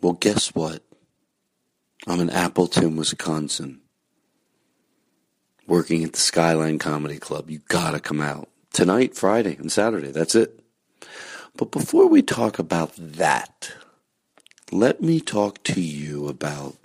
Well, guess what? I'm in Appleton, Wisconsin, working at the Skyline Comedy Club. You gotta come out. Tonight, Friday, and Saturday. That's it. But before we talk about that, let me talk to you about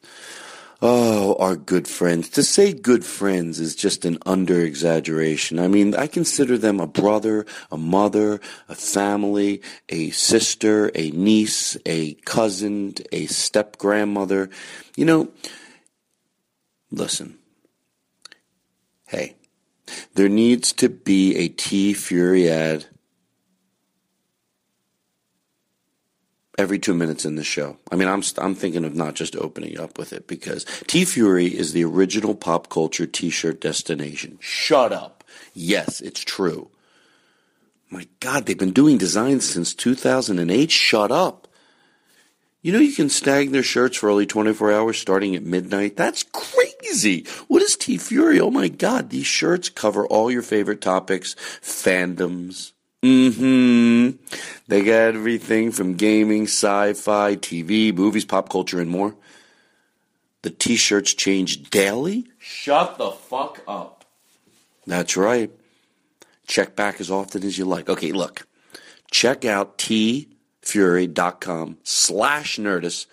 Oh, our good friends. To say good friends is just an under exaggeration. I mean, I consider them a brother, a mother, a family, a sister, a niece, a cousin, a step grandmother. You know, listen. Hey, there needs to be a TeeFury ad every two minutes in the show. I mean, I'm I'm thinking of not just opening up with it because TeeFury is the original pop culture T-shirt destination. Shut up. Yes, it's true. My God, they've been doing designs since 2008. Shut up. You know you can snag their shirts for only 24 hours starting at midnight? That's crazy. What is TeeFury? Oh my God, these shirts cover all your favorite topics, fandoms, Mm-hmm. They got everything from gaming, sci-fi, TV, movies, pop culture, and more. The t-shirts change daily? Shut the fuck up. That's right. Check back as often as you like. Okay, look. Check out teefury.com slash nerdist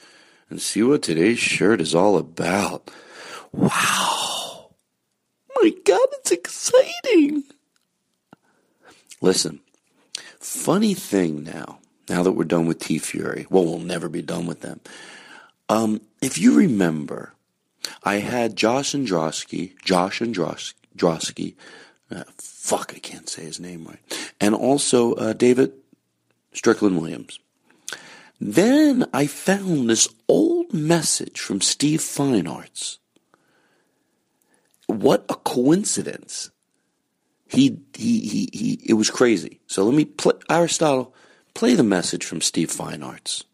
and see what today's shirt is all about. Wow. My God, it's exciting. Listen. Funny thing now, now that we're done with TeeFury, well, we'll never be done with them. Um, if you remember, I had Josh Androsky, Josh Androsky, uh, fuck, I can't say his name right, and also uh, David Strickland Williams. Then I found this old message from Steve Feinartz. What a coincidence he, he, he, he, it was crazy. So let me play, Aristotle, play the message from Steve Feinartz.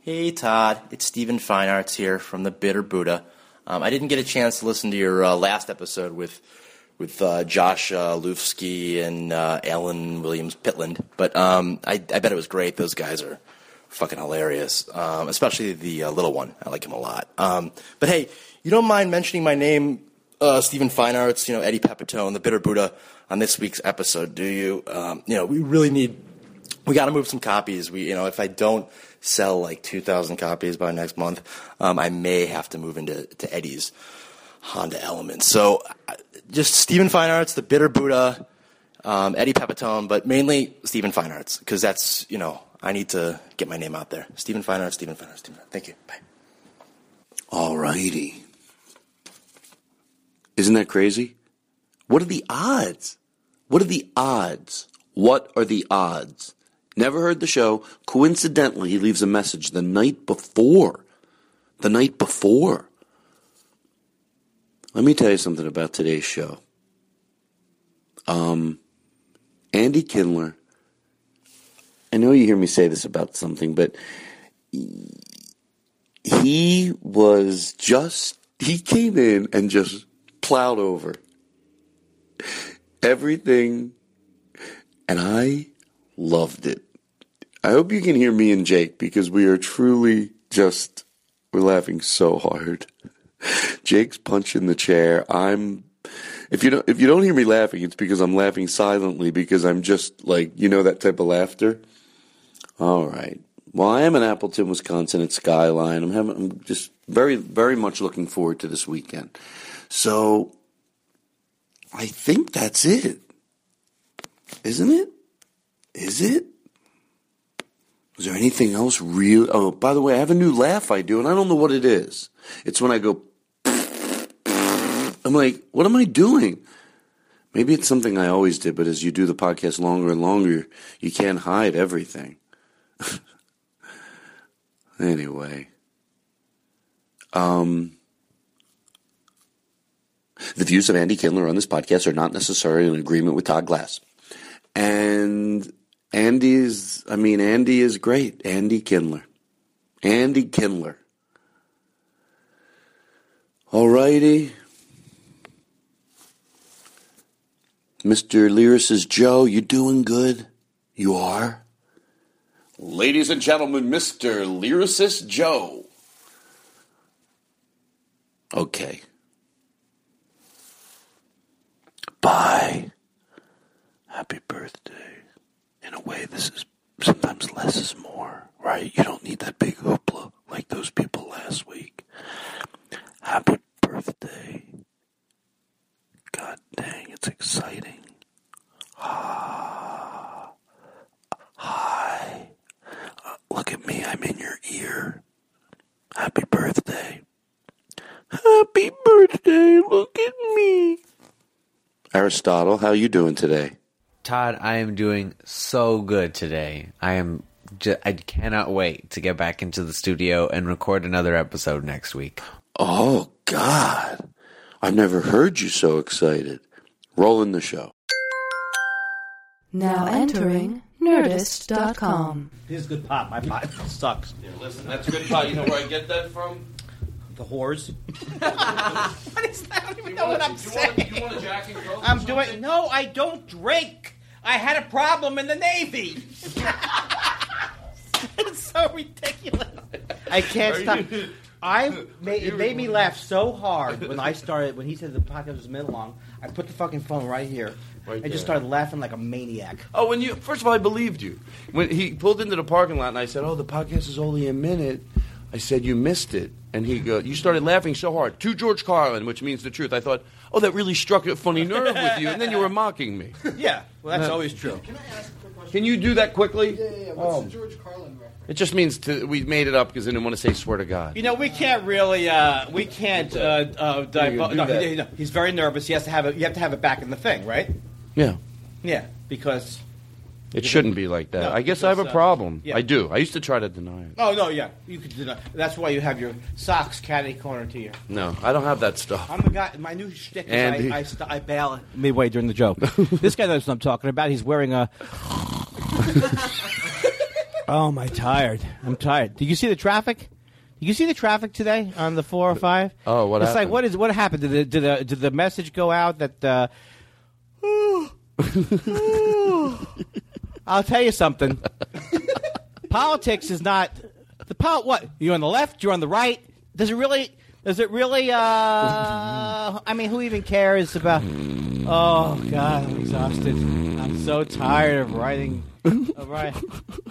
Hey Todd, it's Stephen Feinartz here from the Bitter Buddha. Um, I didn't get a chance to listen to your uh, last episode with with uh, Josh uh, Lufsky and uh, Alan Williams Pitland, but um, I, I, bet it was great. Those guys are fucking hilarious, um, especially the uh, little one. I like him a lot. Um, but hey, you don't mind mentioning my name uh, Stephen Feinartz, you know, Eddie Pepitone, the Bitter Buddha on this week's episode, do you? Um, you know, we really need, we got to move some copies. We, you know, if I don't sell like 2,000 copies by next month, um, I may have to move into to Eddie's Honda Element. So uh, just Stephen Feinartz, the Bitter Buddha, um, Eddie Pepitone, but mainly Stephen Feinartz, because that's, you know, I need to get my name out there. Stephen Feinartz, Stephen Feinartz, Stephen. Feinartz. Thank you. Bye. All righty. Isn't that crazy? What are the odds? What are the odds? What are the odds? Never heard the show. Coincidentally, he leaves a message the night before. The night before. Let me tell you something about today's show. Um, Andy Kindler. I know you hear me say this about something, but he was just, he came in and just plowed over everything, and I loved it. I hope you can hear me and Jake because we are truly just we're laughing so hard. Jake's punching the chair. I'm if you don't if you don't hear me laughing, it's because I'm laughing silently because I'm just like you know that type of laughter. All right. Well, I am in Appleton, Wisconsin at Skyline. I'm having I'm just very very much looking forward to this weekend. So I think that's it. Isn't it? Is it? Is there anything else real? Oh, by the way, I have a new laugh I do, and I don't know what it is. It's when I go, I'm like, what am I doing? Maybe it's something I always did, but as you do the podcast longer and longer, you can't hide everything. Anyway. Um, the views of Andy Kindler on this podcast are not necessarily in agreement with Todd Glass. And Andy's, I mean, Andy is great. Andy Kindler. Andy Kindler. Alrighty. Mr. Lyricist Joe, you doing good? You are? Ladies and gentlemen, Mr. Lyricist Joe. Okay. Bye. Happy birthday. In a way, this is sometimes less is more, right? You don't need that big hoopla like those people last week. Happy birthday. God dang, it's exciting. Ah. Hi. Uh, look at me, I'm in your ear. Happy birthday. Happy birthday, look at me. Aristotle, how you doing today? Todd, I am doing so good today. I am ju- I cannot wait to get back into the studio and record another episode next week. Oh, God. I've never heard you so excited. Rolling the show. Now entering Nerdist.com. This is good pop. My pop sucks. Yeah, Listen, that's a good pie. You know where I get that from? The whores. What is that? I don't even know what I'm saying. You want a Jack and Coke? I'm doing. No, I don't drink. I had a problem in the Navy. it's so ridiculous. I can't stop. I made, it made me laugh so hard when I started when he said the podcast was minute long. I put the fucking phone right here. Right I just started laughing like a maniac. Oh, when you first of all, I believed you when he pulled into the parking lot, and I said, "Oh, the podcast is only a minute." I said, "You missed it," and he go, "You started laughing so hard to George Carlin, which means the truth." I thought, "Oh, that really struck a funny nerve with you," and then you were mocking me. Yeah, well, that's No. always true. Can I ask a quick question? Can you do that quickly? Yeah, yeah. What's the George Carlin reference? It just means to, we made it up because I didn't want to say "swear to God." You know, we can't really, uh, we can't. Uh, uh, divo- do no, that. he- no, he's very nervous. He has to have it. You have to have it back in the thing, right? Yeah, Yeah, because. It shouldn't be like that. No, I guess I have a because, uh, problem. yeah. I do. I used to try to deny it. Oh no, yeah, you could do that. That's why you have your socks caddy corner to you. No, I don't have that stuff. I'm the guy. My new shtick is Andy. I, I, st- I bail midway during the joke. this guy knows what I'm talking about. He's wearing a. oh my, tired. I'm tired. Did you see the traffic? Did you see the traffic today on the 405? Oh, what It's like happened? what is what happened? Did the did the, did the message go out that? Uh, I'll tell you something. Politics is not the pol- What you're on the left, you're on the right. Does it really? Does it really? Uh, I mean, who even cares about? Oh God, I'm exhausted. I'm so tired of writing. Of writing.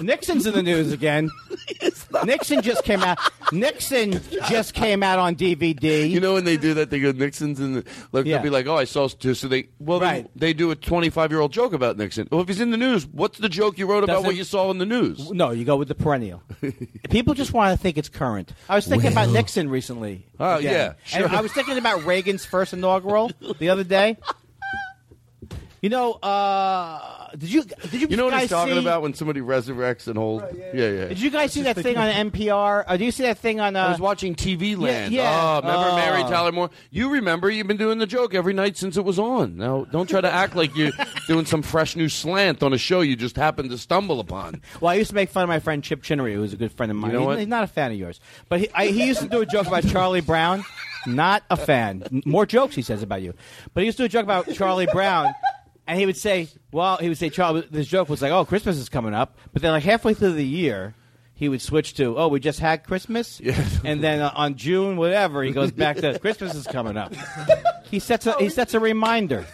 Nixon's in the news again. Nixon just came out. Nixon just came out on DVD. You know when they do that, they go Nixon's and the, look, Yeah. they'll be like, "Oh, I saw just so they well, they- Right. they, do a twenty-five-year-old joke about Nixon. Well, if he's in the news, what's the joke you wrote about Doesn't- what you saw in the news? No, you go with the perennial. People just want to think it's current. I was thinking about Nixon recently. Oh, again. yeah, sure. And I was thinking about Reagan's first inaugural the other day. You know, uh, did you did you You know what guys he's talking see, about when somebody resurrects an old? yeah, yeah. Did you guys see that thing on NPR? Uh, do you see that thing on? Uh, I was watching TV Land. yeah. Oh, remember Oh. Mary Tyler Moore? You remember? You've been doing the joke every night since it was on. Now, don't try to act like you're doing some fresh new slant on a show you just happened to stumble upon. Well, I used to make fun of my friend Chip Chinnery, who was a good friend of mine. know He- what? He's not a fan of yours, but he, I, he used to do a joke about Charlie Brown. Not a fan. More jokes he says about you, but he used to do a joke about Charlie Brown, and he would say, "Well, he would say Charlie." This joke was like, "Oh, Christmas is coming up," but then like halfway through the year. He would switch to, oh, we just had Christmas, and then uh, on June, whatever, he goes back to Christmas is coming up. He sets a he sets a reminder,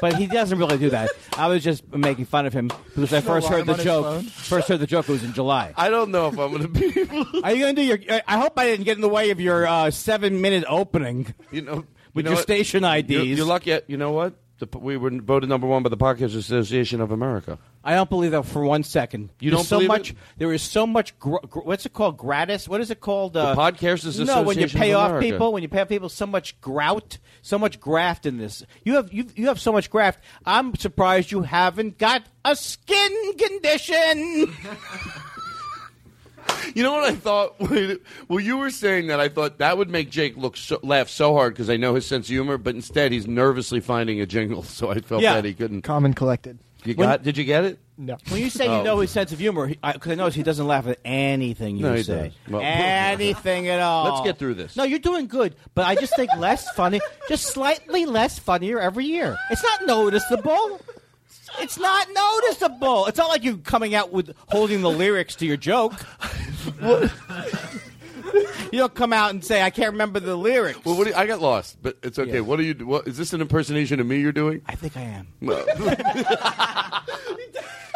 but he doesn't really do that. I was just making fun of him because I first heard the joke. First heard the joke. Was in July. I don't know if I'm going to be able. Are you going to do your? I hope I didn't get in the way of your uh, seven-minute opening You know, with you know your what? station IDs. You're, you're lucky. You know what? The, we were voted number one by the Podcast Association of America. I don't believe that for one second. You There's don't so believe much. it? There is so much. Gr- gr- what's it called? Gratis. What is it called? Uh, The Podcasters No, when you pay of off America. people, when you pay off people, so much grout, so much graft in this. You have you you have so much graft. I'm surprised you haven't got a skin condition. You know what I thought? Well, you were saying that I thought that would make Jake look so, laugh so hard because I know his sense of humor, but instead he's nervously finding a jingle, so I felt Yeah. that he couldn't. Calm and collected. You When- got? Did you get it? No. When you say Oh. you know his sense of humor, because I, notice he doesn't laugh at anything you No, he say. does. Well- anything at all. Let's get through this. No, you're doing good, but I just think less funny, just slightly less funnier every year. It's not noticeable. It's not noticeable. It's not like you coming out with holding the lyrics to your joke. you don't come out and say, "I can't remember the lyrics." Well, what do you, I got lost, but it's okay. What are you? What is this an impersonation of me you're doing? I think I am. No.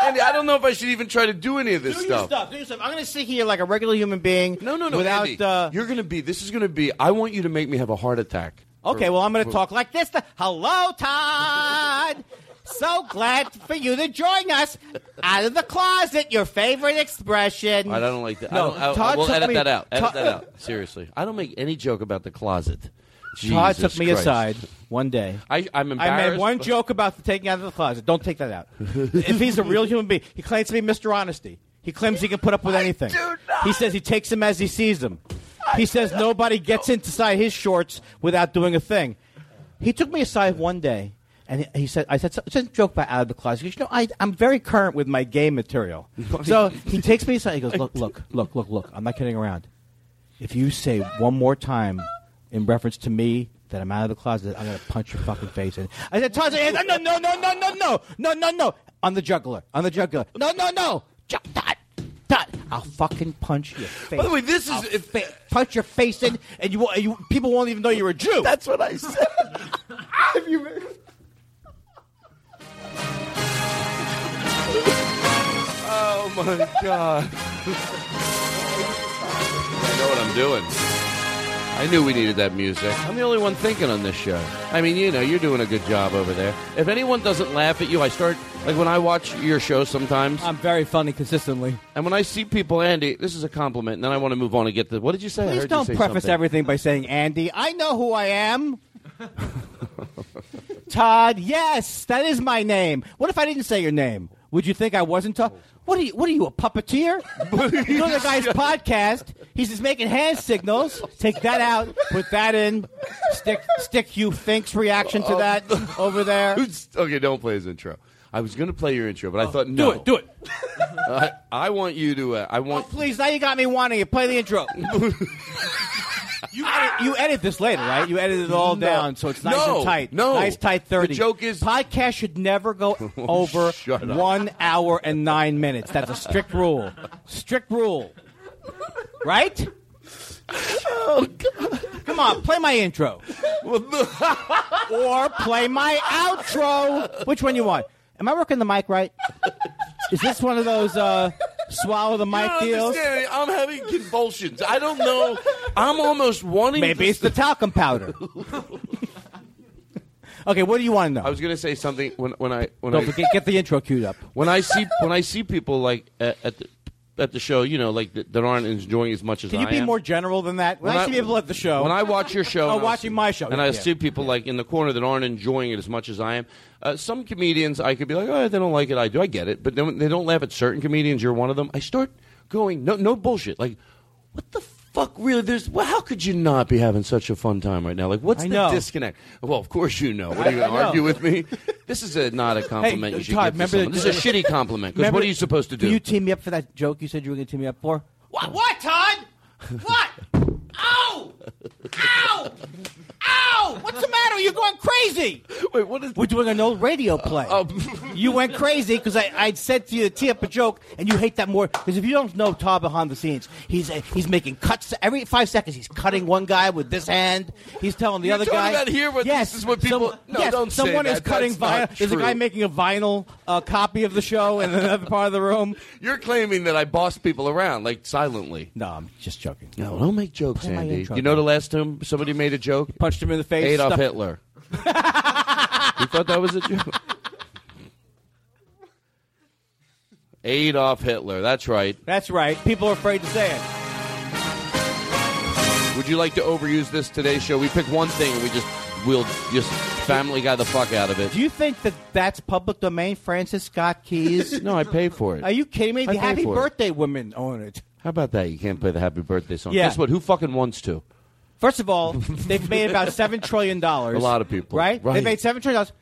Andy, I don't know if I should even try to do any of this Do your stuff. stuff. Do your stuff. I'm going to sit here like a regular human being. No, no, no. Without Andy, uh, you're going to be. This is going to be. I want you to make me have a heart attack. Okay, well, I'm going to talk like this. Hello, Todd. So glad for you to join us. Out of the closet, your favorite expression. I don't like that. No, I don't, I, Todd we'll took edit me- that out. Edit Todd- that out. Seriously, I don't make any joke about the closet. Todd took me Christ. aside one day. I, I'm embarrassed I made one but- joke about the taking out of the closet. Don't take that out. if he's a real human being, he claims to be Mr. Honesty. He claims he can put up with anything. He says he takes them as he sees them. He says nobody gets inside his shorts without doing a thing. He took me aside one day, and he- said, "I said, it's a joke about out of the closet. He goes, you know, I, I'm very current with my gay material." so he takes me aside. He goes, "Look, look, look, look, look. I'm not kidding around. If you say one more time in reference to me that I'm out of the closet, I'm gonna punch your fucking face in. I said, Todd, no, no, no, no, no, no, no, no, no, no, on the juggler, on the juggler. No, no, no, Ju- Todd, Todd, I'll fucking punch your face. By the way, this is I'll if, fa- punch your face in, and you, you people won't even know you're a Jew. that's what I said. oh my god! I know what I'm doing. I knew we needed that music. I'm the only one thinking on this show. I mean, you know, you're doing a good job over there. If anyone doesn't laugh at you, I start like when I watch your show sometimes, I'm very funny consistently. and when I see people, Andy, this is a compliment, and then I want to move on and get the. What did you say? I Please heard don't you say preface something. everything by saying Andy. I know who I am. Todd, yes, that is my name. What if I didn't say your name? Would you think I wasn't Todd? What are you? What are you, a puppeteer? you know the guy's podcast. He's just making hand signals. Take that out. Put that in. Stick, stick. You Fink's reaction to that over there. Okay, don't play his intro. I was going to play your intro, but I thought no. Do it. Do it. I, I want you to. Uh, I Oh, want. please! Now you got me wanting it. Play the intro. You, edit, you edit this later, right? You edit it all down so it's nice No, and tight. no. nice tight thirty. The joke is- podcast should never go over one hour and nine minutes. That's a strict rule. Strict rule. Right? Oh, Come on, play my intro or play my outro. Which one you want? Am I working the mic right? Is this one of those uh, swallow the mic don't deals? I'm having convulsions. I don't know. I'm almost wanting. Maybe it's the talcum powder. okay, what do you want to know? I was going to say something when when I when Don't I forget, get the intro queued up. when I see when I see people like at, at the at the show, you know, like that, that aren't enjoying as much as Can you I be am. more general than that? When, I, see people at the show, When I watch your show, Oh, and I watching my show, and I yeah. see people like in the corner that aren't enjoying it as much as I am. Uh, some comedians, I could be like, oh, they don't like it. I do. I get it, but then when they don't laugh at certain comedians. You're one of them. I start going, no, no bullshit. Like, what the fuck? Really? There's. Well, how could you not be having such a fun time right now? Like, what's I the know. disconnect? Well, of course you know. What are you going to argue with me? This is a, not a compliment you should Todd, give to remember someone. the- This is a shitty compliment. Because Remember- what are you supposed to do? Can you team me up for that joke you said you were going to team me up for? What? What, Todd? What? Ow! Ow! Ow! What's the matter? You're going crazy. Wait, what is? We're doing an old radio play. Oh. you went crazy because I, I said to you to tee up a joke, and you hate that more. Because if you don't know Todd behind the scenes, he's uh, he's making cuts every five seconds. He's cutting one guy with this hand. He's telling the You're other guy. about here, but yes, this is what people- some- No, yes, don't say someone is that. cutting vinyl. There's a guy making a vinyl uh, copy of the show in another part of the room. You're claiming that I boss people around like silently. No, I'm just joking. No, don't make jokes, Play Andy. You know the last time somebody made a joke? Punched him in the face. Adolf Hitler. you thought that was a joke? Adolf Hitler. That's right. That's right. People are afraid to say it. Would you like to overuse this today's show? We pick one thing and we just we'll just Family Guy the fuck out of it. Do you think that that's public domain? Francis Scott Keys. No, I paid for it. Are you kidding me? I The Happy for it. Birthday women own it. How about that? You can't play the happy birthday song. Yeah. Guess what? Who fucking wants to? First of all, they've made about seven trillion dollars. A lot of people. right? Right. They made seven trillion dollars,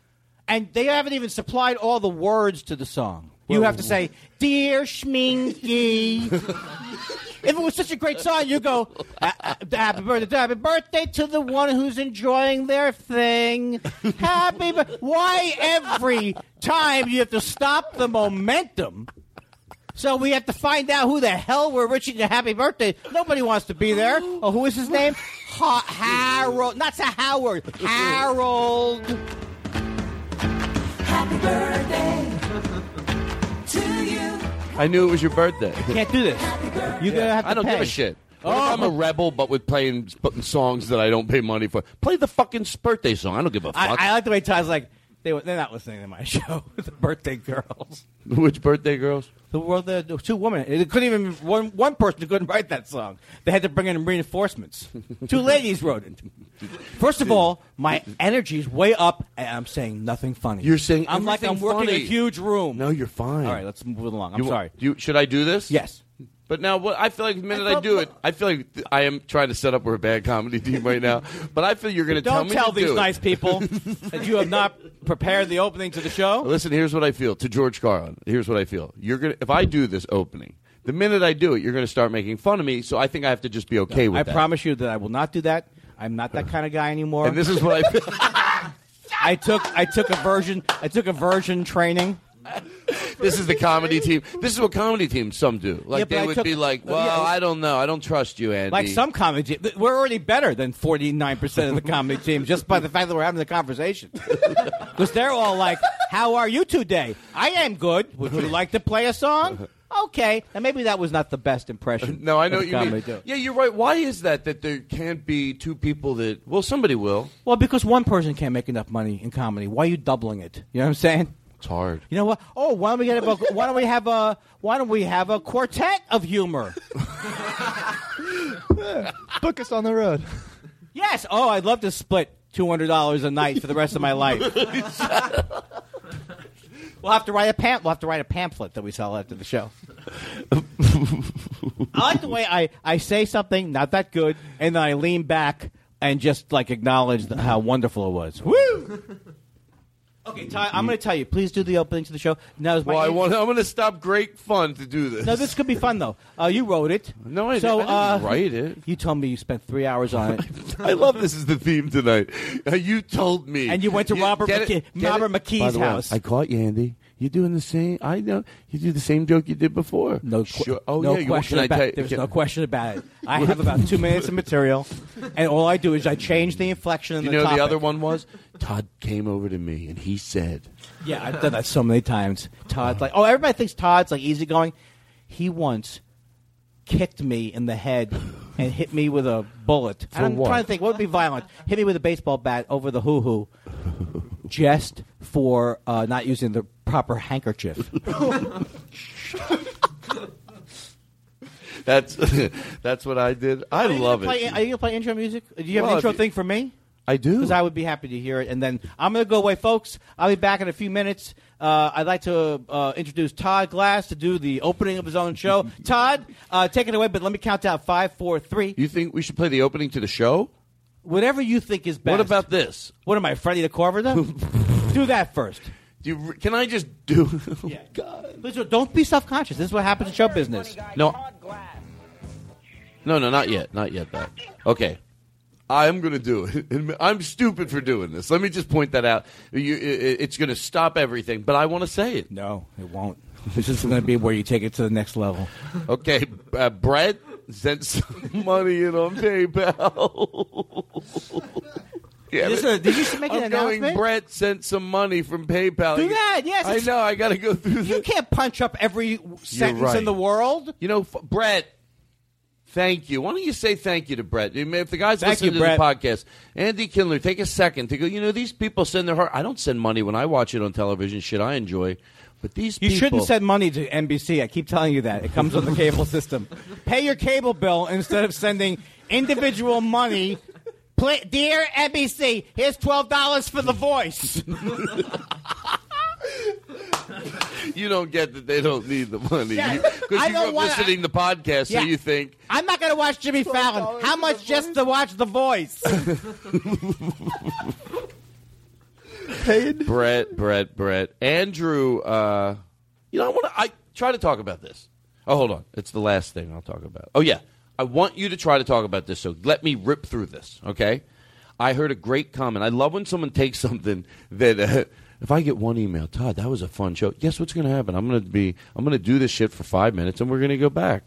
and they haven't even supplied all the words to the song. You have to say, "Dear Schminky." if it was such a great song, you go, "Uh, uh, "Happy birthday, happy birthday to the one who's enjoying their thing." Happy. bir- Why every time you have to stop the momentum? So we have to find out who the hell we're wishing a happy birthday. Nobody wants to be there. Oh, who is his name? Ha- Harold. Not Sir Howard. Harold. Happy birthday to you. I knew it was your birthday. You can't do this. You're gonna have to I don't pay. give a shit. What if Oh. I'm a oh. rebel, but with playing sp- songs that I don't pay money for? Play the fucking birthday song. I don't give a fuck. I, I like the way Todd's like. They, were- they're not listening to my show. the birthday girls. Which birthday girls? The world, the, the two women. It couldn't even one one person couldn't write that song. They had to bring in reinforcements. two ladies wrote it. First of all, my energy's way up, and I'm saying nothing funny. You're saying I'm like I'm everything working funny. a huge room. No, you're fine. All right, let's move along. I'm You- sorry. Do you, should I do this? Yes. But now, what I feel like the minute I, thought- do it, I feel like th- I am trying to set up we're a bad comedy team right now. But I feel you're going to tell me. Don't tell to these do it. nice people that you have not prepared the opening to the show. Listen, here's what I feel to George Carlin. Here's what I feel. You're gonna if I do this opening, the minute I do it, you're gonna start making fun of me. So I think I have to just be okay with I that. I promise you that I will not do that. I'm not that kind of guy anymore. And this is what I feel. I took I took a version I took a version training. this is the comedy team. This is what comedy teams some do. Like Yeah, but they I would took- be like, "Well, it- I don't know. I don't trust you, Andy." Like some comedy team, we're already better than 49 percent of the comedy team just by the fact that we're having the conversation. Because they're all like, "How are you today?" I am good. Would you like to play a song? Okay, and maybe that was not the best impression. No, I know of what you mean. do. Yeah, you're right. Why is that? That there can't be two people that? Well, somebody will. Well, because one person can't make enough money in comedy. Why are you doubling it? You know what I'm saying? It's hard. You know what? Oh, why don't we get a, why don't we have a why don't we have a quartet of humor? Book us on the road. Yes. Oh, I'd love to split two hundred dollars a night for the rest of my life. we'll have to write a pam- We'll have to write a pamphlet that we sell after the show. I like the way I, I say something not that good, and then I lean back and just like acknowledge the, how wonderful it was. Woo! Okay, Ty, I'm going to tell you. Please do the opening to the show. Now, is Well, I want. I'm going to stop great fun to do this. no, this could be fun though. Uh, you wrote it. No, I so, didn't- I didn't uh, write it. You told me you spent three hours on it. I love this is the theme tonight. Uh, you told me, And you went to Robert get McKee- Robert McKee's By the way, house. I caught you, Andy. You're doing the same. I know you do the same joke you did before. No, que- sure. Oh no yeah, question about it. you- There's can- no question about it. I have about two minutes of material, and all I do is I change the inflection. And You the know topic. the other one was Todd came over to me and he said, Yeah, I've done that so many times. Todd's like, oh, everybody thinks Todd's like easygoing. He once kicked me in the head and hit me with a bullet. For and I'm what? trying to think what would be violent. Hit me with a baseball bat over the hoo hoo, just for uh, not using the proper handkerchief. "That's that's what I did." I Are love gonna play, it. Are you gonna play intro music? Do you have Well, an intro you- thing for me? I do. Because I would be happy to hear it. And then I'm going to go away, folks. I'll be back in a few minutes. Uh, I'd like to uh, introduce Todd Glass to do the opening of his own show. Todd, uh, take it away, but let me count down five, four, three. You think we should play the opening to the show? Whatever you think is best. What about this? What am I, Freddie the Corvida? do that first. Do you, can I just do? Yeah. Please don't- don't be self conscious. This is what happens in show business. No. No, no, not yet. Not yet. That. Okay. I'm going to do it. I'm stupid for doing this. Let me just point that out. You, it, it's going to stop everything, but I want to say it. No, it won't. This is going to be where you take it to the next level. Okay, uh, Brett sent some money in on PayPal. yeah, this a- did you make an I'm going, announcement? Brett sent some money from PayPal. Do that, yes, I it's- know. I got to go through. You the- can't punch up every sentence right. in the world. You know, f- Brett. Thank you. Why don't you say thank you to Brett? If the guys Thank listening you, to Brett. the podcast, Andy Kindler, take a second to go. You know, these people send their heart. I don't send money when I watch it on television. Shit, I enjoy. But these You people, shouldn't send money to NBC. I keep telling you that. It comes on the cable system. Pay your cable bill instead of sending individual money. Play, dear NBC, here's twelve dollars for the voice. you don't get that they don't need the money Yeah, because you, I grew don't up wanna- listening to podcasts, Yeah. so you think I'm not going to watch Jimmy Fallon. How much just to watch The Voice? Paid. Brett, Brett, Brett, Andrew. Uh, you know, I want to. I try to talk about this. Oh, hold on. It's the last thing I'll talk about. Oh yeah, I want you to try to talk about this. So let me rip through this. Okay. I heard a great comment. I love when someone takes something that. Uh, if I get one email, Todd, that was a fun show. Guess what's going to happen? I'm going to be. I'm going to do this shit for five minutes, and we're going to go back.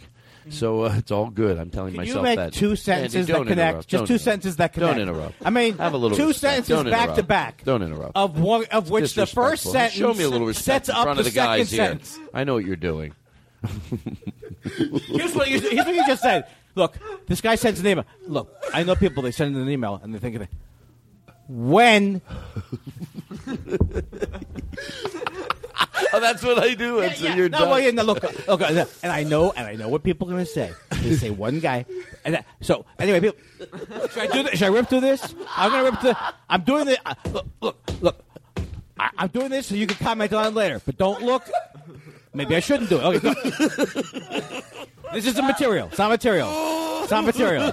So uh, it's all good. I'm telling Can you myself make that. two sentences Andy, that connect? interrupt. Just Don't two interrupt. sentences that connect. Don't interrupt. I mean, have a little two respect. sentences Don't back to back. Don't interrupt. Of one, of which the first sentence Show me a little respect sets in up front the of the second guys here. sentence. I know what you're doing. Here's what, you, here's what you just said. Look, this guy sends an email. Look, I know people. They send an email and they think of it. When oh, that's what I do. That's Yeah, you're no, done. well, yeah, no, look, look, and I know, and I know what people are going to say. They say one guy, and that, so anyway, people, should I do this? Should I rip through this? I'm going to rip through. I'm doing this. Uh, look, look, look. I, I'm doing this so you can comment on it later, but don't look. Maybe I shouldn't do it. Okay, go. This isn't material. It's not material. It's not material.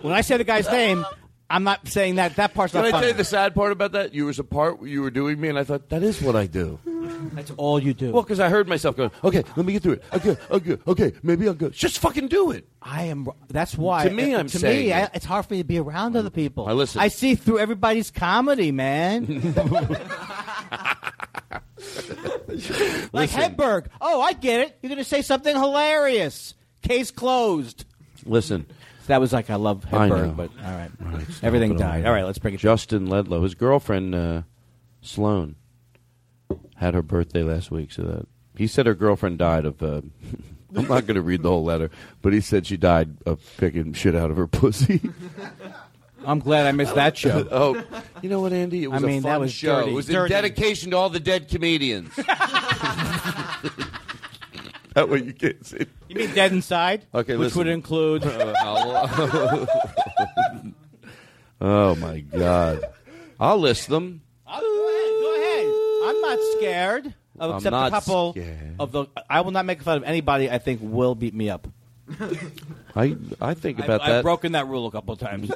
When I say the guy's name, I'm not saying that. That part's not. Can not I tell you the sad part about that? You was a part you were doing me, and I thought that is what I do. That's all you do. Well, because I heard myself going, "Okay, let me get through it. Okay, okay, okay, maybe I'll go." Just fucking do it. I am. That's why. To me, I'm to saying me, I, it's hard for me to be around other people. I listen. I see through everybody's comedy, man. like Hedberg. Oh, I get it. You're going to say something hilarious. Case closed. Listen, That was like I love I know. Hedberg, but all right, everything died. All right, let's bring it. Justin Ledlow, his girlfriend uh, Sloan, had her birthday last week. So that he said her girlfriend died of. Uh, I'm not going to read the whole letter, but he said she died of picking shit out of her pussy. I'm glad I missed that show. oh, you know what, Andy? It was I mean, a fun that was show. dirty. It was Dirty. in dedication to all the dead comedians. that way you can't see. You mean Dead Inside? Okay, which listen. would include. oh my God! I'll list them. Oh, go ahead. Go ahead. I'm not scared. Of, I'm except not a couple scared. of the. I will not make fun of anybody. I think will beat me up. I I think about I've, that. I've broken that rule a couple of times.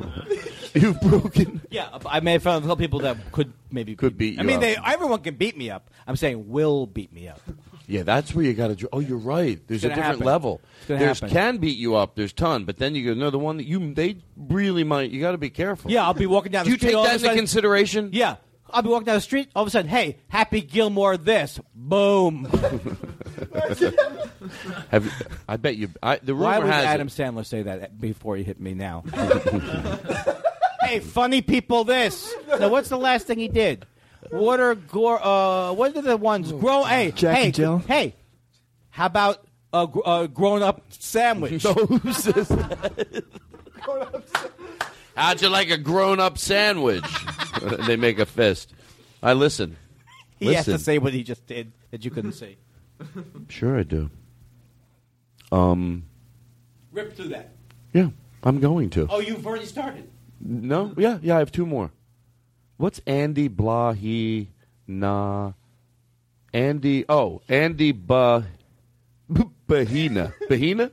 You've broken. yeah, I made fun of a couple people that could maybe Could beat I you mean, up. they everyone can beat me up. I'm saying will beat me up. Yeah, that's where you got to. Oh, you're right. There's a gonna different happen. level. It's gonna There's happen. can beat you up. There's ton, but then you go no the one that you they really might. You got to be careful. Yeah, I'll be walking down Do the you street. take all of that a into sudden- consideration? Yeah, I'll be walking down the street. All of a sudden, hey, Happy Gilmore, this boom. Have you, I bet you. I, the rumor Why would has it- Adam Sandler say that before he hit me now? hey, funny people, this. Now, what's the last thing he did? What are gore? Uh, what are the ones? Grow. Hey, Jack hey, and Jill? hey. How about a, gr- a grown-up sandwich? Who says that? How'd you like a grown-up sandwich? they make a fist. I listen. he has to Listen. say what he just did that you couldn't see. Sure, I do. Um. Rip through that. Yeah, I'm going to. Oh, you've already started. No, yeah, yeah. I have two more. What's Andy blah he nah? Andy. Oh, Andy bah Bahina. Bahina.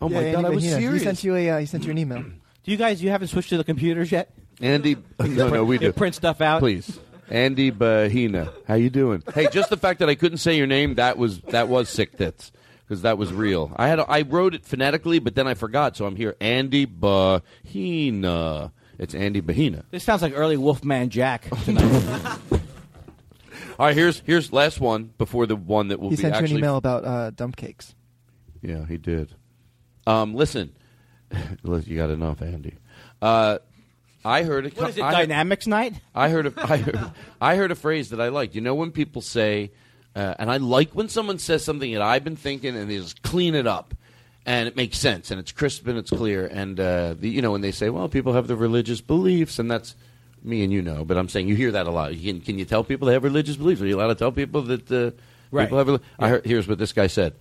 Oh Yeah, my Andy god, I was Bahina. serious. He sent you a uh, he sent you an email. Do you guys? You haven't switched to the computers yet? Andy. No, no, we You do. print stuff out. Please. Andy Bahina. How you doing? Hey, just the fact that I couldn't say your name that was that was sick tits because that was real. I had I wrote it phonetically, but then I forgot, so I'm here. Andy Bahina. It's Andy Bahina. This sounds like early Wolfman Jack tonight. All right, here's here's last one before the one that will He be sent you an email about uh, dump cakes. Yeah, he did. Um, listen, Listen, you got enough, Andy. Uh, I heard a what is it? I heard- Dynamics night? I heard a, I heard, I heard a phrase that I liked. You know when people say, uh, and I like when someone says something that I've been thinking, and they just clean it up, and it makes sense, and it's crisp and it's clear, and uh, the, you know when they say, well, people have their religious beliefs, and that's me and you know, but I'm saying you hear that a lot. Can, can you tell people they have religious beliefs? Are you allowed to tell people that uh, Right. people have? reli- I heard, here's what this guy said.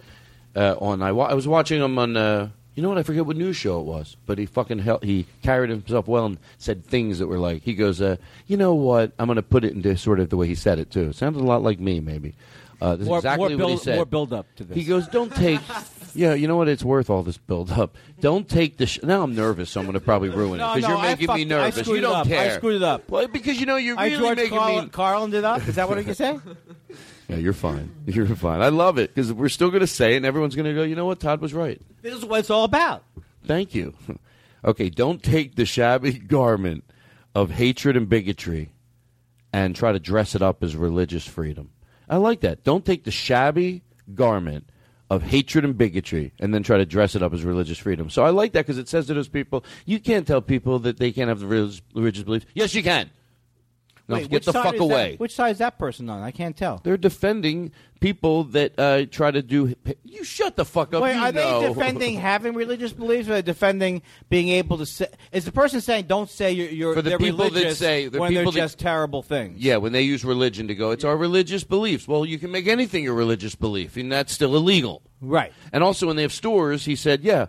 Uh, on I, wa- I was watching him on. Uh, you know what? I forget what news show it was, but he fucking hel- he carried himself well and said things that were like he goes, uh, you know what? I'm going to put it into sort of the way he said it too. It sounded a lot like me, maybe. Uh, this More- is exactly more what build- he said. more build up to this. He goes, "Don't take." yeah, you know what? It's worth all this build up. Don't take the. Sh- now I'm nervous, so I'm going to probably ruin No, it because no, you're making fucked- me I nervous. screwed you don't up. I screwed it up. Well, because you know you're I really George making Carlin, me. Carlin it up. Is that what you say? Yeah, you're fine. You're fine. I love it because we're still going to say it, and everyone's going to go. You know what? Todd was right. this is what it's all about. Thank you. Okay, don't take the shabby garment of hatred and bigotry and try to dress it up as religious freedom. I like that. Don't take the shabby garment of hatred and bigotry and then try to dress it up as religious freedom. So I like that because it says to those people, you can't tell people that they can't have the religious, religious beliefs. Yes, you can. Now Wait, get the fuck is that- away. which side is that person on? I can't tell. They're defending people that uh, try to do. You shut the fuck up. Wait, are know. they defending having religious beliefs, or are they defending being able to say? Is the person saying don't say you're, you're For the people that say- the when people they're that- just terrible things? Yeah, when they use religion to go, it's our religious beliefs. Well, you can make anything your religious belief, and that's still illegal. Right. And also, when they have stores, he said, yeah.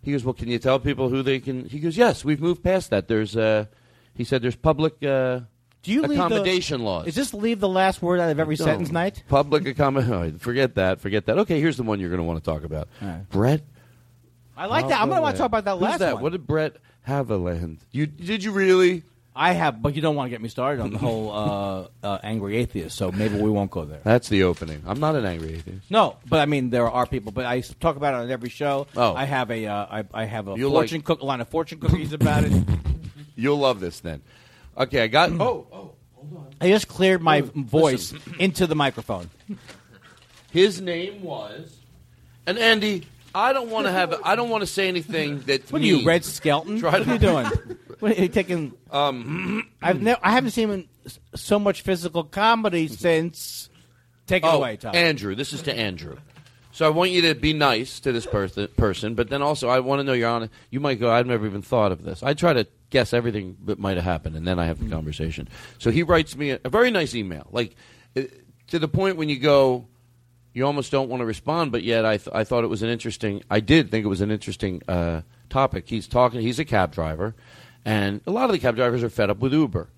He goes, well, can you tell people who they can? He goes, yes, we've moved past that. There's, uh, he said, there's public uh, Do you leave the- accommodation laws. Is this leave the last word out of every No. sentence night? Public accommodation. Forget that. Forget that. Okay, here's the one you're going to want to talk about. Right. Brett. I like that. I'm going to want to talk about that Who's last that? one. What did Brett Haviland? You did you really? I have, but you don't want to get me started on the whole uh, uh, angry atheist. So maybe we won't go there. That's the opening. I'm not an angry atheist. No, but I mean there are people. But I talk about it on every show. Oh. I have a uh, I, I have a You'll fortune like- cook a line of fortune cookies about it. You'll love this then. Okay, I got. Oh, oh. Hold on. I just cleared my Listen. voice into the microphone. His name was, and Andy. I don't want to have. I don't want to say anything that. What are you, Red Skelton? Try what to- are you doing? What are you taking? Um, I've never, I haven't seen him in s- so much physical comedy since. Take it oh, away, Tom. Andrew. This is to Andrew. So I want you to be nice to this person, person, but then also I want to know you're honest. You might go, I've never even thought of this. I try to guess everything that might have happened, and then I have the conversation. So he writes me a, a very nice email, like uh, to the point when you go, you almost don't want to respond, but yet I, th- I thought it was an interesting. I did think it was an interesting uh, topic. He's talking. He's a cab driver, and a lot of the cab drivers are fed up with Uber.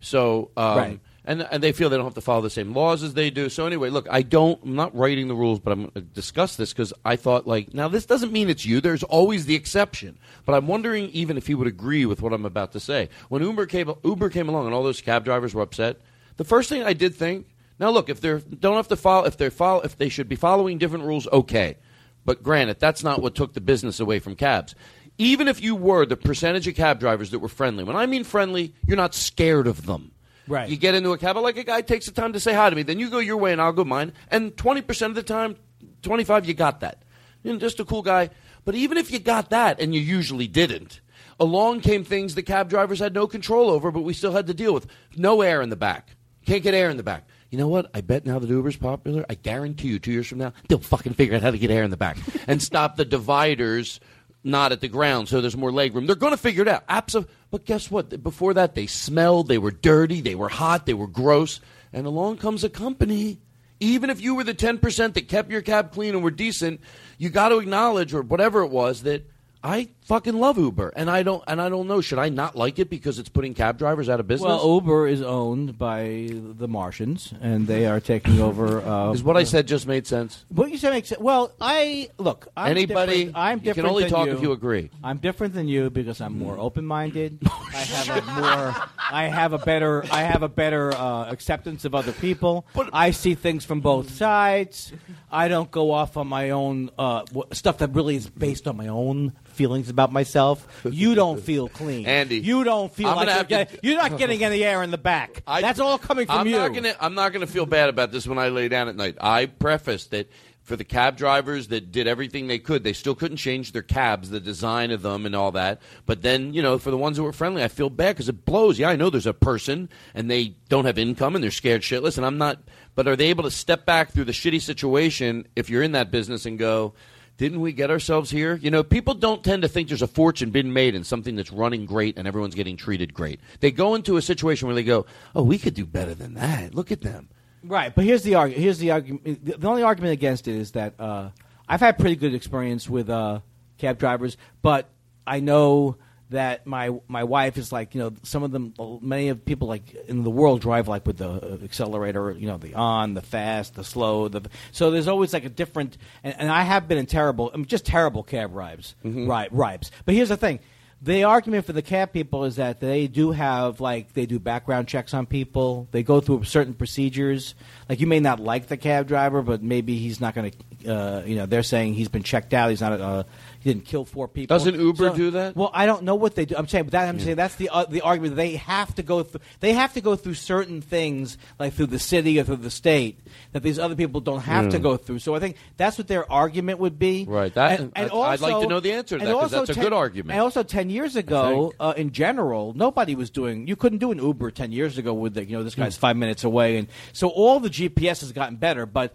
So, um, Right. And and they feel they don't have to follow the same laws as they do. So anyway, look, I don't. I'm not writing the rules, but I'm going to discuss this because I thought like now this doesn't mean it's you. There's always the exception, but I'm wondering even if he would agree with what I'm about to say. When Uber came Uber came along and all those cab drivers were upset, the first thing I did think. Now look, if they're don't have to follow, if they're follow, if they should be following different rules, okay. But granted, that's not what took the business away from cabs. Even if you were the percentage of cab drivers that were friendly, when I mean friendly, you're not scared of them. Right. You get into a cab, like a guy takes the time to say hi to me, then you go your way and I'll go mine. And 20% of the time, 25, you got that. You know, just a cool guy. But even if you got that, and you usually didn't, along came things the cab drivers had no control over, but we still had to deal with. No air in the back. Can't get air in the back. You know what? I bet now that Uber's popular, I guarantee you, two years from now, they'll fucking figure out how to get air in the back and stop the dividers not at the ground so there's more leg room. They're going to figure it out. Absolutely. But guess what? Before that, they smelled, they were dirty, they were hot, they were gross. And along comes a company. Even if you were the 10% that kept your cab clean and were decent, you got to acknowledge, or whatever it was, that I fucking love Uber. And I don't, and I don't know, should I not like it because it's putting cab drivers out of business? Well, Uber is owned by the Martians, and they are taking over. Uh, Is what I said just made sense? What you said makes sense. Well, I look. I'm Anybody- different- I'm you can only talk you. if you agree. I'm different than you because I'm more open-minded. I have a more. I have a better. I have a better uh, acceptance of other people. I see things from both sides. I don't go off on my own uh, stuff that really is based on my own feelings about myself. You don't feel clean, Andy, You don't feel I'm like you're, to- getting, you're not getting any air in the back. I- That's all coming from I'm you. Not gonna, I'm not going to feel bad about this when I lay down at night. I prefaced that for the cab drivers that did everything they could, they still couldn't change their cabs, the design of them, and all that. But then, you know, for the ones that were friendly, I feel bad because it blows. Yeah, I know there's a person and they don't have income and they're scared shitless, and I'm not. But are they able to step back through the shitty situation if you're in that business and go? Didn't we get ourselves here? You know, people don't tend to think there's a fortune being made in something that's running great and everyone's getting treated great. They go into a situation where they go, "Oh, we could do better than that. Look at them." Right, but here's the argument. Here's the argument. The only argument against it is that uh, I've had pretty good experience with uh, cab drivers, but I know that my my wife is like you know some of them many of people like in the world drive like with the uh, accelerator you know the on the fast the slow the so there's always like a different and, and I have been in terrible I mean just terrible cab rides right rides but here's the thing. The argument for the cab people is that they do have like they do background checks on people. They go through certain procedures. Like you may not like the cab driver but maybe he's not going to uh, you know they're saying he's been checked out. He's not uh, he didn't kill four people Doesn't Uber So- do that? well, I don't know what they do. I'm saying, but that, I'm saying that's the uh, the argument. They have to go through. They have to go through certain things, like through the city or through the state, that these other people don't have to go through. So I think that's what their argument would be. Right. That- And, and I'd- I'd like to know the answer to that, 'cause also that's a 10 good argument. And also, ten years ago, uh, in general, nobody was doing. You couldn't do an Uber ten years ago with the, you know this guy's five minutes away, and so all the GPS has gotten better. But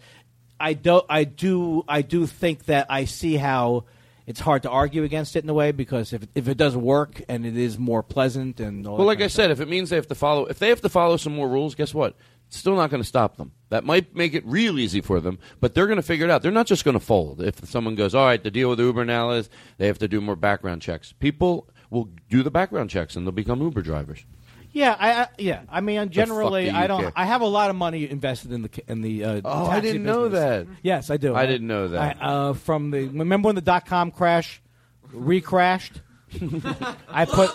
I do, I do, I do think that I see how it's hard to argue against it in a way because if if it does work and it is more pleasant and all Well, like I said, if it means they have to follow, if they have to follow some more rules, guess what? It's still not going to stop them. That might make it real easy for them, but they're going to figure it out. They're not just going to fold. If someone goes, all right, the deal with Uber now is they have to do more background checks. People will do the background checks and they'll become Uber drivers. Yeah, I, I yeah. I mean, generally, do you I don't. care? I have a lot of money invested in the ca- in the. Uh, Oh, I taxi didn't know business. that. Yes, I do. I didn't know that. I, uh, from the remember when the dot com crash, recrashed. I put.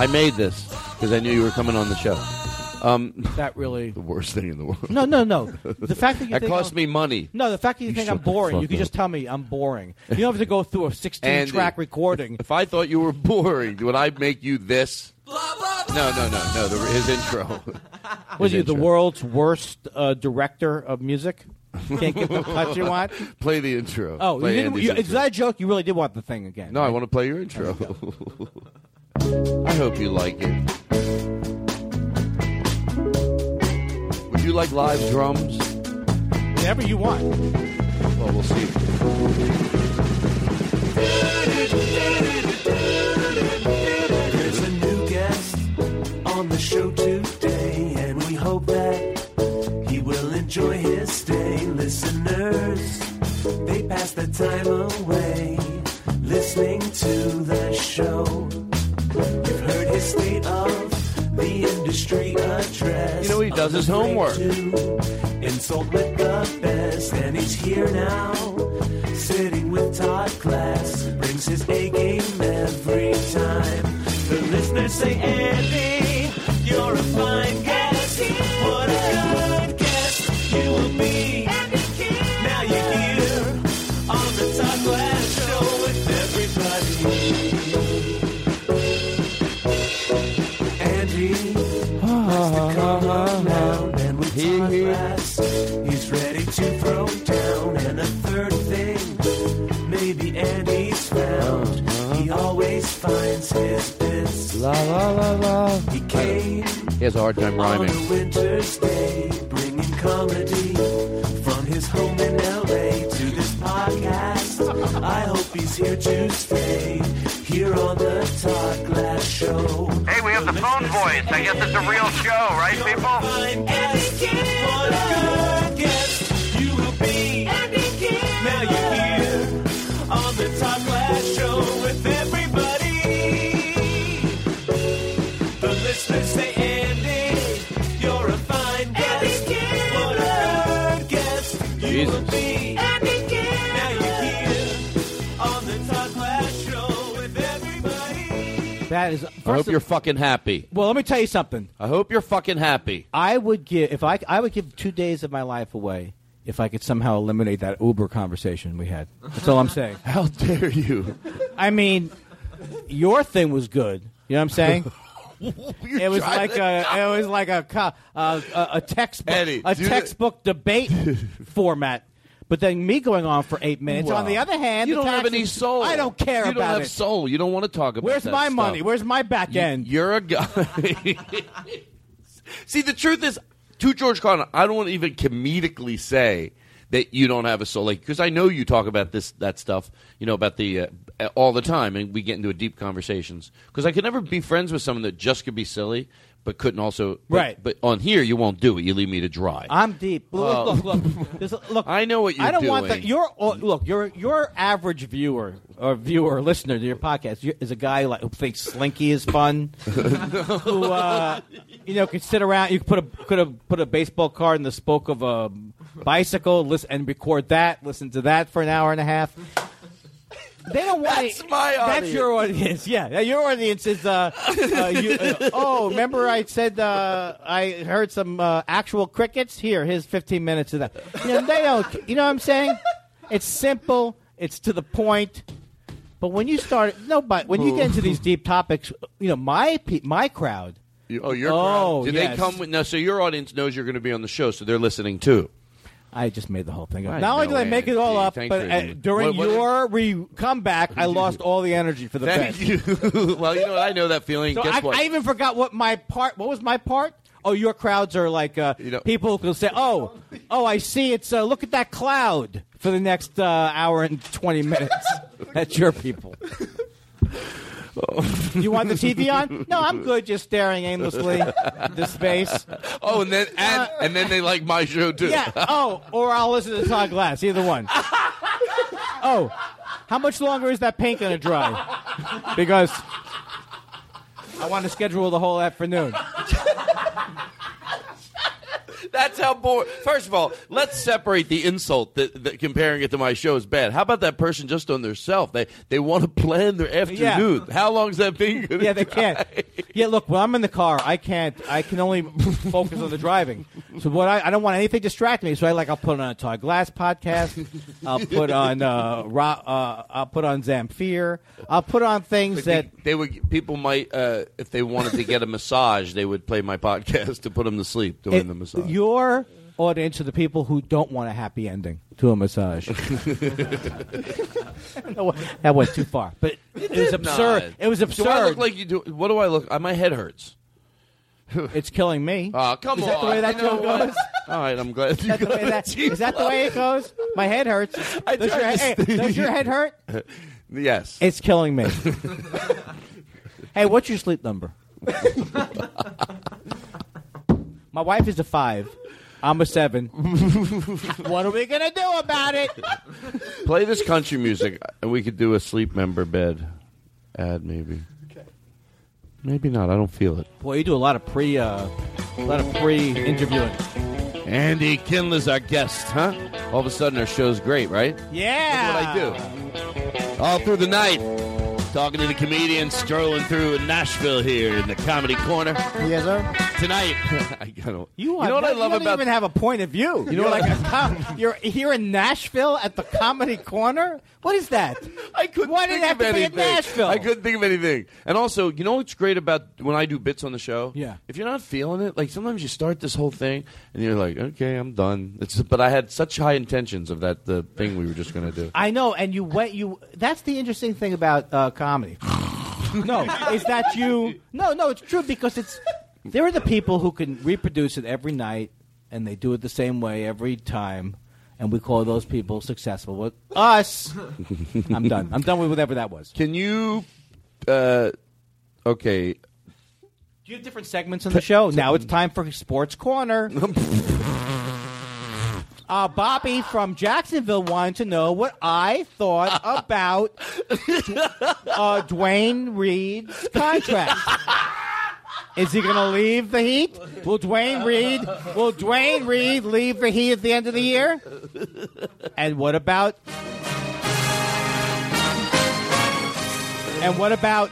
I made this because I knew you were coming on the show. Um, that really the worst thing in the world. No, no, no. The fact that you that think cost I'm- me money. No, the fact that you, You think I'm boring, you can up. just tell me I'm boring. You don't have to go through a 16 track recording. If I thought you were boring, would I make you this? No, no, no, no. The, his intro. Was you the world's worst uh, director of music? Can't get the cut you want. Play the intro. Oh, you Play didn't, you, intro. is that a joke? You really did want the thing again? No, I want to play your intro. I hope you like it. Would you like live drums? Whatever you want. Well, we'll see. There's a new guest on the show today, and we hope that he will enjoy his stay. Listeners, they pass the time away listening to the show. You've heard his state of the industry address. You know, he does his homework. Insult with the best, and he's here now, sitting with Todd Glass. Brings his A game every time. The listeners say, Andy, you're a fine guest. What finds his bits. La la la la. He came He has a hard time on rhyming. a winter's day, bringing comedy from his home in LA to this podcast. I hope he's here to stay, here on the Todd Glass Show. Hey, we have the phone voice. I guess it's a real show, right, people? What a good guest you will be. Now you're here on everybody. That is. I hope of- you're fucking happy. well, let me tell you something. I hope you're fucking happy. I would give if I I would give two days of my life away if I could somehow eliminate that Uber conversation we had. That's all I'm saying. How dare you? I mean, your thing was good. You know what I'm saying? it was like a it was like a uh, a, a textbook Eddie, a do the- textbook debate format. But then me going on for eight minutes. On the other hand, you don't have any soul. I don't care you don't have it. soul. You don't want to talk about. It. Where's my stuff. money? Where's my back end? You're a guy. See, the truth is, to George Carlin, I don't want to even comedically say that you don't have a soul, like because I know you talk about this that stuff, you know, about the uh, all the time, and we get into a deep conversations. Because I could never be friends with someone that just could be silly, but couldn't also. but- Right. But on here, you won't do it. You leave me to dry. I'm deep. Look, Oh. look, look, look. Look, I know what you're I don't want that. Your oh, look, your your average viewer or viewer or listener to your podcast is a guy like who thinks Slinky is fun, who uh, you know could sit around. You could put a could have put a baseball card in the spoke of a bicycle, listen and record that, listen to that for an hour and a half. They don't want. That's my audience. That's your audience. Yeah, Yeah, your audience is. Uh, uh, you, uh, oh, remember I said uh, I heard some uh, actual crickets. Here, here's 15 minutes of that. You know, they don't. You know what I'm saying? It's simple. It's to the point. But when you start, no, but when you get into these deep topics, you know, my pe- my crowd. You- oh, your Oh, crowd. Do yes. they come with now? So your audience knows you're going to be on the show, so they're listening too. I just made the whole thing up. I Not only know, did I make it all up, but uh, during What- what- your re- comeback, I lost all the energy for the Thank you. well, you know what? I know that feeling. So Guess I, what? I even forgot what my part. What was my part? Oh, your crowds are like uh, people who say, "Oh, oh, I see. It's uh, look at that cloud for the next uh, hour and twenty minutes." That's your people. You want the TV on? No, I'm good. Just staring aimlessly into space. oh, and then and, uh, and then they like my show too. Yeah. Oh, or I'll listen to Todd Glass. Either one. Oh, how much longer is that paint going to dry? Because I want to schedule the whole afternoon. That's how bored. First of all, let's separate the insult that, that comparing it to my show is bad. How about that person just on their self? They they want to plan their afternoon. How long's that? Gonna Yeah, they can't. Yeah, look, when I'm in the car, I can't. I can only focus on the driving. So what I, I don't want anything distracting me. So I like I'll put on a Todd Glass podcast. I'll put on uh, Ro- uh I'll put on Zamfir. I'll put on things that They, they would. People might, uh, if they wanted to get a massage, they would play my podcast to put them to sleep during It- the massage. Your audience are the people who don't want a happy ending to a massage. that went too far, but it was absurd. It was absurd. Do I look like you do? What do I look? Uh, my head hurts. it's killing me. Oh, come is on. that the way that You joke goes? All right, I'm glad. Is that, the way that, is that the way it goes? My head hurts. Does your, to hey, does your head hurt? Yes. It's killing me. hey, what's your sleep number? My wife is a five. I'm a seven. what are we gonna do about it? Play this country music, and we could do a Sleep Number bed ad, maybe. Maybe not. I don't feel it. Boy, you do a lot of pre, uh, a lot of pre-interviewing. Andy Kindler's our guest, huh? All of a sudden, our show's great, right? Yeah. That's what I do. All through the night, talking to the comedians, strolling through Nashville here in the Comedy Corner. Yes, sir. Tonight, I gotta, You, you know what I love about you don't even have a point of view. You You know like a com- you're here in Nashville at the Comedy Corner. What is that? I couldn't Why did it have to be in. Nashville? I couldn't think of anything. And also, you know what's great about when I do bits on the show? Yeah. If you're not feeling it, like sometimes you start this whole thing and you're like, okay, I'm done. It's, but I had such high intentions of that the thing we were just going to do. I know, and you went. You that's the interesting thing about uh, comedy. no, is that you? No, no, it's true because it's there are the people who can reproduce it every night, and they do it the same way every time, and we call those people successful. With us, I'm done. I'm done with whatever that was. Can you? Uh, okay. Do you have different segments on the show? Now it's time for Sports Corner. Uh, Bobby from Jacksonville wanted to know what I thought about uh, Dwayne Reed's contract. Is he going to leave the Heat? Will Dwayne Reed? Will Dwayne Reed leave the Heat at the end of the year? And what about? And what about?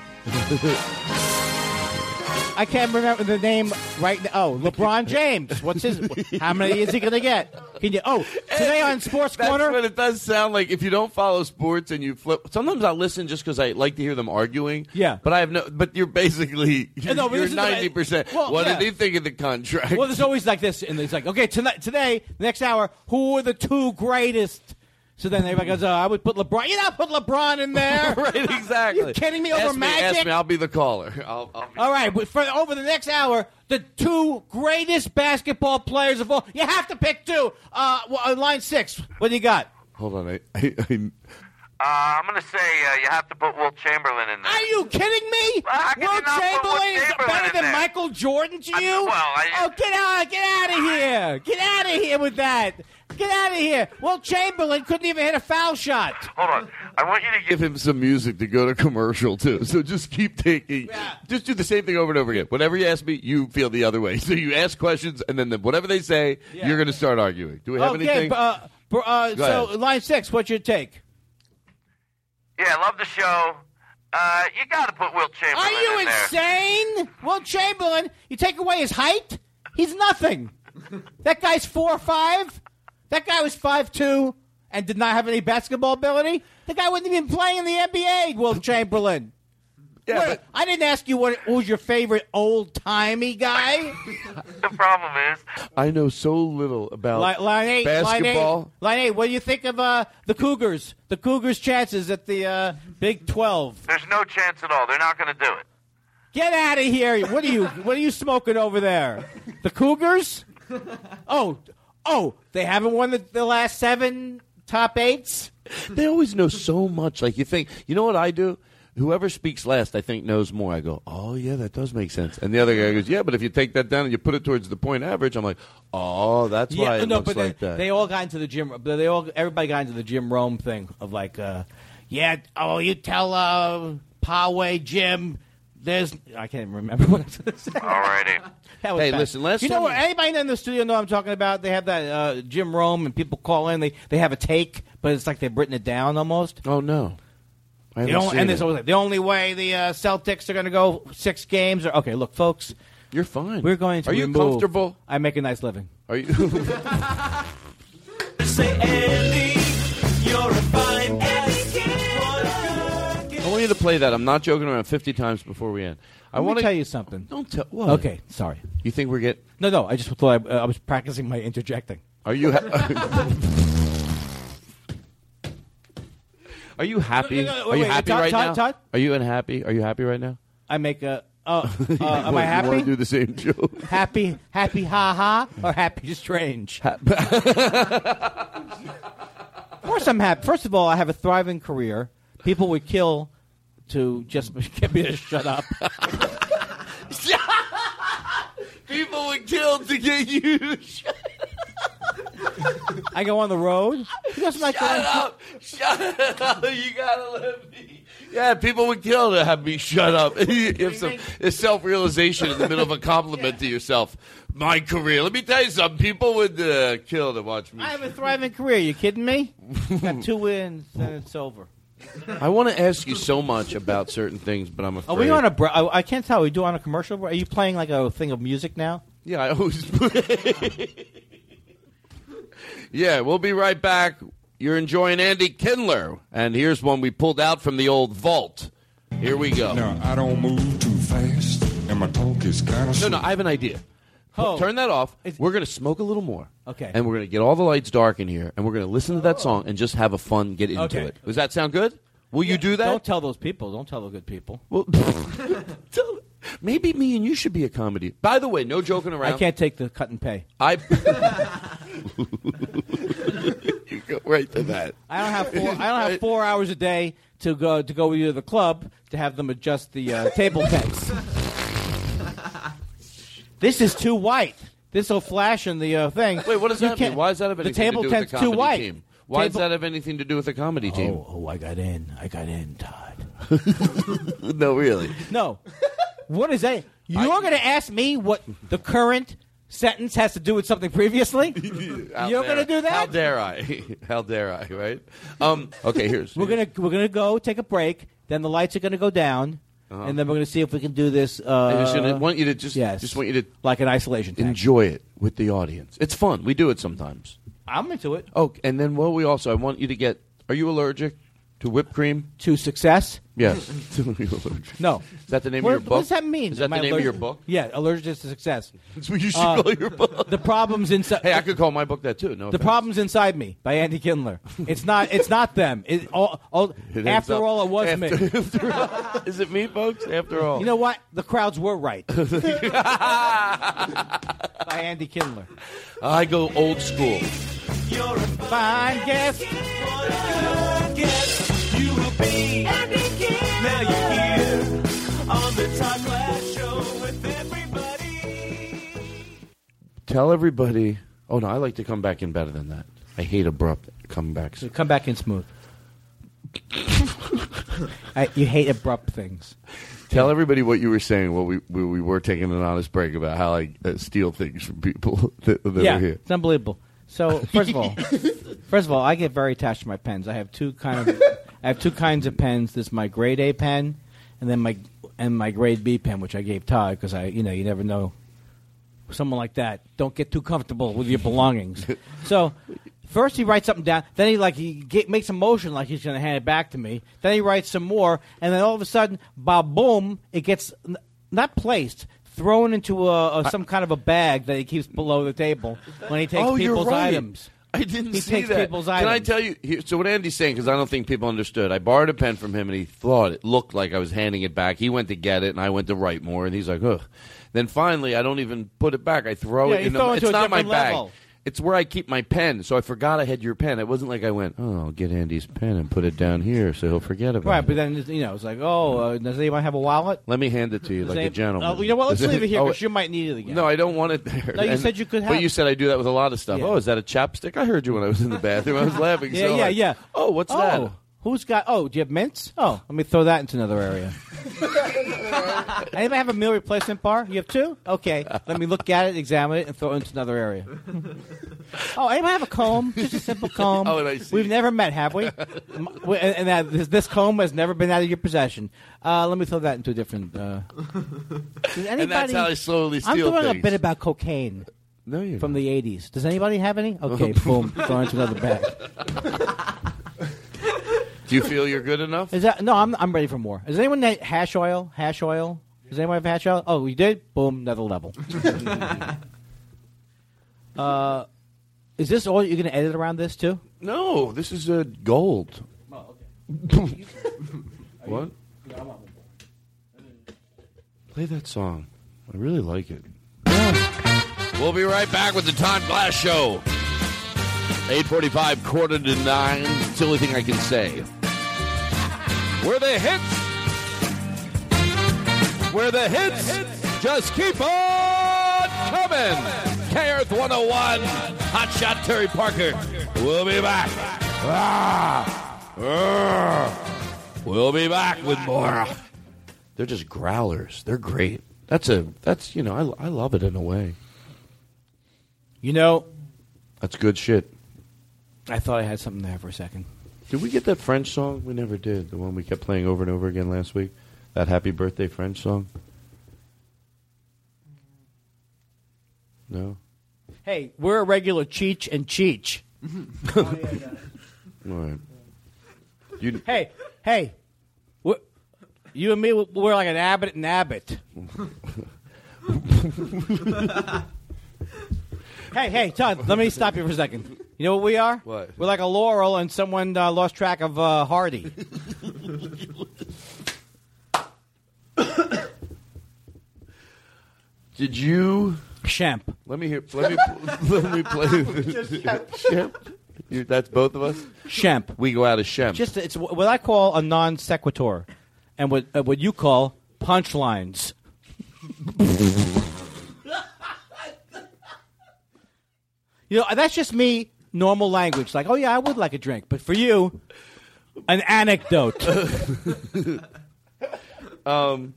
I can't remember the name right now. Oh, LeBron James. What's his? How many is he going to get? Can you? Oh, today on Sports That's Corner. what it does sound like. If you don't follow sports and you flip, sometimes I listen just because I like to hear them arguing. Yeah. but I have no. But you're basically you're, No, ninety percent. well, what yeah. did he think of the contract? Well, there's always like this, and it's like, okay, tonight, today, next hour, who are the two greatest? So then everybody goes, oh, I would put LeBron. You not put LeBron in there. right, exactly. You kidding me over ask Magic? Ask me. I'll be the caller. I'll, I'll be All right, but for over the next hour, the two greatest basketball players of all. You have to pick two. Uh, well, uh, line six. What do you got? Hold on. I, I, I, Uh, I'm going to say uh, you have to put Wilt Chamberlain in there. Are you kidding me? How can you Wilt not put Chamberlain is Chamberlain better than there? Michael Jordan to you? I, well, I- oh, get out! Get out of here! Get out of here with that! Get out of here! Wilt Chamberlain couldn't even hit a foul shot. Hold on. I want you to Give him some music to go to commercial too. So just keep taking. Just do the same thing over and over again. Whenever you ask me, you feel the other way. So you ask questions, and then the, whatever they say, Yeah. you're going to start arguing. Do we have okay, anything? uh, uh, so ahead. line six. What's your take? Yeah, I love the show. Uh, you got to put Wilt Chamberlain Are you in there. insane? Wilt Chamberlain, you take away his height, he's nothing. that guy's four or five. That guy was five two and did not have any basketball ability. The guy wouldn't even play in the NBA. Wilt Chamberlain. What- I didn't ask you what who's your favorite old timey guy. the problem is, I know so little about Line, line eight, line basketball. eight, line eight. What do you think of uh, the Cougars? The Cougars' chances at the uh, Big Twelve. there's no chance at all. They're not going to do it. Get out of here! What are you? What are you smoking over there? The Cougars? Oh, oh, they haven't won the, the last seven top eights. They always know so much. Like you think, you know what I do? Whoever speaks last, I think knows more. I go, oh yeah, that does make sense. And the other guy goes, yeah, but if you take that down and you put it towards the point average, I'm like, oh, that's why it no, looks but like they, that. they all got into the Jim. They all, everybody got into the Jim Rome thing of like, uh, yeah, oh, you tell uh, Poway Jim. There's, I can't remember what I was going to say. Alrighty. That was Hey, bad. listen, last you know what? Anybody in the studio know what I'm talking about? They have that uh, Jim Rome, and people call in. They they have a take, but it's like they've written it down almost. oh no, I The haven't only, seen and there's always like, the only way the uh, Celtics are going to go six games. Or, okay, look, folks, You're fine. we're going to. Are you remove- comfortable? I make a nice living. Are you? Say, Andy, you're a fine guest. You to play that. I'm not joking around 50 times before we end. I want to tell you something. Don't tell. What? Okay, sorry. You think we're get? No, no. I just thought I, uh, I was practicing my interjecting. Are you? Ha- Are you happy? No, no, no, Are you wait, wait, happy Todd, right Todd, now? Todd? Are you unhappy? Are you happy right now? I make a. Uh, uh, am I You want happy? to do the same joke? happy, happy, ha ha, or happy strange? of course, I'm happy. First of all, I have a thriving career. People would kill to just get me to shut up. People would kill to get you. to shut I go on the road. Who doesn't like going- up! Shut up! You gotta let me. Yeah, people would kill to have me shut up. you have some self realization in the middle of a compliment to yourself. My career. Let me tell you something. People would uh, kill to watch me. I have a thriving career. You kidding me? Got two wins, and it's over. I want to ask you so much about certain things, but I'm afraid. Are we on a? Br- I I can't tell. Are we doing on a commercial? break? Are you playing like a thing of music now? Yeah, I always play. yeah, we'll be right back. You're enjoying Andy Kindler, and here's one we pulled out from the old vault. Here we go. Now, I don't move too fast, and my talk is kind of No, no, I have an idea. Oh. Turn that off. We're going to smoke a little more. Okay. And we're going to get all the lights dark in here, and we're going to listen to that song and just have a fun get into Okay. it. Does that sound good? Will you do that? Don't tell those people. Don't tell the good people. Well, tell- maybe me and you should be a comedy. By the way, no joking around. I can't take the cut and pay. I. you go right to that. I don't have four. I don't have four hours a day to go to go with you to the club to have them adjust the uh, table tents. This is too white. This will flash in the uh, thing. Wait, what does You that mean? can't- Why does that have anything to do with tent's the too comedy white. team? Why does Table- that have anything to do with the comedy team? Oh, oh, I got in. I got in, Todd. no, really. No. What is that? You're going to ask me what the current sentence has to do with something previously? How You're dare- going to do that? How dare I? How dare I? Right? Um, okay, here's. We're gonna we're gonna go take a break. Then the lights are gonna go down, Uh-huh. and then we're gonna see if we can do this. Uh, I just gonna- want you to just, yes, just want you to like an isolation. Tank. enjoy it with the audience. It's fun. We do it sometimes. I'm into it. Oh, and then what we also I want you to get. Are you allergic to whipped cream? To success? Yes. Are you allergic? No. Is that the name What, of your book? what does that mean? Is that Am the I name of allergic- your book? Yeah, allergic to success. That's what you should Uh, call your book. The problems inside. Hey, I could call my book that too. No, the offense. problems inside me by Andy Kindler. It's not. It's not them. It, all, all, It ends after up- all, it was after- me. after all- Is it me, folks? After all, You know what? The crowds were right. by Andy Kindler. I go old school. You're a fine now you're here on the Todd Glass Show with everybody. Tell everybody. Oh no, I like to come back in better than that. I hate abrupt comebacks. Come back in smooth. I, you hate abrupt things. Tell everybody what you were saying. Well, we we, we were taking an honest break about how I uh, steal things from people that, that yeah, are here. it's unbelievable. So first of all, first of all, I get very attached to my pens. I have two kind of I have two kinds of pens. This is my grade A pen, and then my and my grade B pen, which I gave Todd because I, you know, you never know. Someone like that, don't get too comfortable with your belongings. so, first he writes something down, then he like he get, makes a motion like he's going to hand it back to me. Then he writes some more, and then all of a sudden, ba boom, it gets n- not placed. Thrown into a, a some kind of a bag that he keeps below the table when he takes oh, people's right. items. I didn't He see that. Can I tell you? Here, so what Andy's saying, because I don't think people understood. I borrowed a pen from him, and he thought it looked like I was handing it back. He went to get it, and I went to write more, and he's like, "Ugh." Then finally, I don't even put it back. I throw Yeah, it in. the, it it's not my different bag. It's where I keep my pen. So I forgot I had your pen. It wasn't like I went, "Oh, I'll get Andy's pen and put it down here, so he'll forget about Right, it." Right, but then you know it's like, oh, uh, does anyone have a wallet? Let me hand it to you Does like a gentleman. Oh, you know what? Let's leave it here oh, because you might need it again. No, I don't want it there. No, you And- said you could have. But you said I do that with a lot of stuff. Yeah. Oh, is that a chapstick? I heard you when I was in the bathroom. I was laughing. Yeah, so yeah, hard. yeah. Oh, what's oh, that? Who's got? Oh, do you have mints? Oh, let me throw that into another area. Anybody have a meal replacement bar? You have two? Okay, let me look at it, examine it, and throw it into another area. oh, anybody have a comb? Just a simple comb. Oh, and I see. We've never met, have we? M- we- and and that, this, this comb has never been out of your possession. Uh, let me throw that into a different. Uh, does anybody, And that's how I slowly I'm steal throwing a bit about cocaine. No, you from the '80s. Does anybody have any? Okay, boom, throw into another bag. Do you feel you're good enough? Is that no? I'm I'm ready for more. Is anyone that hash oil? Hash oil? Does anyone have hash oil? Oh, we did. Boom, another level. uh, is this all you're going to edit around this too? No, this is uh, gold. Oh, what? Play that song. I really like it. We'll be right back with the Todd Glass Show. 845, quarter to nine. It's the only thing I can say. Where the hits, where the hits, just keep on coming. KRF 101, Hot Shot Terry Parker. We'll be back. Ah, ah. We'll be back with more. They're just growlers. They're great. That's a that's you know I, I love it in a way. You know, That's good shit. I thought I had something there for a second. Did we get that French song? We never did. The one we kept playing over and over again last week. That Happy Birthday French song. No. Hey, we're a regular Cheech and Cheech. Oh, All right. You Hey, hey, we you and me, we're like an Abbott and Abbott. hey, hey, Todd, let me stop you for a second. You know what we are? What? We're like a Laurel and someone uh, lost track of uh, Hardy. Did you? Shemp. Let me hear. Let me. let me play. Shemp. You, that's both of us. Shemp. We go out as Shemp. Just it's what I call a non sequitur, and what uh, what you call punchlines. you know, that's just me, normal language. Like, oh yeah, I would like a drink, but for you, an anecdote. um,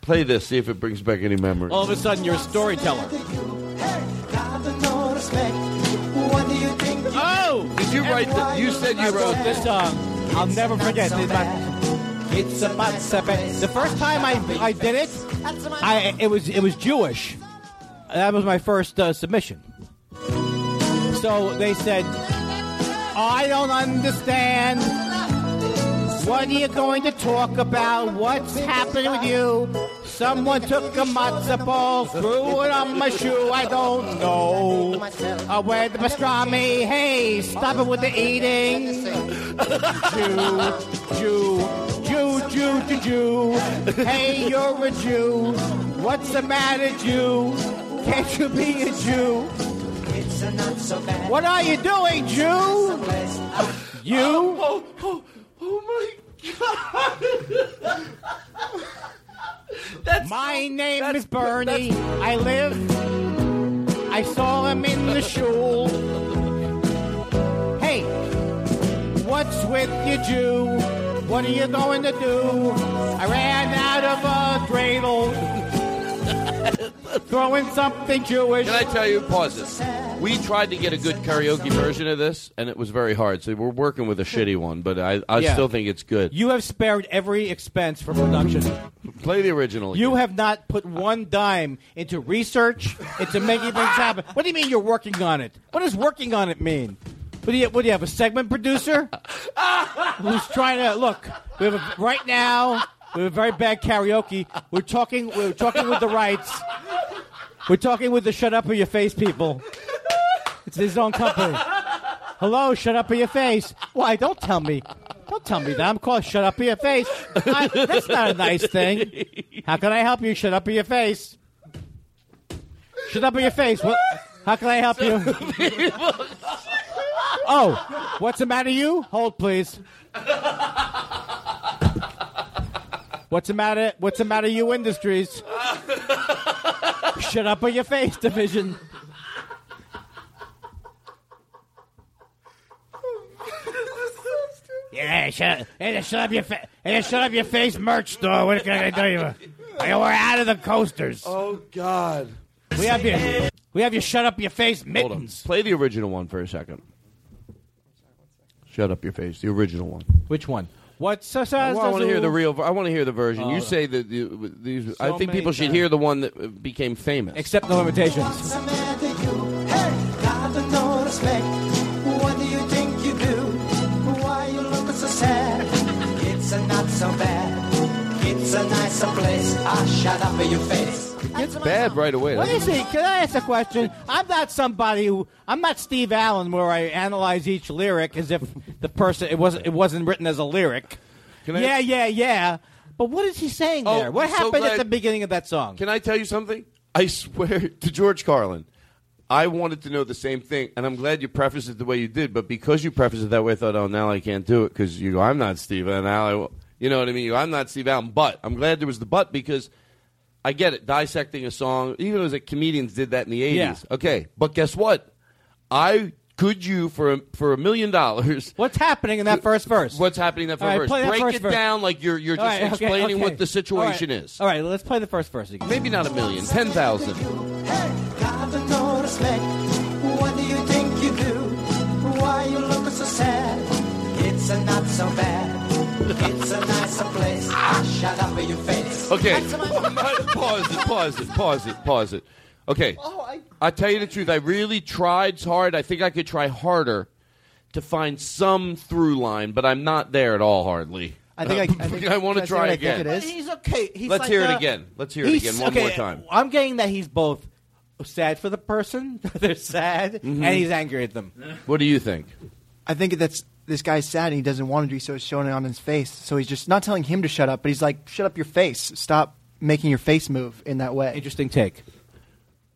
play this. See if it brings back any memories. All of a sudden, you're a storyteller. Oh! Did you write the- you said you I wrote this song. I'll never forget. It's about- It's about seven. The first time I I did it, I it was it was Jewish. That was my first uh, submission. So they said, "I don't understand. What are you going to talk about? What's happening with you? Someone took a matzo ball, threw it on my shoe. I don't know. I wear the pastrami? Hey, stop it with the eating. Jew, Jew, Jew, Jew, Jew, Jew. Hey, you're a Jew. What's the matter, Jew? Can't you be a Jew? What are you doing, Jew? You? Oh, oh, oh, oh my God. My name is Bernie. I live I saw him in the shul. Hey, what's with you, Jew? What are you going to do? I ran out of a dreidel. Throwing something Jewish. Can I tell you? Pause this. We tried to get a good karaoke version of this, and it was very hard. So we're working with a shitty one, but I, I Yeah. still think it's good. You have spared every expense for production. Play the original. You have not put one dime into research, into making things happen. What do you mean you're working on it? What does working on it mean? What do you, what do you have, a segment producer? Who's trying to, look, we have a, right now, we have very bad karaoke. We're talking, we're talking with the rights. We're talking with the shut up or your face people. It's his own company. Hello, shut up or your face. Why, don't tell me. Don't tell me that. I'm called shut up or your face. I, that's not a nice thing. How can I help you? Shut up or your face. Shut up or your face. What? How can I help you? Oh, what's the matter, you? Hold, please. What's the matter? What's the matter, you industries? Shut up or your face, division. Yeah, shut, hey, shut up your face. Hey, shut up your face merch store. What can I tell you? Hey, we're out of the coasters. Oh God. We have your, we have your shut up your face Hold on. mittens. Play the original one for a second. Shut up your face. The original one. Which one? What's uh, Well, I want to hear the real. I want to hear the version. Oh. you say that the, these. I think people should times. hear the one that uh, became famous. Except no limitations. Got no respect. What do you think you do? Why you look so? It's a not so bad. It's a nicer place. Ah, shut up in your face. It's bad right away. What is he? Can I ask a question? I'm not somebody who I'm not Steve Allen, where I analyze each lyric as if the person it wasn't it wasn't written as a lyric. Can I- yeah, yeah, yeah. But what is he saying Oh, there? What so happened at glad- the beginning of that song? Can I tell you something? I swear to George Carlin, I wanted to know the same thing, and I'm glad you prefaced it the way you did. But because you prefaced it that way, I thought, oh, now I can't do it because you go, I'm not Steve, and now I, will- you know what I mean. You go, I'm not Steve Allen, but I'm glad there was the but because I get it. Dissecting a song, even as like comedians did that in the 80s. Yeah. Okay, but guess what? I could you for a, for a million dollars. What's happening in that first verse? What's happening in that All right, first play that verse? Break first it verse. down like you're you're just All right, okay, explaining okay. what the situation All right. is. All right, let's play the first verse again. Maybe not a million, ten thousand. Got no respect. What do you think you do? Why you look so sad? It's not so bad. It's a nicer place. Ah, shut up in your face. Okay. pause it, pause it, pause it, pause it. Okay. oh, I I tell you the truth, I really tried hard. I think I could try harder to find some through line, but I'm not there at all hardly. I think I- I think- I want to I try what I again. think it is? He's okay. He's Let's like hear it again. Let's hear it again one okay, more time. I'm getting that he's both sad for the person, they're sad, Mhm. and he's angry at them. What do you think? I think that's this guy's sad and he doesn't want to be, so it's showing it on his face. So he's just not telling him to shut up, but he's like, "Shut up your face! Stop making your face move in that way." Interesting take.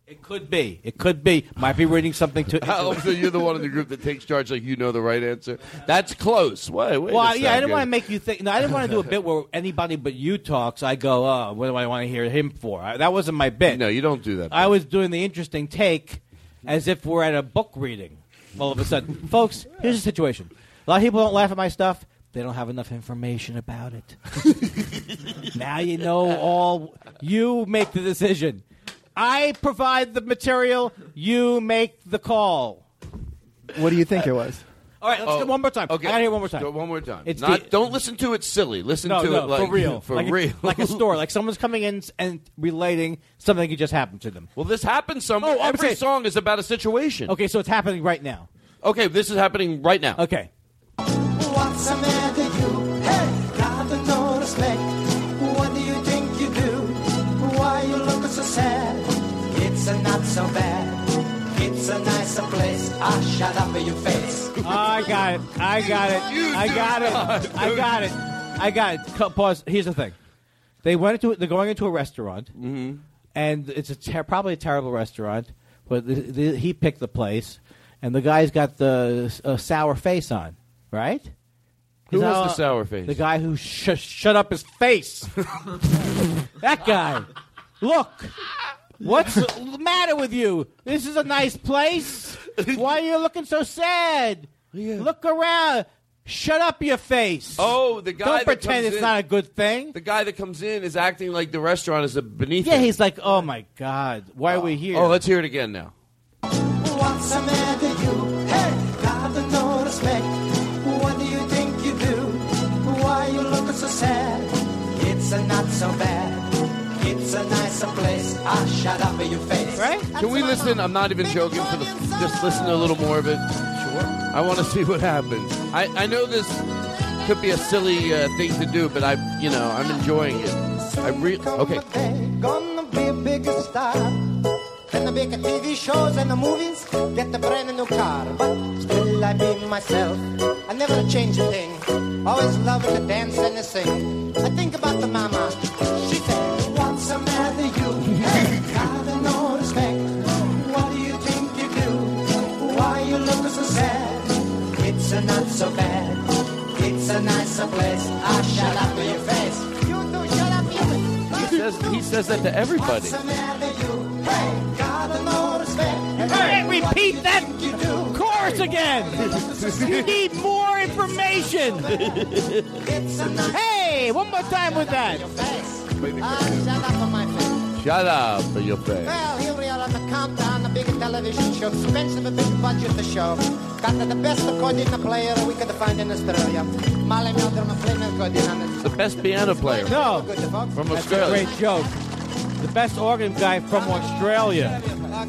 It could be. It could be. Might be reading something to. How, so you're the one in the group that takes charge like you know the right answer? That's close. Wait, wait well, a yeah, I didn't want to make you think. No, I didn't want to do a bit where anybody but you talks. I go, oh, what do I want to hear him for? I, that wasn't my bit. No, you don't do that. I was doing the interesting take as if we're at a book reading. All of a sudden, folks, here's the situation. A lot of people don't laugh at my stuff. They don't have enough information about it. now you know all. You make the decision. I provide the material. You make the call. What do you think it was? All right, let's Oh, do it one more time. Okay. I gotta hear one more time. Do it one more time. It's Not, the- don't listen to it silly. Listen no, to no, it like for real, For like real, a, like a story, like someone's coming in and relating something that just happened to them. Well, this happens somewhere. Oh, Every saying- song is about a situation. Okay, so it's happening right now. Okay, this is happening right now. Okay. I got it. I got it. I got it. I got it. I got it. Co- Pause. Here's the thing. They went into. They're going into a restaurant, and it's a ter- probably a terrible restaurant. But the, the, he picked the place, and the guy's got the uh, sour face on, right? Who He's all- the sour face? The guy who sh- shut up his face. that guy. Look. What's the matter with you? This is a nice place. Why are you looking so sad? Look around. Shut up your face. Oh, the guy Don't that pretend comes it's in- not a good thing. The guy that comes in is acting like the restaurant is a beneath Yeah, him. he's like, oh my God, why are we here? Oh, let's hear it again now. What's the matter you? Hey, got no respect. What do you think you do? Why you looking so sad? It's a not so bad. It's a nicer place. Ah, shut up in your face. Right? Can we listen? I'm not even joking. For the just listen to a little more of it. I want to see what happens. I I know this could be a silly uh, thing to do, but I you know I'm enjoying it. I re- okay. Gonna be a bigger star. The bigger TV shows and the movies. Get a brand new car. But still I be myself. I never change a thing. Always loving to dance and to sing. I think about the mama. It's a not so bad. It's a nicer place. Ah, shut up in your face. You do shut up your face. He says he says that to everybody. Hey, repeat that chorus again. you need more information. hey, one more time with that. Shut up on my face. Shut up in your face. Well, here we are on the countdown, the big television show. Expensive, a big budget to show. Got the best accordion player we could find in Australia. Molly Meldrum, playing accordion on. The best piano player. No, From that's Australia. a great joke. The best organ guy from Australia.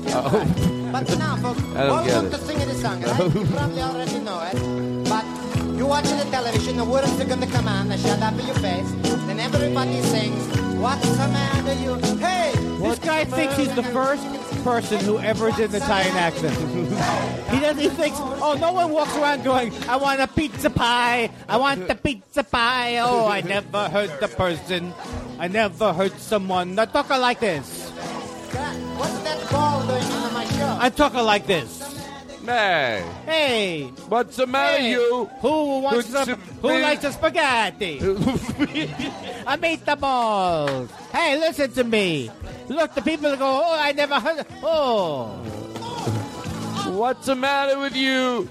Oh. But now, folks, I don't all get it. to sing the song, right? Oh. you probably already know it. But you watching the television, the words are going to come on, they shut up in your face. Then everybody sings, What's the matter, you? Hey! This guy thinks he's the first person who ever did an Italian accent. he doesn't. He thinks, oh, no one walks around going, "I want a pizza pie. I want the pizza pie." Oh, I never heard the person. I never heard someone that talk like this. What's that ball doing in my show? I talk like this. Hey. Hey. What's the matter, Hey, you? Who wants Good the, Who likes the spaghetti? I made the balls. Hey, listen to me. Look, the people go, oh, I never heard. Oh. What's the matter with you?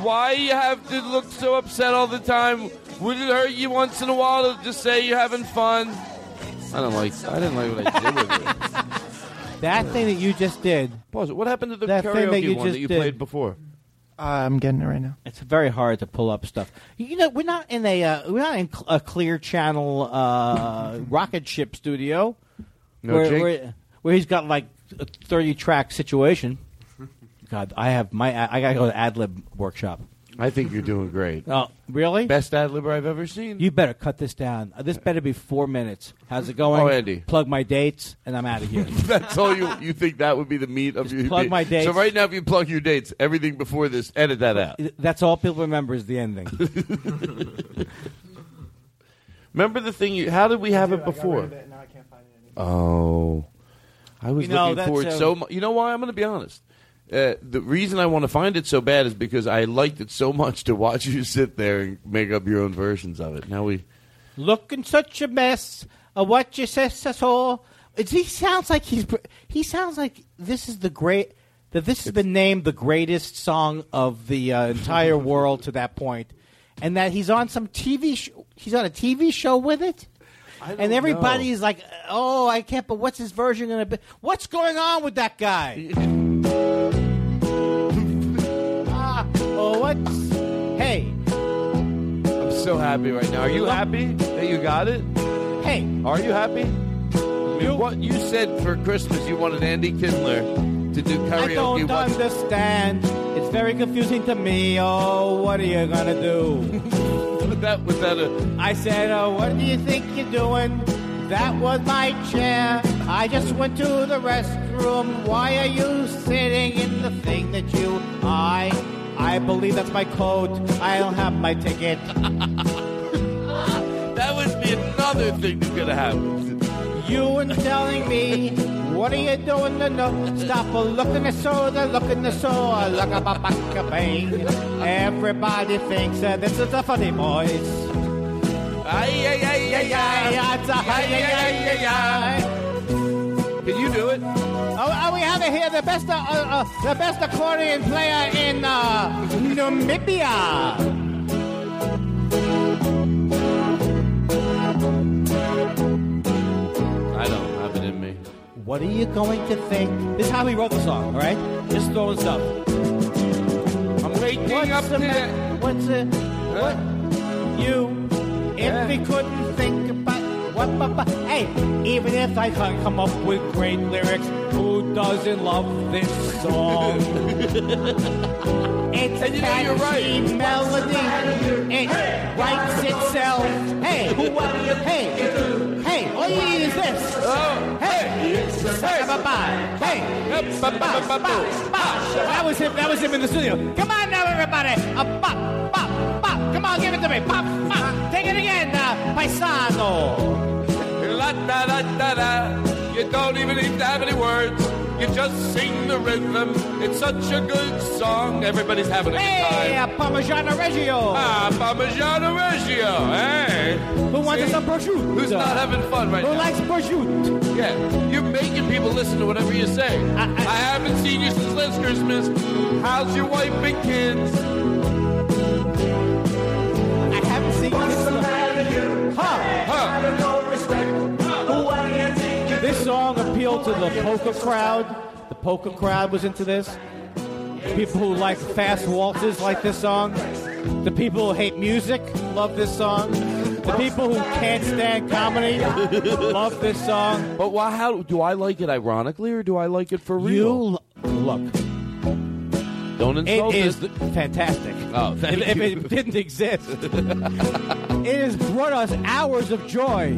Why you have to look so upset all the time? Would it hurt you once in a while to just say you're having fun? I don't like. I didn't like what I did with it. That thing that you just did. Pause it. What happened to the That thing that karaoke you one just that you did. played before? Uh, I'm getting it right now. It's very hard to pull up stuff. You know, we're not in a uh, we're not in cl- a clear channel uh, rocket ship studio. No, where, Jake? where, where he's got like a thirty track situation. God, I have my I gotta go to ad lib workshop. I think you're doing great. Oh, really? Best ad libber I've ever seen. You better cut this down. Uh, This better be four minutes. How's it going? Oh, Andy. Plug my dates, and I'm out of here. That's all you you think that would be the meat of your plug my dates. So right now, if you plug your dates, everything before this, edit that out. That's all people remember is the ending. Remember the thing you? How did we have it before? Oh, I was You know, looking forward uh, so much. You know why? I'm going to be honest. Uh, the reason I want to find it so bad is because I liked it so much to watch you sit there and make up your own versions of it. Now we. looking such a mess. Uh, what you say, so it's, he sounds like he's he sounds like this is the great that this has been named the greatest song of the uh, entire world to that point, and that he's on some TV sh- he's on a TV show with it. And everybody's like, "Oh, I can't." But what's his version going to be? What's going on with that guy? ah, oh, what's? Hey, I'm so happy right now. Are you happy that you got it? Hey, are you happy? Mean, what you said for Christmas, you wanted Andy Kindler to do karaoke. I don't What- understand. It's very confusing to me. Oh, what are you gonna do? that was that a? I said, oh, what do you think you're doing? That was my chair. I just went to the restroom. Why are you sitting in the thing that you? I, I believe that's my coat. I don't have my ticket. That would be another thing that's gonna happen. You were telling me, what are you doing? No, no, stop a looking at so, the looking the so, look at my back a bang. Everybody thinks that this is a funny voice. Ay, ay, ay, ay, ay. It's a hi, ay, ay, ay, ay. Can you do it? to hear the best, uh, uh, the best accordion player in uh, Namibia. I don't have it in me. What are you going to think? This is how he wrote the song, all right? Just throwing stuff. I'm waking What's up the to ma- that. What's it? What? You, if we couldn't think about what, but, but, hey, even if I can't come up with great lyrics, who doesn't love this song? it's And you catchy right. melody. It writes itself. Hey, hey, hey, all you need is this. Oh, Hey, hey. Hey. That was him. That was him in the studio. Come on now, everybody. A bop. Come on, give it to me. Pop, pop. Take it again, uh, paisano. La da da da da. You don't even need to have any words. You just sing the rhythm. It's such a good song. Everybody's having a good time. uh, Parmigiano Reggio. Ah, Parmigiano Reggio. Hey. Who wants See? some prosciutto? Who's not having fun right Who now? Who likes prosciutto? Yeah, you're making people listen to whatever you say. I, haven't seen you since last Christmas. How's your wife and kids? I haven't seen this. Huh. This song appealed to the poker crowd. The poker crowd was into this. People who like fast waltzes like this song. The people who hate music love this song. The people who can't stand comedy love this song. But why? How do I like it? Ironically, or do I like it for You real? l- look. Don't insult is it. th- fantastic. Oh, thank if, if it didn't exist, it has brought us hours of joy.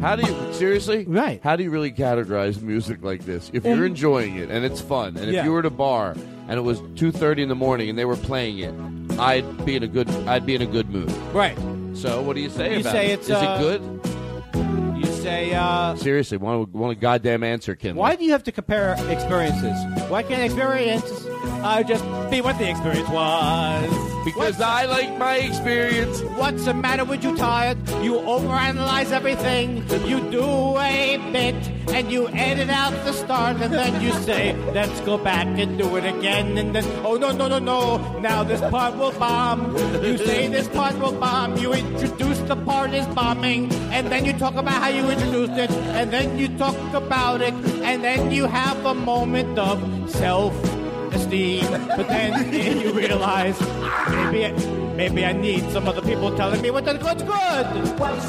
How do you seriously? Right. How do you really categorize music like this? If you're enjoying it and it's fun, and if Yeah. you were at a bar and it was two thirty in the morning and they were playing it, I'd be in a good. I'd be in a good mood. Right. So what do you say You about say it? it's, Is uh, it good? You say, uh, Seriously, want a, want a goddamn answer, Kim? why do you have to compare experiences? Why can't experience uh, just be what the experience was? Because I like my experience. What's the matter with you, tired? You overanalyze everything. You do a bit and you edit out the start, and then you say, "Let's go back and do it again." And then, oh no, no, no, no! Now this part will bomb. You say this part will bomb. You introduce the part is bombing, and then you talk about how you introduced it, and then you talk about it, and then you have a moment of self esteem, but then you realize maybe maybe I need some other people telling me what the good's good.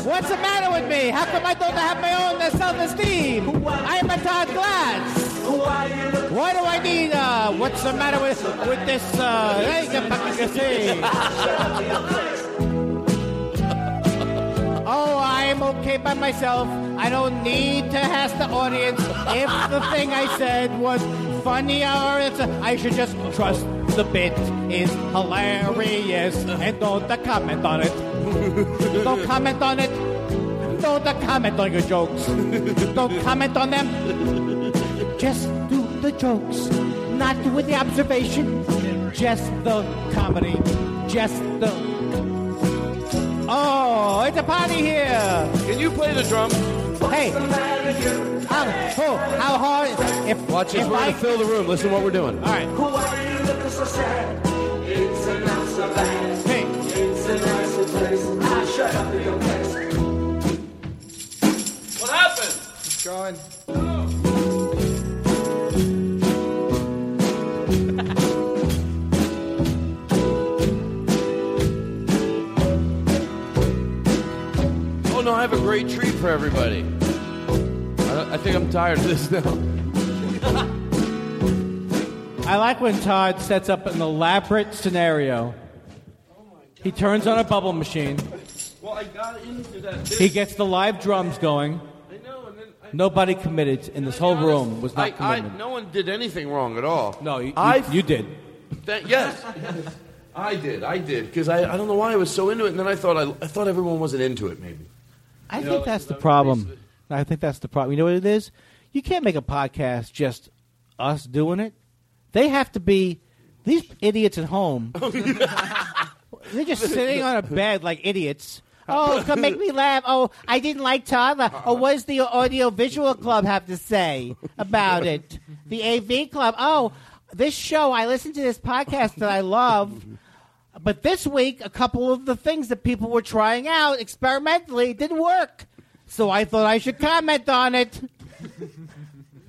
What's the matter with me? How come I don't have my own self esteem? I am a Todd Glass. Why do I need uh what's the matter with with this uh. Oh, I'm okay by myself. I don't need to ask the audience if the thing I said was funny or it's I should just trust the bit is hilarious and don't comment on it. don't comment on it. Don't comment on your jokes. Don't comment on them. Just do the jokes, not with the observation. Just the comedy. Just the Oh, it's a party here. Can you play the drums? Hey, how, oh, how hard? If Watch this. if We're I, gonna fill the room. Listen to what we're doing. All right. Hey. What happened? Going. Oh no, I have a great treat for everybody. I, I think I'm tired of this now. I like when Todd sets up an elaborate scenario. He turns on a bubble machine. Well, I got into that. He gets the live drums going. I know. Nobody committed in this whole room was not I, committed. no one did anything wrong at all. No, you, you, I you did. Th- yes, I did. I did because I, I don't know why I was so into it, and then I thought I, I thought everyone wasn't into it. Maybe. I You think know, that's the problem. I think that's the problem. You know what it is? You can't make a podcast just us doing it. They have to be these idiots at home. Oh, they're just sitting on a bed like idiots, Oh, come make me laugh. Oh, I didn't like Toddler. Uh, oh, what does the Audio Visual Club have to say about it? The AV Club. Oh, this show, I listen to this podcast that I love. But this week, a couple of the things that people were trying out experimentally didn't work. So I thought I should comment on it.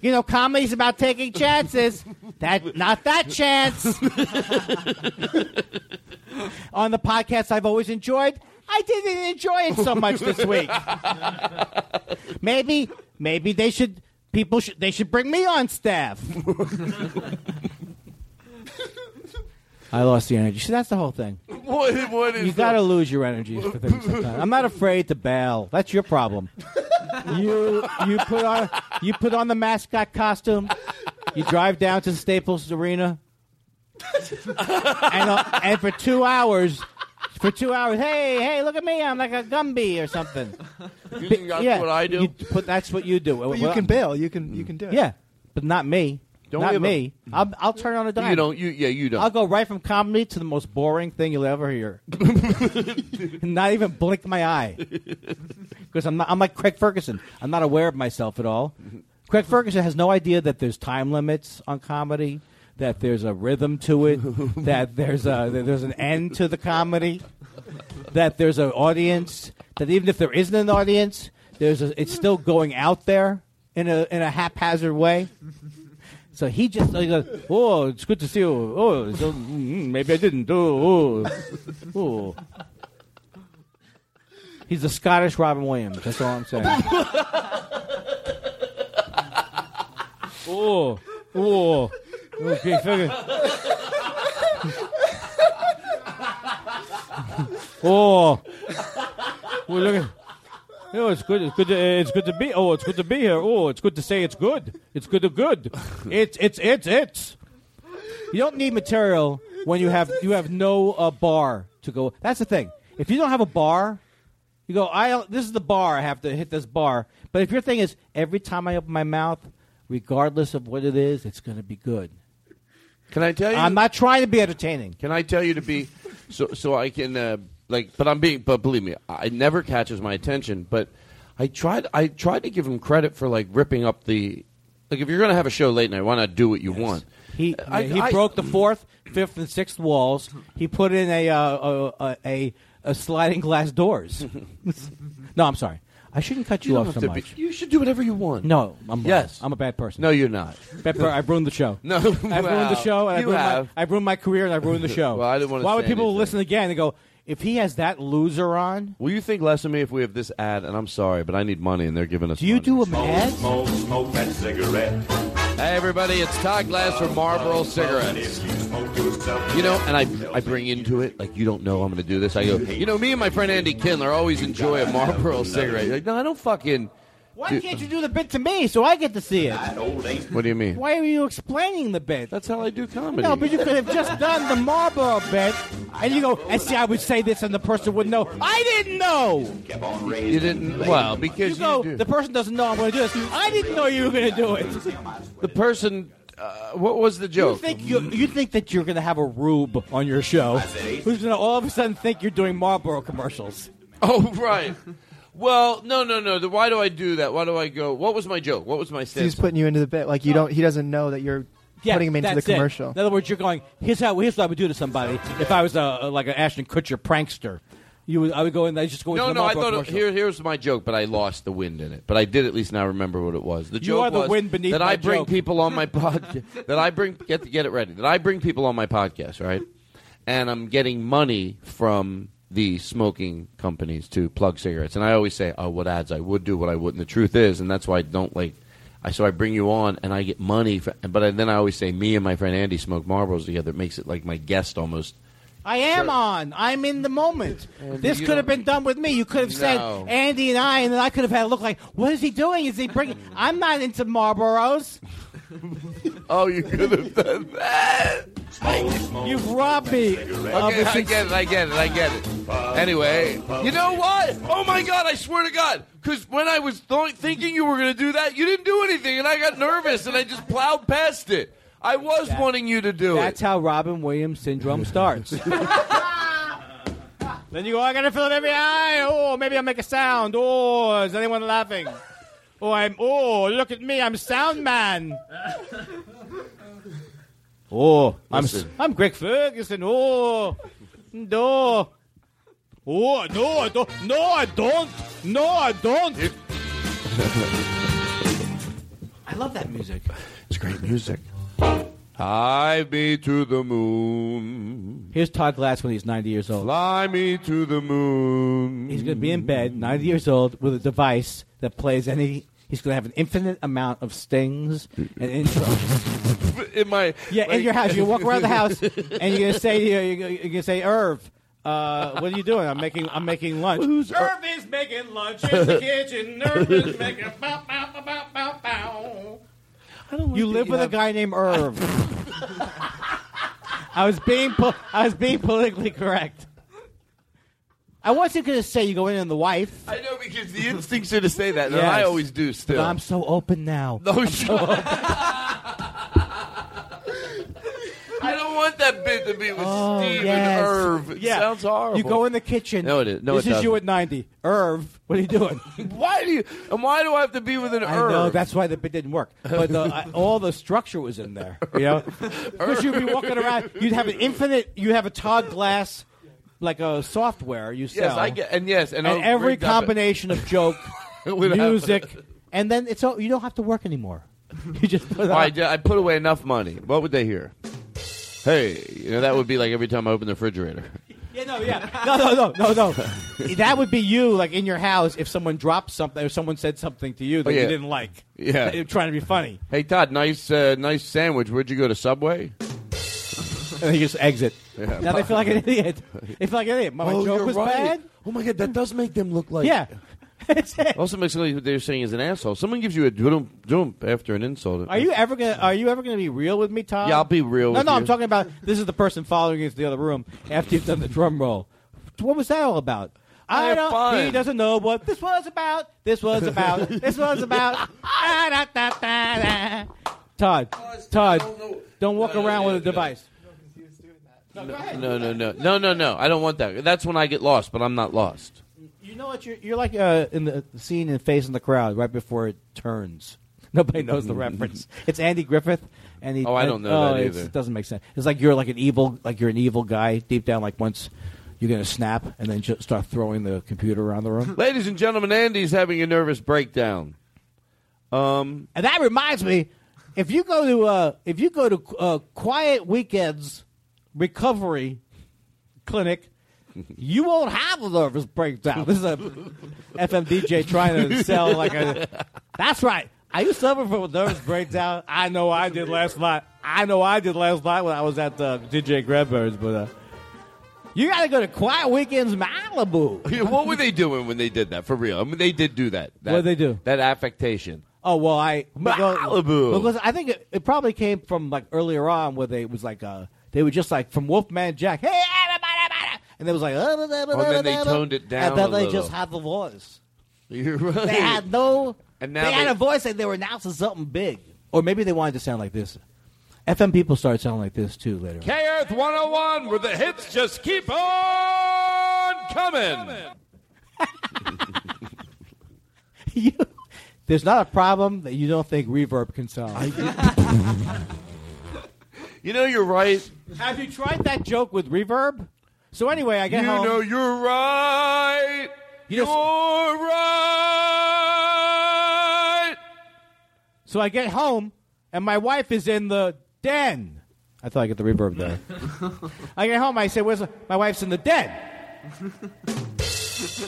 You know, comedy's about taking chances. That not that chance. on the podcast I've always enjoyed, I didn't enjoy it so much this week. maybe, maybe they should people should they should bring me on staff. I lost the energy. See, that's the whole thing. What, what is You got to lose your energy for things sometimes. I'm not afraid to bail. That's your problem. You you put on you put on the mascot costume. You drive down to the Staples Arena, and uh, and for two hours, for two hours, hey hey, look at me, I'm like a Gumby or something. You think that's yeah, what I do? You put, that's what you do. But you Well, can bail. You can you can do it. Yeah, but not me. Don't not me. I'll, I'll turn on a dime. You don't. You yeah. You don't. I'll go right from comedy to the most boring thing you'll ever hear. not even blink my eye. Because I'm not, I'm like Craig Ferguson. I'm not aware of myself at all. Craig Ferguson has no idea that there's time limits on comedy, that there's a rhythm to it, that there's a that there's an end to the comedy, that there's an audience, that even if there isn't an audience, there's a, it's still going out there in a in a haphazard way. So he just he goes, "Oh, it's good to see you. Oh, so, mm, maybe I didn't. Oh, oh, oh." He's the Scottish Robin Williams. That's all I'm saying. oh, oh, okay, figure. oh, well, look at. Oh, it's good. It's good. To, it's good to be. Oh, it's good to be here. Oh, it's good to say it's good. It's good to good. It's it's it's it's. You don't need material when you have you have no uh, bar to go. That's the thing. If you don't have a bar, you go. I this is the bar. I have to hit this bar. But if your thing is every time I open my mouth, regardless of what it is, it's going to be good. Can I tell you? I'm not trying to be entertaining. Can I tell you to be so so I can uh, like? But I'm being. But believe me, I never catches my attention. But I tried. I tried to give him credit for like ripping up the. Like if you're going to have a show late night, why not do what you want? He I- he I- broke the fourth, fifth, and sixth walls. He put in a uh, a, a a sliding glass doors. no, I'm sorry. I shouldn't cut you, don't off so to be- much. you should do whatever you want. No, I'm Yes. I'm a bad person. No, you're not. Bad per- I've ruined the show. No, I've ruined the show. And I've you ruined, have. My, I've ruined my career, and I've ruined the show. Well, I didn't wanna Why would say people anything. listen again and go? If he has that loser on, Will you think less of me if we have this ad? And I'm sorry, but I need money, and they're giving us. do you money. do a ad? Smoke, smoke that cigarette. Hey, everybody! It's Todd Glass from Marlboro Cigarettes. You know, and I I bring into it like you don't know I'm going to do this. I go, you know, me and my friend Andy Kindler always enjoy a Marlboro cigarette. You're like, no, I don't fucking. Why do- can't you do the bit to me so I get to see it? What do you mean? Why are you explaining the bit? That's how I do comedy. No, but you could have just done the Marlboro bit, and you go, and see, I would say this, and the person wouldn't know. I didn't know. You didn't. Well, because You go, do. the person doesn't know I'm going to do this. I didn't know you were going to do it. the person. Uh, what was the You joke? think you, you think that you're going to have a rube on your show who's going to all of a sudden think you're doing Marlboro commercials? Oh, right. Well, no, no, no. The- Why do I do that? Why do I go? What was my joke? What was my He's stance? putting you into the bit. Like you oh. don't. He doesn't know that you're Yeah, putting him into the that's it. commercial. In other words, you're going. Here's how. Here's what I would do to somebody if I was a, like an Ashton Kutcher prankster. You would. I would go in. I just go into No, the no. No, I Marlboro thought it, commercial. here, here's my joke, but I lost the wind in it. But I did at least now remember what it was. The You joke are the was wind beneath that my I bring joke. people on my podcast. that I bring get to get it ready. That I bring people on my podcast, right? And I'm getting money from the smoking companies to plug cigarettes. And I always say, "Oh, what ads I would do, what I wouldn't." The truth is, and that's why I don't like. I so I bring you on, and I get money. For, but I, then I always say, me and my friend Andy smoke Marlboros together. It makes it like my guest almost. I am on. I'm in the moment. this could have been done with me. You could have said No. Andy and I, and then I could have had a look like, what is he doing? Is he bringing? I'm not into Marlboros. Oh, you could have done that. You've robbed me. Okay, I get it. I get it. I get it. Anyway, you know what? Oh my God! I swear to God, because when I was th- thinking you were going to do that, you didn't do anything, and I got nervous, and I just plowed past it. I was wanting you to do That's it. That's how Robin Williams syndrome starts. Then you go, oh, I gotta fill it every eye. Oh, maybe I'll make a sound. Oh, is anyone laughing? Oh, I'm. Oh, look at me. I'm sound man. Oh, I'm. I'm Greg Ferguson. Oh, no. Oh, no, I don't. No, I don't. No, I don't. I love that music. It's great music. Fly me to the moon. Here's Todd Glass when he's 90 years old. Fly me to the moon. He's going to be in bed, 90 years old, with a device that plays any. He's going to have an infinite amount of stings and intros. In my Yeah, in your house. You walk around the house, and you're going to say to you, you're going to say, Irv, uh, what are you doing? I'm making I'm making lunch. Who's Ir- Irv is making lunch in the kitchen. Irv is making bow, bow, bow, bow, bow, bow. You live with a guy named Irv. I was being po- I was being politically correct. I wasn't going to say you go in on the wife. I know because the instincts are to say that, and Yes. I always do still. But I'm so open now. No, I'm shut so open. I don't want that bit to be with Oh, Steve yes. and Irv. It Yeah. sounds horrible. You go in the kitchen. No, it is. No, this it is you doesn't. at 90. Irv, what are you doing? Why do you? And why do I have to be with an I Irv? know that's why the bit didn't work, but the, I, all the structure was in there. You know, because you'd be walking around, you'd have an infinite, you have a Todd Glass, like a software you sell. Yes, I get, and yes, and, and every rig up it. combination of joke, music, and then it's all, you don't have to work anymore. You just put it All on. right, I put away enough money. What would they hear? Hey, you know that would be like every time I open the refrigerator. Yeah, no, yeah, no, no, no, no, no. that would be you, like in your house, if someone dropped something or someone said something to you that Oh, yeah. you didn't like. Yeah. They were trying to be funny, Hey Todd, nice, uh, nice sandwich. Where'd you go to Subway? and then you just exit. Yeah. Now they feel like an idiot. They feel like an idiot. My oh, joke was bad. Oh my god, that does make them look like. Yeah. Also makes it look like what they're saying is an asshole. Someone gives you a doom doom after an insult. Are you ever gonna Are you ever gonna be real with me, Tom? Yeah, I'll be real No, with no, you. I'm talking about this is the person following you into the other room after you've done the drum roll. What was that all about? I have don't. fun. He doesn't know what this was about. This was about. this was about. Ah, da, da, da. Todd, Todd, don't walk around with a device. No, no, no, no, no, no, no. I don't want that. That's when I get lost, but I'm not lost. You know what? You're, you're like uh, in the scene in Face in the Crowd right before it turns. Nobody knows the reference. It's Andy Griffith, and he. Oh, I don't know that either. It doesn't make sense. It's like you're like an evil, like you're an evil guy deep down. Like once you're gonna snap, and then just start throwing the computer around the room. Ladies and gentlemen, Andy's having a nervous breakdown. Um, and that reminds me, if you go to uh, if you go to uh, Quiet Weekends Recovery Clinic. You won't have a nervous breakdown. This is a FM DJ trying to sell like a. That's right. Are you suffering from a nervous breakdown? I know I did last night. I know I did last night when I was at uh, DJ Grandparents, but uh, you got to go to Quiet Weekends Malibu. what were they doing when they did that? For real? I mean, they did do that. that What'd they do? That affectation. Oh well, I Malibu. because I think it, it probably came from like earlier on where they was like uh they were just like from Wolfman Jack, hey and they was like, oh, and then they toned it down and then a they little. just had the voice. You're right. They had no. And now they had a voice like they were announcing something big, or maybe they wanted to sound like this. FM people started sounding like this too later. on. K Earth 101, where the hits just keep on coming. you, there's not a problem that you don't think reverb can solve. You know, you're right. Have you tried that joke with reverb? So anyway, I get you home. know, you're right. You know- you're right. So I get home, and my wife is in the den. I thought I get the reverb there. I get home, I say, "Where's the-" my wife's in the den?"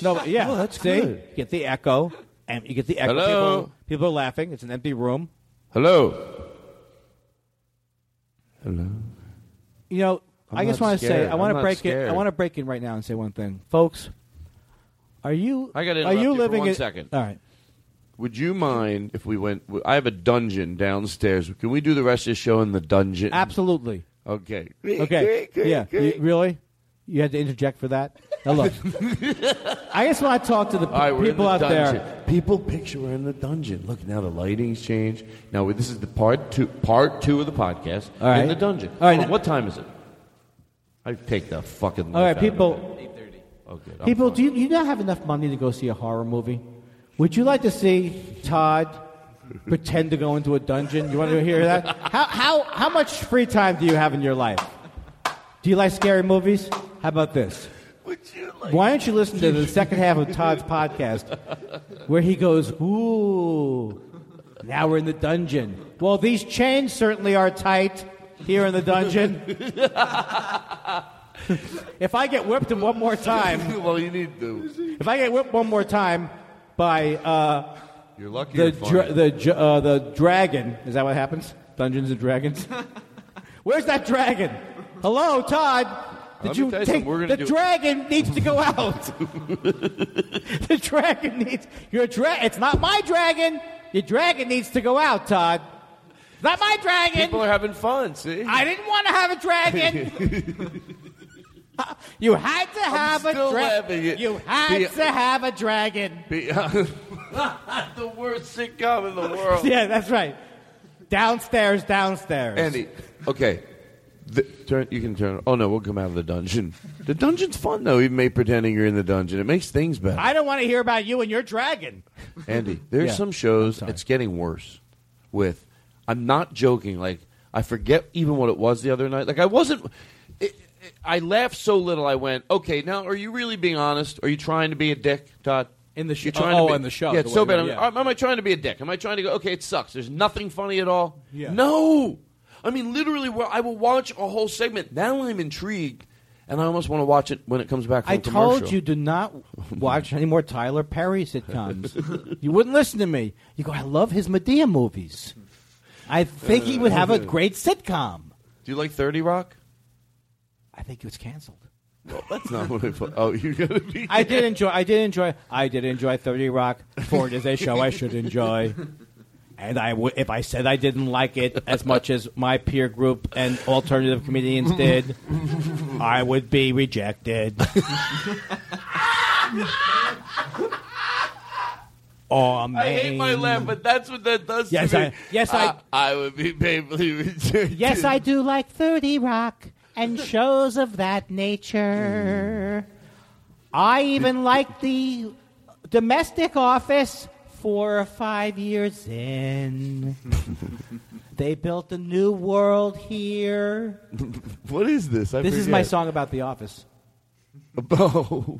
no, but yeah, Oh, that's see, good. You get the echo, and you get the echo. Hello? People, people are laughing. It's an empty room. Hello. Hello. You know, I'm I just want to say. I want to not break it. I want to break in right now and say one thing, folks. Are you? I gotta Are you you for living one it? second. All right. Would you mind if we went? I have a dungeon downstairs. Can we do the rest of the show in the dungeon? Absolutely. Okay. Okay. yeah. You- really? You had to interject for that? Now look, I just want to talk to the All right, we're people the out dungeon. there. People picture we're in the dungeon. Look now, the lighting's changed. Now this is the part two. Part two of the podcast. All right. In the dungeon. All right, Hold now- what time is it? I take the fucking. All right, life out of people. Oh, good. I'm People, fine. do you, you not have enough money to go see a horror movie? Would you like to see Todd pretend to go into a dungeon? You want to hear that? How, how, how much free time do you have in your life? Do you like scary movies? How about this? Why don't you listen to the second half of Todd's podcast where he goes, Ooh, now we're in the dungeon. Well, these chains certainly are tight here in the dungeon. if I get whipped one more time, well, you need to. if I get whipped one more time by uh, You're lucky. the you're dra- the uh, the dragon, is that what happens? Dungeons and Dragons. Where's that dragon? Hello, Todd. Did Let you you take the do- dragon needs to go out. the dragon needs your dra- It's not my dragon. Your dragon needs to go out, Todd. Not my dragon. People are having fun. See, I didn't want to have a dragon. you had to have a still dragon. You had to have a dragon. The worst sitcom in the world. Yeah, that's right. Downstairs, downstairs. Andy, okay. The, turn, you can turn. Oh no, we'll come out of the dungeon. The dungeon's fun though, even me pretending you're in the dungeon. It makes things better. I don't want to hear about you and your dragon. Andy, there's Yeah. some shows it's getting worse. With, I'm not joking. Like I forget even what it was the other night. Like I wasn't. It, it, I laughed so little. I went, okay. Now, are you really being honest? Are you trying to be a dick, Todd? In the show, You're trying oh, to be, in the show, Yeah, the it's so bad. Yeah. Am, am I trying to be a dick? Am I trying to go? Okay, it sucks. There's nothing funny at all. Yeah. No. I mean, literally, I will watch a whole segment. Now I'm intrigued, and I almost want to watch it when it comes back from I commercial. told you do not watch any more Tyler Perry sitcoms. you wouldn't listen to me. You go, I love his Madea movies. I think he would uh, have a great sitcom. Do you like Thirty Rock? I think it was canceled. Well, that's not what I thought. Oh, you're gonna be. I did enjoy. I did enjoy. I did enjoy Thirty Rock. For it is a show I should enjoy. And I w- if I said I didn't like it as much as my peer group and alternative comedians did, I would be rejected. oh man! I hate my laugh, but that's what that does Yes, to me. I- yes, I- I would be painfully rejected. Yes, I do like 30 Rock and shows of that nature. I even like the domestic office four or five years in. they built a new world here. What is this? I this is my song about the office. Oh,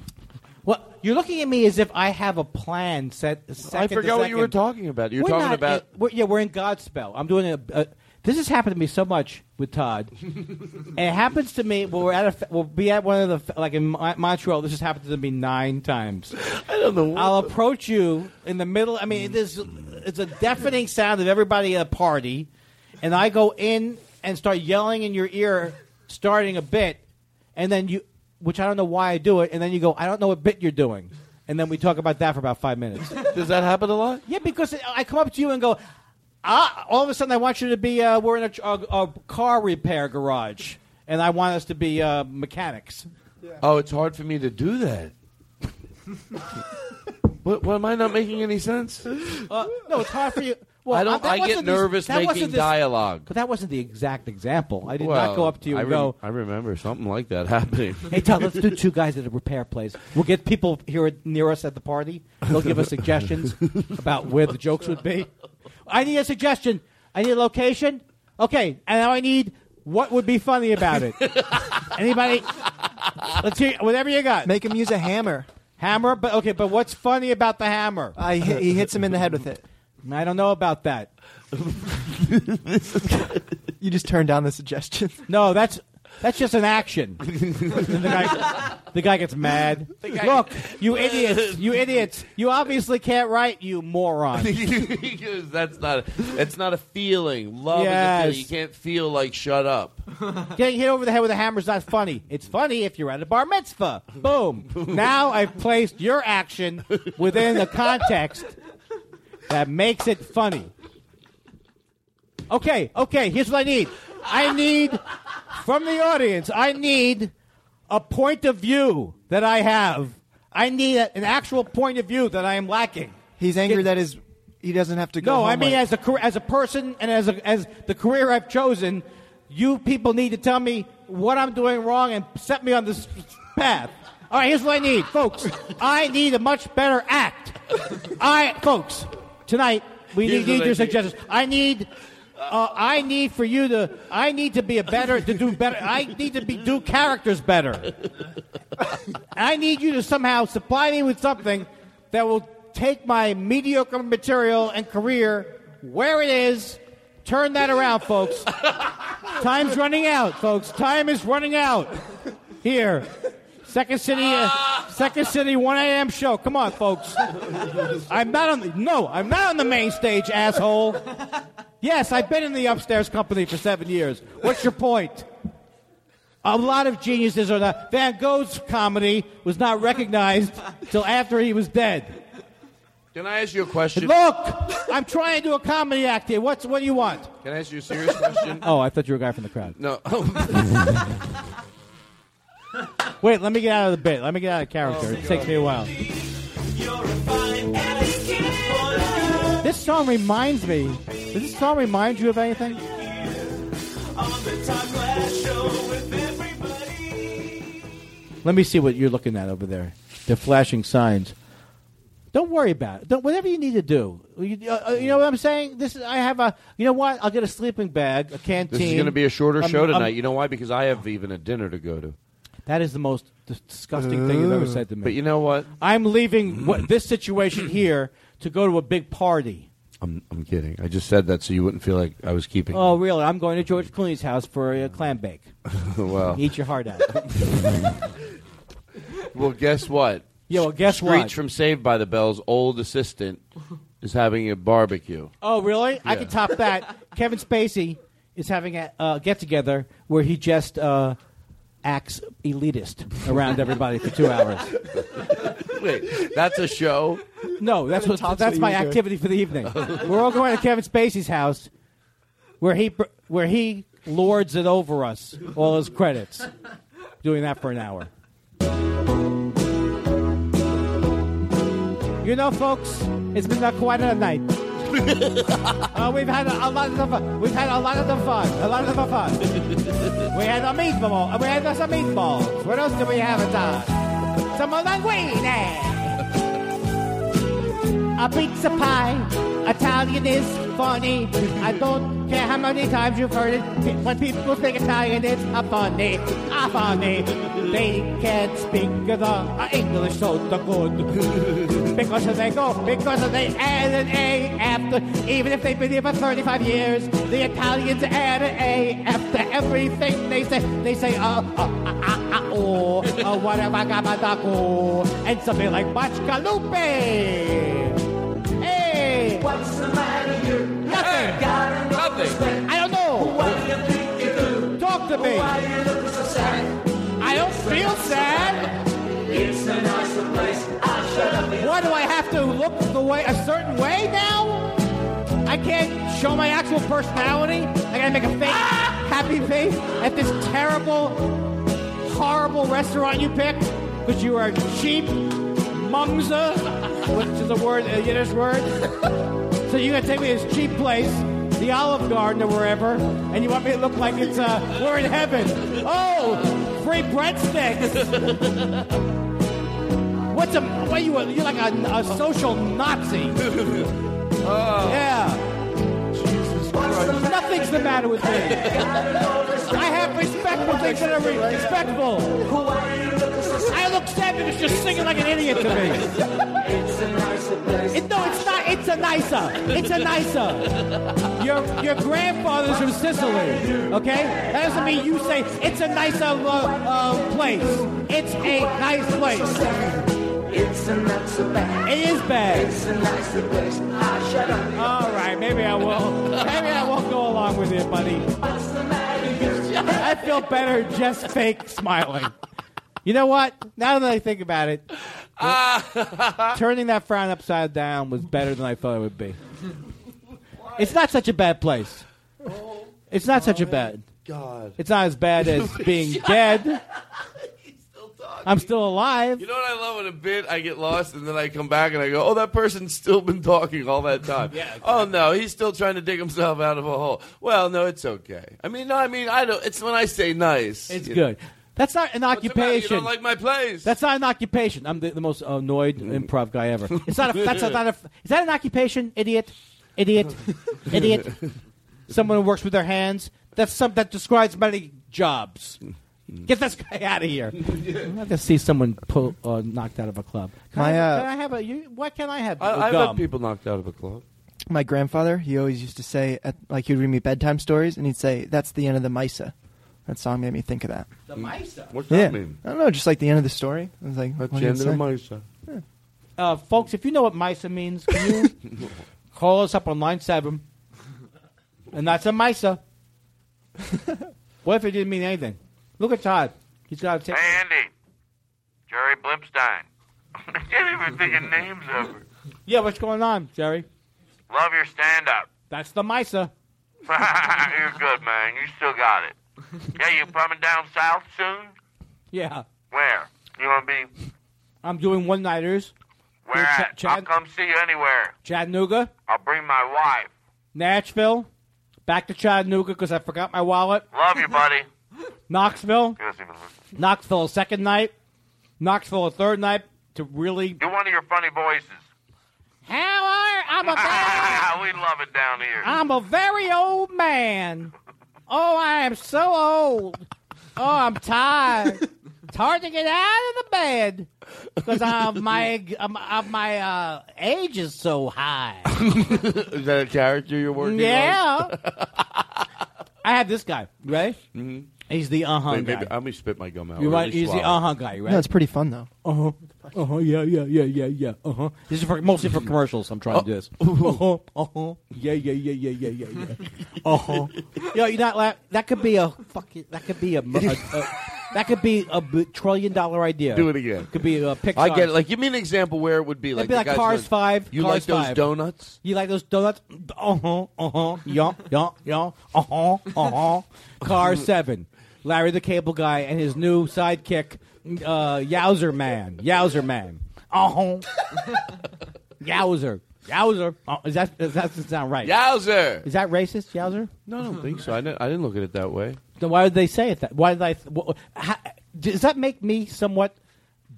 you're looking at me as if I have a plan set. I forgot what you were talking about. You're We're talking about. in- we're- yeah, we're in Godspell. I'm doing a. a this has happened to me so much with Todd. it happens to me. Well, we're at a, we'll be at one of the like in Montreal. This has happened to me nine times. I don't know. I'll approach you in the middle. I mean, there's it's a deafening sound of everybody at a party, and I go in and start yelling in your ear, starting a bit, and then you, which I don't know why I do it, and then you go, I don't know what bit you're doing, and then we talk about that for about five minutes. Does that happen a lot? Yeah, because I come up to you and go, ah, all of a sudden I want you to be, uh, we're in a, a, a car repair garage, and I want us to be uh, mechanics. Oh, it's hard for me to do that. what, what? Am I not making any sense? Uh, no, it's hard for you. Well, I don't- uh, I get wasn't the- nervous that wasn't making the- dialogue. But that wasn't the exact example. I did Well, not go up to you I and rem- go, I remember something like that happening. "Hey, Todd, let's do two guys at a repair place. We'll get people here near us at the party. They'll give us suggestions about where the jokes would be. I need a suggestion. I need a location. Okay, and now I need what would be funny about it. Anybody? Let's hear whatever you got. Make him use a hammer. Hammer, but okay, but what's funny about the hammer? Uh, I, he hits him in the head with it. I don't know about that. You just turned down the suggestion. No, that's that's just an action. And the, guy, the guy gets mad. Look, you idiots! You idiots! You obviously can't write, you moron. because that's not. It's not a feeling. Love is a Yes. feeling. You can't feel like shut up. Getting hit over the head with a hammer is not funny. It's funny if you're at a bar mitzvah. Boom. now I've placed your action within a context that makes it funny. Okay, okay, here's what I need. I need, from the audience, I need a point of view that I have. I need a- an actual point of view that I am lacking. He's angry that his he doesn't have to go. No, I mean like- as a as a person and as a, as the career I've chosen, you people need to tell me what I'm doing wrong and set me on this path. All right, here's what I need, folks. I need a much better act. I, folks, tonight we Here's need, need your suggestions. I need, uh, I need for you to, I need to be a better, to do better. I need to be do characters better. I need you to somehow supply me with something that will take my mediocre material and career where it is. Turn that around, folks. Time's running out, folks. Time is running out. Here, Second City, uh, Second City, 1 a.m. show. Come on, folks. I'm not on. The, no, I'm not on the main stage, asshole. Yes, I've been in the upstairs company for seven years. What's your point? A lot of geniuses are not. Van Gogh's comedy was not recognized till after he was dead. Can I ask you a question? Look, I'm trying to do a comedy act here. What's what do you want? Can I ask you a serious question? Oh, I thought you were a guy from the crowd. No. Wait, let me get out of the bit. Let me get out of character. It takes me a while. You're a fine ass kid, boy. This song reminds me. Does this song remind you of anything? On the Todd Glass show with everybody. Let me see what you're looking at over there. The flashing signs. Don't worry about it. Don't, whatever you need to do. You, uh, uh, you know what I'm saying? This is, I have a. You know what? I'll get a sleeping bag, a canteen. This is going to be a shorter Um, show um, tonight. you know why? Because I have even a dinner to go to. That is the most dis- disgusting thing you've ever said to me. But you know what? I'm leaving what, this situation here to go to a big party. I'm, I'm kidding. I just said that so you wouldn't feel like I was keeping. Oh, really? I'm going to George Clooney's house for a clam bake. well, Eat your heart out. well, guess what? Yeah, well, guess Screech what? from Saved by the Bell's old assistant is having a barbecue. Oh, really? I Yeah. can top that. Kevin Spacey is having a uh, get together where he just uh, acts elitist around everybody for two hours. Wait, that's a show? No, that's what that's my he doing. activity for the evening. We're all going to Kevin Spacey's house, where he where he lords it over us, all his credits, doing that for an hour. You know, folks, it's been uh, quite a night. uh, we've had a, lot of fun. We've had a lot of fun. A lot of fun. we had a meatball. We had some meatballs. What else did we have at time? Some linguine. A pizza pie. Italian is funny. I don't care how many times you've heard it. When people speak Italian, it's a funny, a funny. They can't speak the uh, English so the good. because they go, because they add an A after, even if they've been here for 35 years, the Italians add an A after everything they say. They say, uh, uh, uh, uh, uh oh, uh, whatever, gabadago, and something like Bachkalupe. Hey! What's the matter? You're Nothing. got no respect. I don't know. What do you think you do? Talk to me. Why are you looking so sad? I don't feel sad. It's a nicer place. I shut up. What do I have to look the way a certain way now? I can't show my actual personality. I gotta make a fake ah! happy face at this terrible, horrible restaurant you picked because you are cheap, mungza, which is a word, a Yiddish word. So you're gonna take me to this cheap place, the Olive Garden or wherever, and you want me to look like it's uh, we're in heaven. Oh, free breadsticks. What's a what are you? You're like a, a social Nazi. Yeah. Nothing's the matter with me. I have respect for things that are re- respectful. I look because you're singing like an idiot to me. It's a place. It, no, it's not. It's a nicer. It's a nicer. Your your grandfather's from Sicily. Okay, that doesn't mean you say it's a nicer uh, uh, place. It's a nice place. It's a not so bad. It is bad. It's a nicer place. I shut up. All right, maybe I will. Maybe I won't go along with it, buddy. What's the matter? I feel better just fake smiling. You know what? Now that I think about it, ah. turning that frown upside down was better than I thought it would be. It's not such a bad place. It's not such a bad. God. It's not as bad as being dead. I'm still alive. You know what I love in a bit? I get lost and then I come back and I go, "Oh, that person's still been talking all that time." Yeah, Oh no, he's still trying to dig himself out of a hole. Well, no, it's okay. I mean, no, I mean, I don't. It's when I say nice. It's good. That's not an What's occupation. You don't like my plays? That's not an occupation. I'm the, the most annoyed mm. improv guy ever. It's not. A, that's not, not a. Is that an occupation? Idiot, idiot, idiot. Someone who works with their hands. That's some that describes many jobs. Mm. Get this guy out of here. I'd like to see someone pull, uh, knocked out of a club. Can, My, I, uh, can I have a? You, why can't I have? I've gum? had people knocked out of a club. My grandfather, he always used to say, at, like, he'd read me bedtime stories, and he'd say, "That's the end of the Misa." That song made me think of that. The Misa. What's yeah, that mean? I don't know, just like the end of the story. I was like, That's what the did end of the say? Misa. Uh, folks, if you know what MISA means, can you call us up on line seven? And that's a MISA. what if it didn't mean anything? Look at Todd. He's got a take. Hey, Andy. Jerry Blimpstein. I can't even think of names ever. Yeah, what's going on, Jerry? Love your stand up. That's the MISA. You're good, man. You still got it. Yeah, you coming down south soon? Yeah. Where? You want to be I'm doing one nighters. where Ch- at? Chad- I'll come see you anywhere. Chattanooga, I'll bring my wife. Nashville, back to Chattanooga because I forgot my wallet. Love you, buddy. Knoxville, He doesn't even listen. Knoxville a second night, Knoxville a third night to really. Do one of your funny voices. How are I'm a very, we love it down here. I'm a very old man. Oh, I am so old. Oh, I'm tired. It's hard to get out of the bed because I'm my um, uh, my uh, age is so high. Is that a character you're working Yeah. I have this guy, right? Mm-hmm. He's the uh huh Maybe, guy. maybe, let me spit my gum out. You Or right? at He's least the swallow. uh huh guy, right? No, it's pretty fun though. Uh huh. Uh huh. Yeah, yeah, yeah, yeah, yeah. Uh huh. This is for, mostly for commercials. I'm trying to do this. Uh huh. Uh huh. Yeah, yeah, yeah, yeah, yeah, yeah, yeah. Uh huh. Yo, you're not la- that could be a fucking. That could be a. a, a that could be a b- trillion dollar idea. Do it again. Could be a Pixar. I get it. Like, give me an example where it would be. It'd Like, be the like guy's Cars going, Five. You Cars like those 5. donuts? You like those donuts? Uh huh. Uh huh. Yeah. Yeah. Yeah. Uh huh. Uh huh. Car Seven. Larry the Cable Guy and his new sidekick, uh, Yowzer Man. Yowzer Man. Uh huh. Yowzer. Yowzer. Oh, is that does that sound right? Yowzer. Is that racist, Yowzer? No, I don't think so. I didn't, I didn't look at it that way. Then why would they say it that? Why did I? Th- wh- how, does that make me somewhat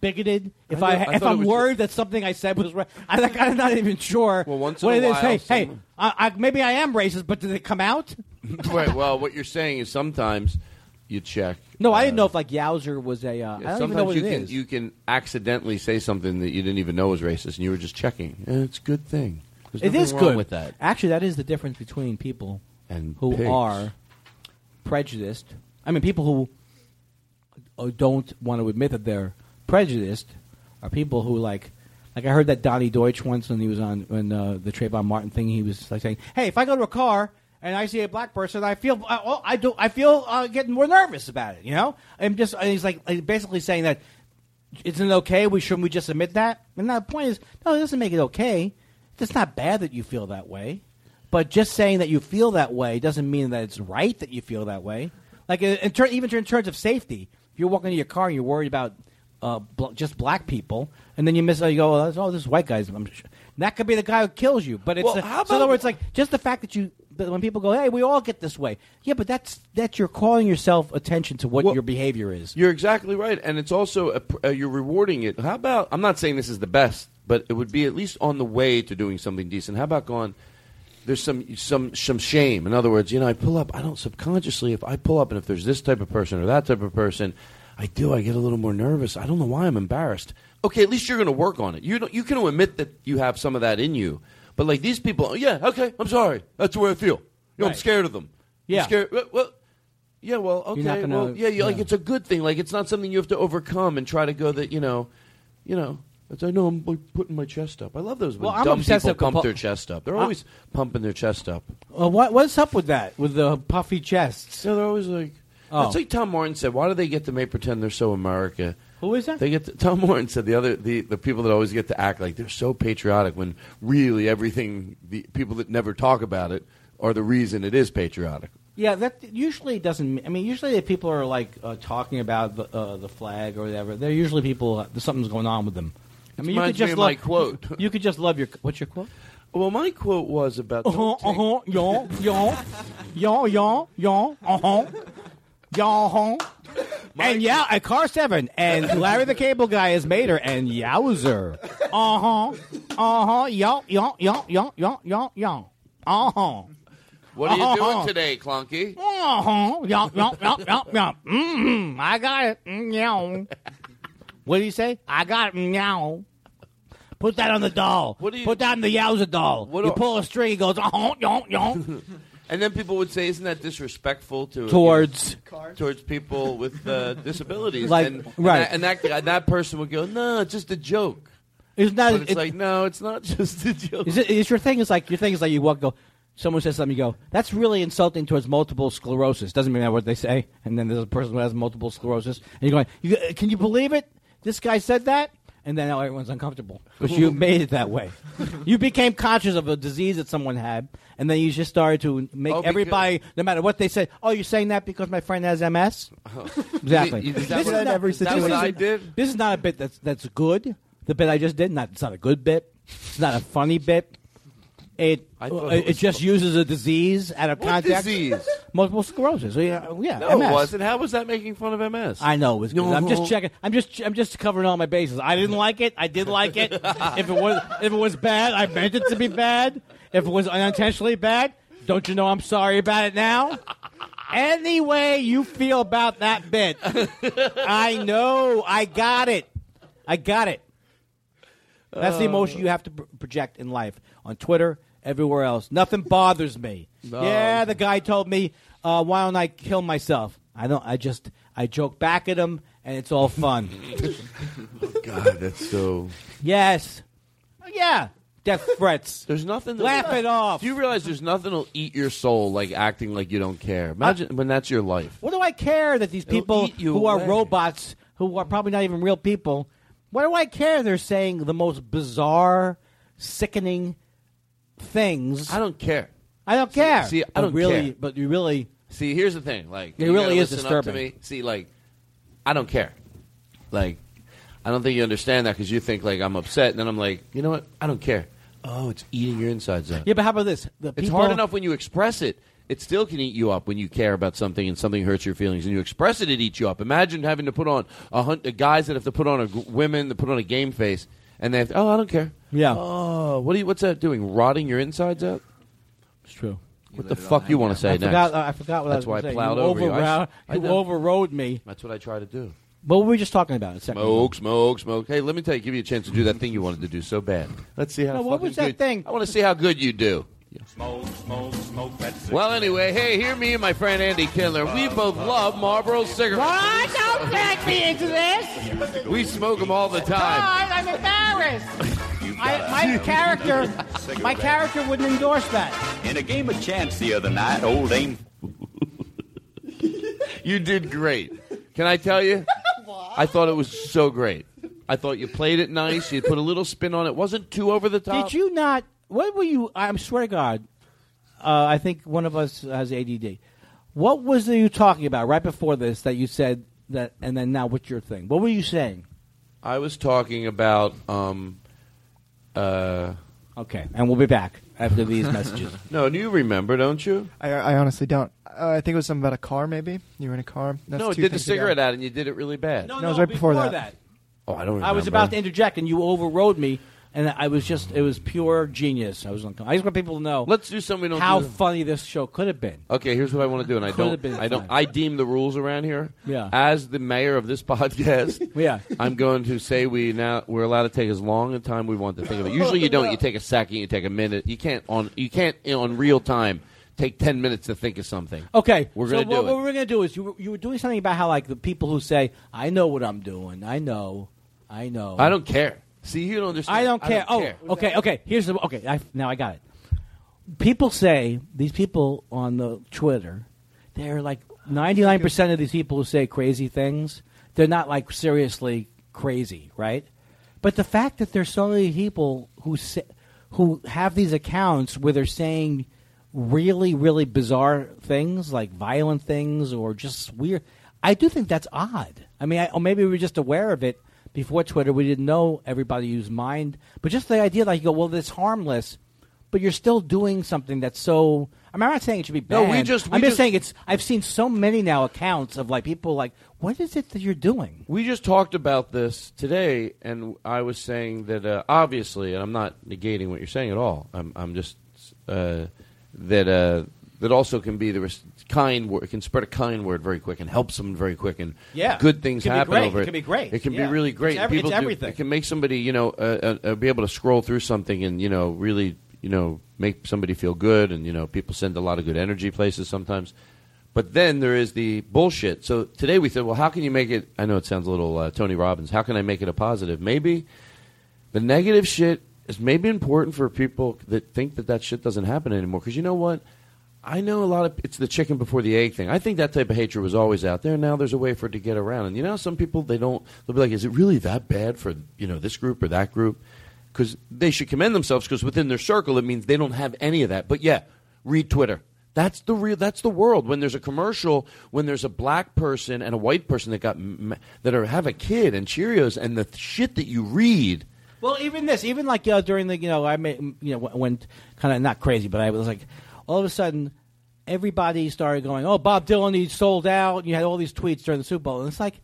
bigoted? If I I, thought- I if thought it I'm was worried that something I said was right, I, like, I'm not even sure Well, once what in it a is. Hey, while, hey, I, I, maybe I am racist, but did it come out? right. Well, what you're saying is sometimes you check. No, I didn't know if like Yowzer was a. Uh, I don't even know what you it can is. you can accidentally say something that you didn't even know was racist, and you were just checking. Eh, it's a good thing. There's It nothing is wrong good with that. Actually, that is the difference between people And who pigs. are prejudiced. I mean, people who uh, don't want to admit that they're prejudiced are people who like. Like I heard that Donny Deutsch once when he was on when uh, the Trayvon Martin thing. He was like saying, "Hey, if I go to a car and I see a black person, I feel uh, well, I do I feel uh, getting more nervous about it. You know, I'm just and he's like basically saying that isn't it okay? We shouldn't we just admit that? And the point is, no, it doesn't make it okay. It's not bad that you feel that way, but just saying that you feel that way doesn't mean that it's right that you feel that way. Like in, ter- even in terms of safety, if you're walking to your car and you're worried about uh, bl- just black people, and then you miss, you go, oh, oh this white guy's. I'm sure. That could be the guy who kills you. But it's Well, a- how so in other words, like just the fact that you. But when people go, "Hey, we all get this way," yeah, but that's that you're calling yourself attention to what Well, your behavior is. You're exactly right, and it's also a, uh, you're rewarding it. How about? I'm not saying this is the best, but it would be at least on the way to doing something decent. How about going? There's some some some shame. In other words, you know, I pull up. I don't subconsciously. If I pull up, and if there's this type of person or that type of person, I do. I get a little more nervous. I don't know why I'm embarrassed. Okay, at least you're going to work on it. You don't, you can admit that you have some of that in you. But like these people, yeah, okay, I'm sorry. That's the way I feel. You know, I'm Right. scared of them. I'm Yeah. scared. Well, well, yeah, well, okay. You're not gonna- well, yeah, you like yeah. it's a good thing. Like it's not something you have to overcome and try to go that you know, you know. It's, I know I'm like, putting my chest up. I love those when Well, I'm dumb people pump their chest up. They're I- always pumping their chest up. Uh, what what's up with that? With the puffy chests? Yeah, they're always like. Oh. It's like Tom Martin said. Why do they get to make pretend they're so America? Who is that? They get to, Tom Martin said the other the, the people that always get to act like they're so patriotic when really everything the people that never talk about it are the reason it is patriotic. Yeah, that usually doesn't. I mean, usually if people are like uh, talking about the, uh, the flag or whatever, they're usually people. Uh, something's going on with them. I mean, you could just of love, my quote. You could just love your. What's your quote? Well, my quote was about. Uh huh. Uh huh. Yawn. Yawn. Yawn. Yawn. Yawn. Uh huh. Yawn. and yeah, a car seven, and Larry the Cable Guy is Mater, and Yowzer. Uh huh. Uh huh. Yaw, yaw, yaw, yaw, yaw, yaw, yaw. Uh huh. What are you Uh-huh. doing today, Clunky? Uh huh. Yaw, yaw, yaw, yaw, yaw. Mm, I got it. Meow. What do you say? I got it. Meow. Put that on the doll. What do you- Put that on the Yowza doll. What you pull a string, he goes, uh huh, yaw. And then people would say, "Isn't that disrespectful to Towards- you know, towards people with uh, disabilities?" Like- and, right. And that, and that that person would go, "No, it's just a joke." Isn't But it's it- like, no, it's not just a joke. Is it? Is your thing is like your thing is like you walk go. Someone says something, you go. That's really insulting towards multiple sclerosis. Doesn't mean that what they say. And then there's a person who has multiple sclerosis, and you're going, you, "Can you believe it? This guy said that." And then now everyone's uncomfortable because you made it that way. you became conscious of a disease that someone had, and then you just started to make Oh, because- everybody, no matter what they say, "Oh, you're saying that because my friend has MS." Exactly. Is This is not- is that this what is- I did? This is not a bit that's that's good. The bit I just did, not it's not a good bit. It's not a funny bit. It I thought it, it was just uses a disease out of What context. disease? Multiple sclerosis. So, yeah, oh, yeah. No, MS. it wasn't. How was that making fun of MS? I know it was good. I'm just checking. I'm just I'm just covering all my bases. I didn't like it. I did like it. if it was if it was bad, I meant it to be bad. If it was unintentionally bad, don't you know I'm sorry about it now? Any way you feel about that bit, I know. I got it. I got it. That's the emotion you have to pr- project in life on Twitter, everywhere else. Nothing bothers me. No. Yeah, the guy told me, uh, "Why don't I kill myself?" I don't. I just I joke back at him, and it's all fun. oh, God, that's so. yes, yeah, death threats. There's nothing. That Laugh it off. Do you realize there's nothing that'll eat your soul like acting like you don't care? Imagine when that's your life. What do I care that these It'll people who are robots, who are probably not even real people, what do I care? They're saying the most bizarre, sickening things. I don't care. I don't care. See, I But don't really, care. But you really, See, here's the thing. Like, It you really is listen up to me. See, like, I don't care. Like, I don't think you understand that because you think like I'm upset, and then I'm like, you know what? I don't care. Oh, it's eating your insides out. yeah. But how about this? The It's people, hard enough when you express it. It still can eat you up when you care about something and something hurts your feelings, and you express it. It eats you up. Imagine having to put on a hunt, guys that have to put on a g- women that put on a game face, and they have. To, oh, I don't care. Yeah. Oh, what are you? What's that doing? Rotting your insides out? It's true. What the fuck you want to say I next? forgot. I forgot what That's I why was I gonna say. plowed you over you. I overrode- s- I you know. overrode me. That's what I try to do. What were we just talking about? A second ago? Smoke, smoke, smoke. Hey, let me tell you, give you a chance to do that thing you wanted to do so bad. Let's see how. No, what fucking was that good- thing? I want to see how good you do. Smoke, smoke, smoke that cigarette. Well, anyway, hey, here me and my friend Andy Kindler. We both love Marlboro cigarettes. What? Don't drag me into this. We smoke them all the time. God, I'm embarrassed. I, my character, my character wouldn't endorse that. In a game of chance the other night, old aim. You did great. Can I tell you? I thought it was so great. I thought you played it nice. You put a little spin on it. Wasn't too over the top. Did you not? What were you? I swear to God, uh, I think one of us has ADD. What was you talking about right before this that you said that, and then now what's your thing? What were you saying? I was talking about. Um, uh, Okay, and we'll be back after these messages. no, do you remember, don't you? I, I honestly don't. Uh, I think it was something about a car. Maybe you were in a car. That's no, it two did the things ago. cigarette out, and you did it really bad. No, No, it was right before that. that. Oh, I don't remember. I was about to interject, and you overrode me, and I was just, it was pure genius. I was, uncom- I just want people to know Let's do something we don't how do. funny this show could have been. Okay, here's what I want to do, and I Could have don't. been I don't. fun. I deem the rules around here. Yeah. As the mayor of this podcast, Yeah. I'm going to say we now we're allowed to take as long a time we want to think of it. Usually, you don't. You take a second. You take a minute. You can't on. You can't on real time take ten minutes to think of something. Okay, We're gonna do what, it. what we're going to do is you were, you were doing something about how like the people who say, "I know what I'm doing. I know, I know." I don't care. See, you don't understand. I don't care. oh, care. okay, okay. Here's the okay. I, now I got it. People say these people on the Twitter, they're like ninety nine percent of these people who say crazy things. They're not like seriously crazy, right? But the fact that there's so many people who say, who have these accounts where they're saying really, really bizarre things, like violent things or just weird, I do think that's odd. I mean, I, or maybe we're just aware of it before Twitter. We didn't know everybody used mind, but just the idea, like you go, well, it's harmless, but you're still doing something that's so. I mean, I'm not saying it should be banned. No, we just- I'm just just- saying it's. I've seen so many now accounts of like people like, what is it that you're doing? We just talked about this today, and I was saying that uh, obviously, and I'm not negating what you're saying at all. I'm, I'm just uh, that uh, that also can be the res- kind word. It can spread a kind word very quick and help someone very quick, and Yeah. good things It can be happen over It it. can be great. It can Yeah. be really It's great. every- People it's do- everything. It can make somebody, you know, uh, uh, uh, be able to scroll through something and you know really, you know, make somebody feel good, and you know, people send a lot of good energy places sometimes. But then there is the bullshit. So today we said, well, how can you make it? I know it sounds a little uh, Tony Robbins. How can I make it a positive? Maybe the negative shit is maybe important for people that think that that shit doesn't happen anymore. Because you know what? I know a lot of it's the chicken before the egg thing. I think that type of hatred was always out there. Now there's a way for it to get around. And you know, some people they don't. They'll be like, "Is it really that bad for you know this group or that group?" Because they should commend themselves. Because within their circle, it means they don't have any of that. But yeah, read Twitter. That's the real. That's the world. When there's a commercial, when there's a black person and a white person that got that are have a kid and Cheerios and the shit that you read. Well, even this, even like uh, during the, you know, I made, you know, went kind of not crazy, but I was like, all of a sudden, everybody started going, "Oh, Bob Dylan, he sold out." You had all these tweets during the Super Bowl, and it's like,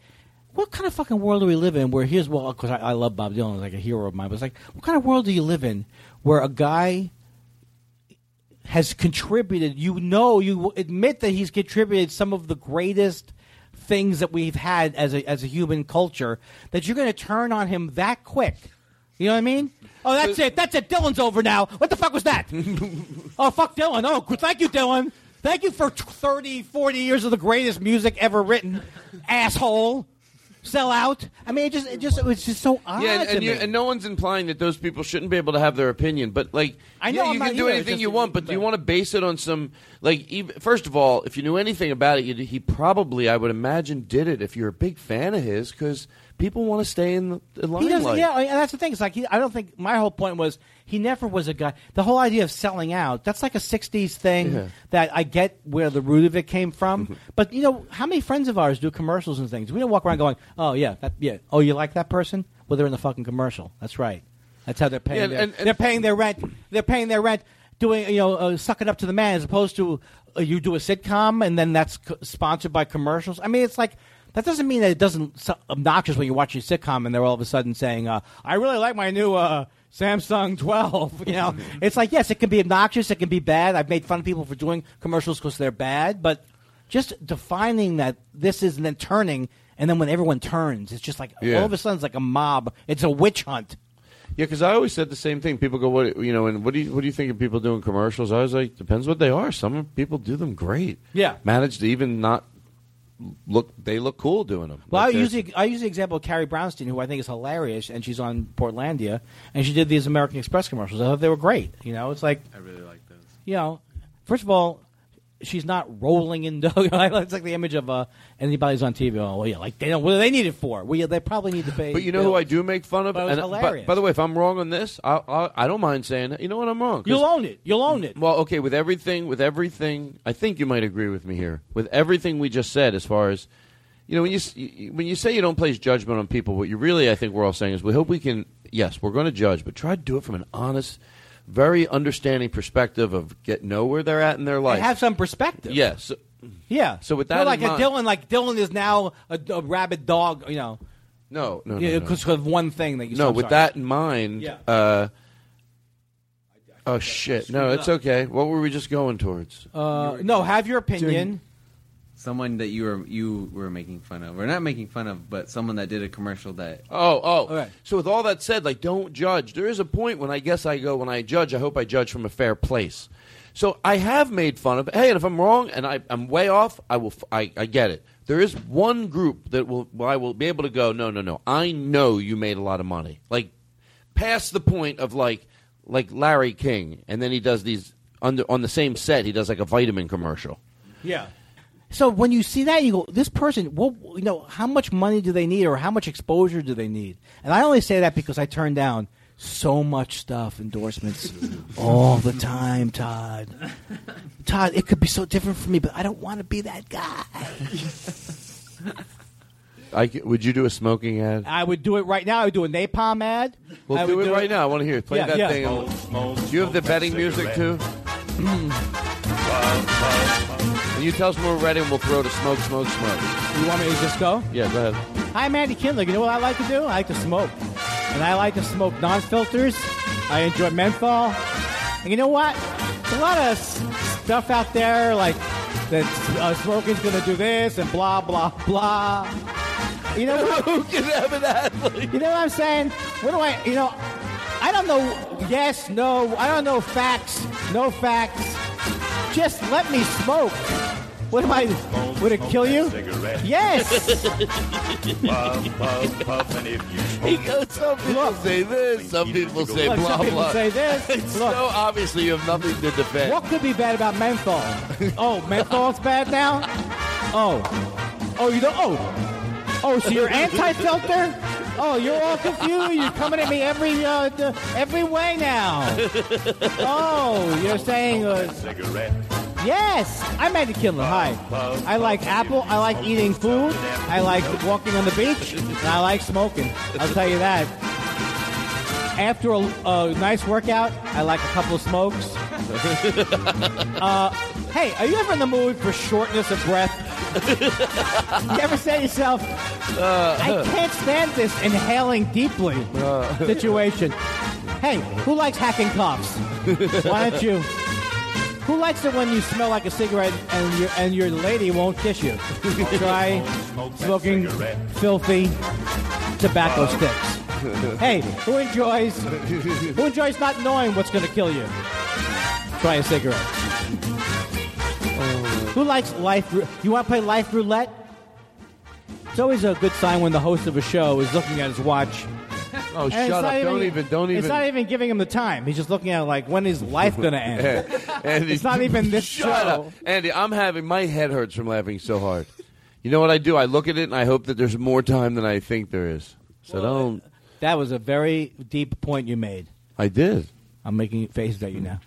what kind of fucking world do we live in? Where here's well, because I, I love Bob Dylan, like a hero of mine, but it's like, what kind of world do you live in where a guy has contributed? You know, you admit that he's contributed some of the greatest things that we've had as a as a human culture. That you're going to turn on him that quick. You know what I mean? Oh, that's it. That's it. Dylan's over now. What the fuck was that? oh, fuck Dylan. Oh, thank you, Dylan. Thank you for t- 30, 40 years of the greatest music ever written. Asshole. Sell out. I mean, it just, it just, it was just so odd Yeah, and, and, you, and no one's implying that those people shouldn't be able to have their opinion, but like, I know yeah, I'm you can do either, anything you want, but do you want to base it on some like? Even, first of all, if you knew anything about it, you'd, he probably, I would imagine, did it if you're a big fan of his, because people want to stay in the, the He limelight. Yeah, and that's the thing. It's like he, I don't think my whole point was he never was a guy. The whole idea of selling out that's like a '60s thing Yeah. that I get where the root of it came from. but you know, how many friends of ours do commercials and things? We don't walk around going, "Oh yeah, that, yeah, oh you like that person? Well, they're in the fucking commercial. That's right. That's how they're paying. Yeah, their, and- and- they're paying their rent. They're paying their rent." Doing you know, uh, suck it up to the man, as opposed to uh, you do a sitcom and then that's co- sponsored by commercials. I mean, it's like that doesn't mean that it doesn't so obnoxious when you're watching a sitcom and they're all of a sudden saying, uh, "I really like my new uh, Samsung 12." You know, it's like yes, it can be obnoxious, it can be bad. I've made fun of people for doing commercials because they're bad, but just defining that this is and then turning, and then when everyone turns, it's just like Yeah. all of a sudden it's like a mob. It's a witch hunt. Yeah, because I always said the same thing. People go, "What you know?" And what do you what do you think of people doing commercials? I was like, depends what they are. Some people do them great. Yeah. manage to even not look. They look cool doing them. Well, I use the I use the example of Carrie Brownstein, who I think is hilarious, and she's on Portlandia, and she did these American Express commercials. I thought they were great. You know, it's like I really like those. you know, first of all, she's not rolling in dough. it's like the image of uh, anybody's on TV. Oh, well, yeah, like they don't. What do they need it for? Well, yeah, they probably need to pay. But you know who. I do make fun of? But And- hilarious. by the way, if I'm wrong on this, I, I, I don't mind saying it. You know what? I'm wrong. You'll own it. You'll own it. Well, okay, with everything, with everything, I think you might agree with me here. With everything we just said, as far as you know, when you- when you say you don't place judgment on people, what you really, I think, we're all saying is we hope we can. Yes, we're going to judge, but try to do it from an honest, very understanding perspective of get know where they're at in their life. They have some perspective. Yes. Yeah. So with Not that like in a mind- Dylan, like Dylan is now a, a rabid dog. You know. No, no, no, Yeah, no. because of one thing that you. no, I'm with sorry. that in mind. Yeah. Uh, oh shit! No, it's okay. What were we just going towards? Uh, no, have your opinion. Someone that you were you were making fun of, or not making fun of, but someone that did a commercial that. Oh, oh. So with all that said, like, don't judge. There is a point when I guess I go when I judge. I hope I judge from a fair place. So I have made fun of. Hey, and if I'm wrong and I, I'm way off, I will. I, I get it. There is one group that will. Well, I will be able to go. No, no, no. I know you made a lot of money. Like past the point of like like Larry King, and then he does these on the, on the same set. He does like a vitamin commercial. Yeah. So when you see that, you go, "This person, well, you know, how much money do they need, or how much exposure do they need?" And I only say that because I turn down so much stuff, endorsements, all the time, Todd. Todd, it could be so different for me, but I don't want to be that guy. I c- would you do a smoking ad? I would do it right now. I would do a napalm ad. Well, I do would it right now. I want to hear it. Play Yeah, that yeah. thing. do you have the betting music too? Hmm. Can you tell us when we're ready, and we'll throw to smoke, smoke, smoke. You want me to just go? Yeah, go ahead. Hi, I'm Andy Kindler. You know what I like to do? I like to smoke. And I like to smoke non filters. I enjoy menthol. And you know what? There's a lot of stuff out there like that uh, smoking's going to do this and blah, blah, blah. You know what? Who can have an athlete? You know what I'm saying? What do I, you know, I don't know yes, no, I don't know facts, no facts. Just let me smoke. What am I, would it kill you? Yes. He goes, some people say this, some people say Look, blah some people blah. say this. It's Look. so obviously you have nothing to defend. What could be bad about menthol? Oh, menthol's bad now? Oh. Oh, you don't oh. Oh, so you're anti-filter? Oh, you're all confused. You're coming at me every uh, d- every way now. Oh, you're saying uh, Yes, I'm Andy Kindler. Hi. I like apple. I like eating food. I like walking on the beach. And I like smoking. I'll tell you that. After a, a nice workout, I like a couple of smokes. Uh, hey, are you ever in the mood for shortness of breath? You ever say to yourself, I uh, uh. can't stand this inhaling deeply uh. situation? Hey, who likes hacking coughs? Why don't you? Who likes it when you smell like a cigarette and your and your lady won't kiss you? Try smoking filthy tobacco sticks. Hey, who enjoys who enjoys not knowing what's going to kill you? Try a cigarette. Who likes life? You want to play life roulette? It's always a good sign when the host of a show is looking at his watch. Oh, And shut up! not don't even, don't It's not even giving him the time. He's just looking at it like when is life going to end? Andy, it's not even this shut show. up. Andy, I'm having my head hurts from laughing so hard. You know what I do? I look at it and I hope that there's more time than I think there is. So don't. That was a very deep point you made. I did. I'm making faces at you now.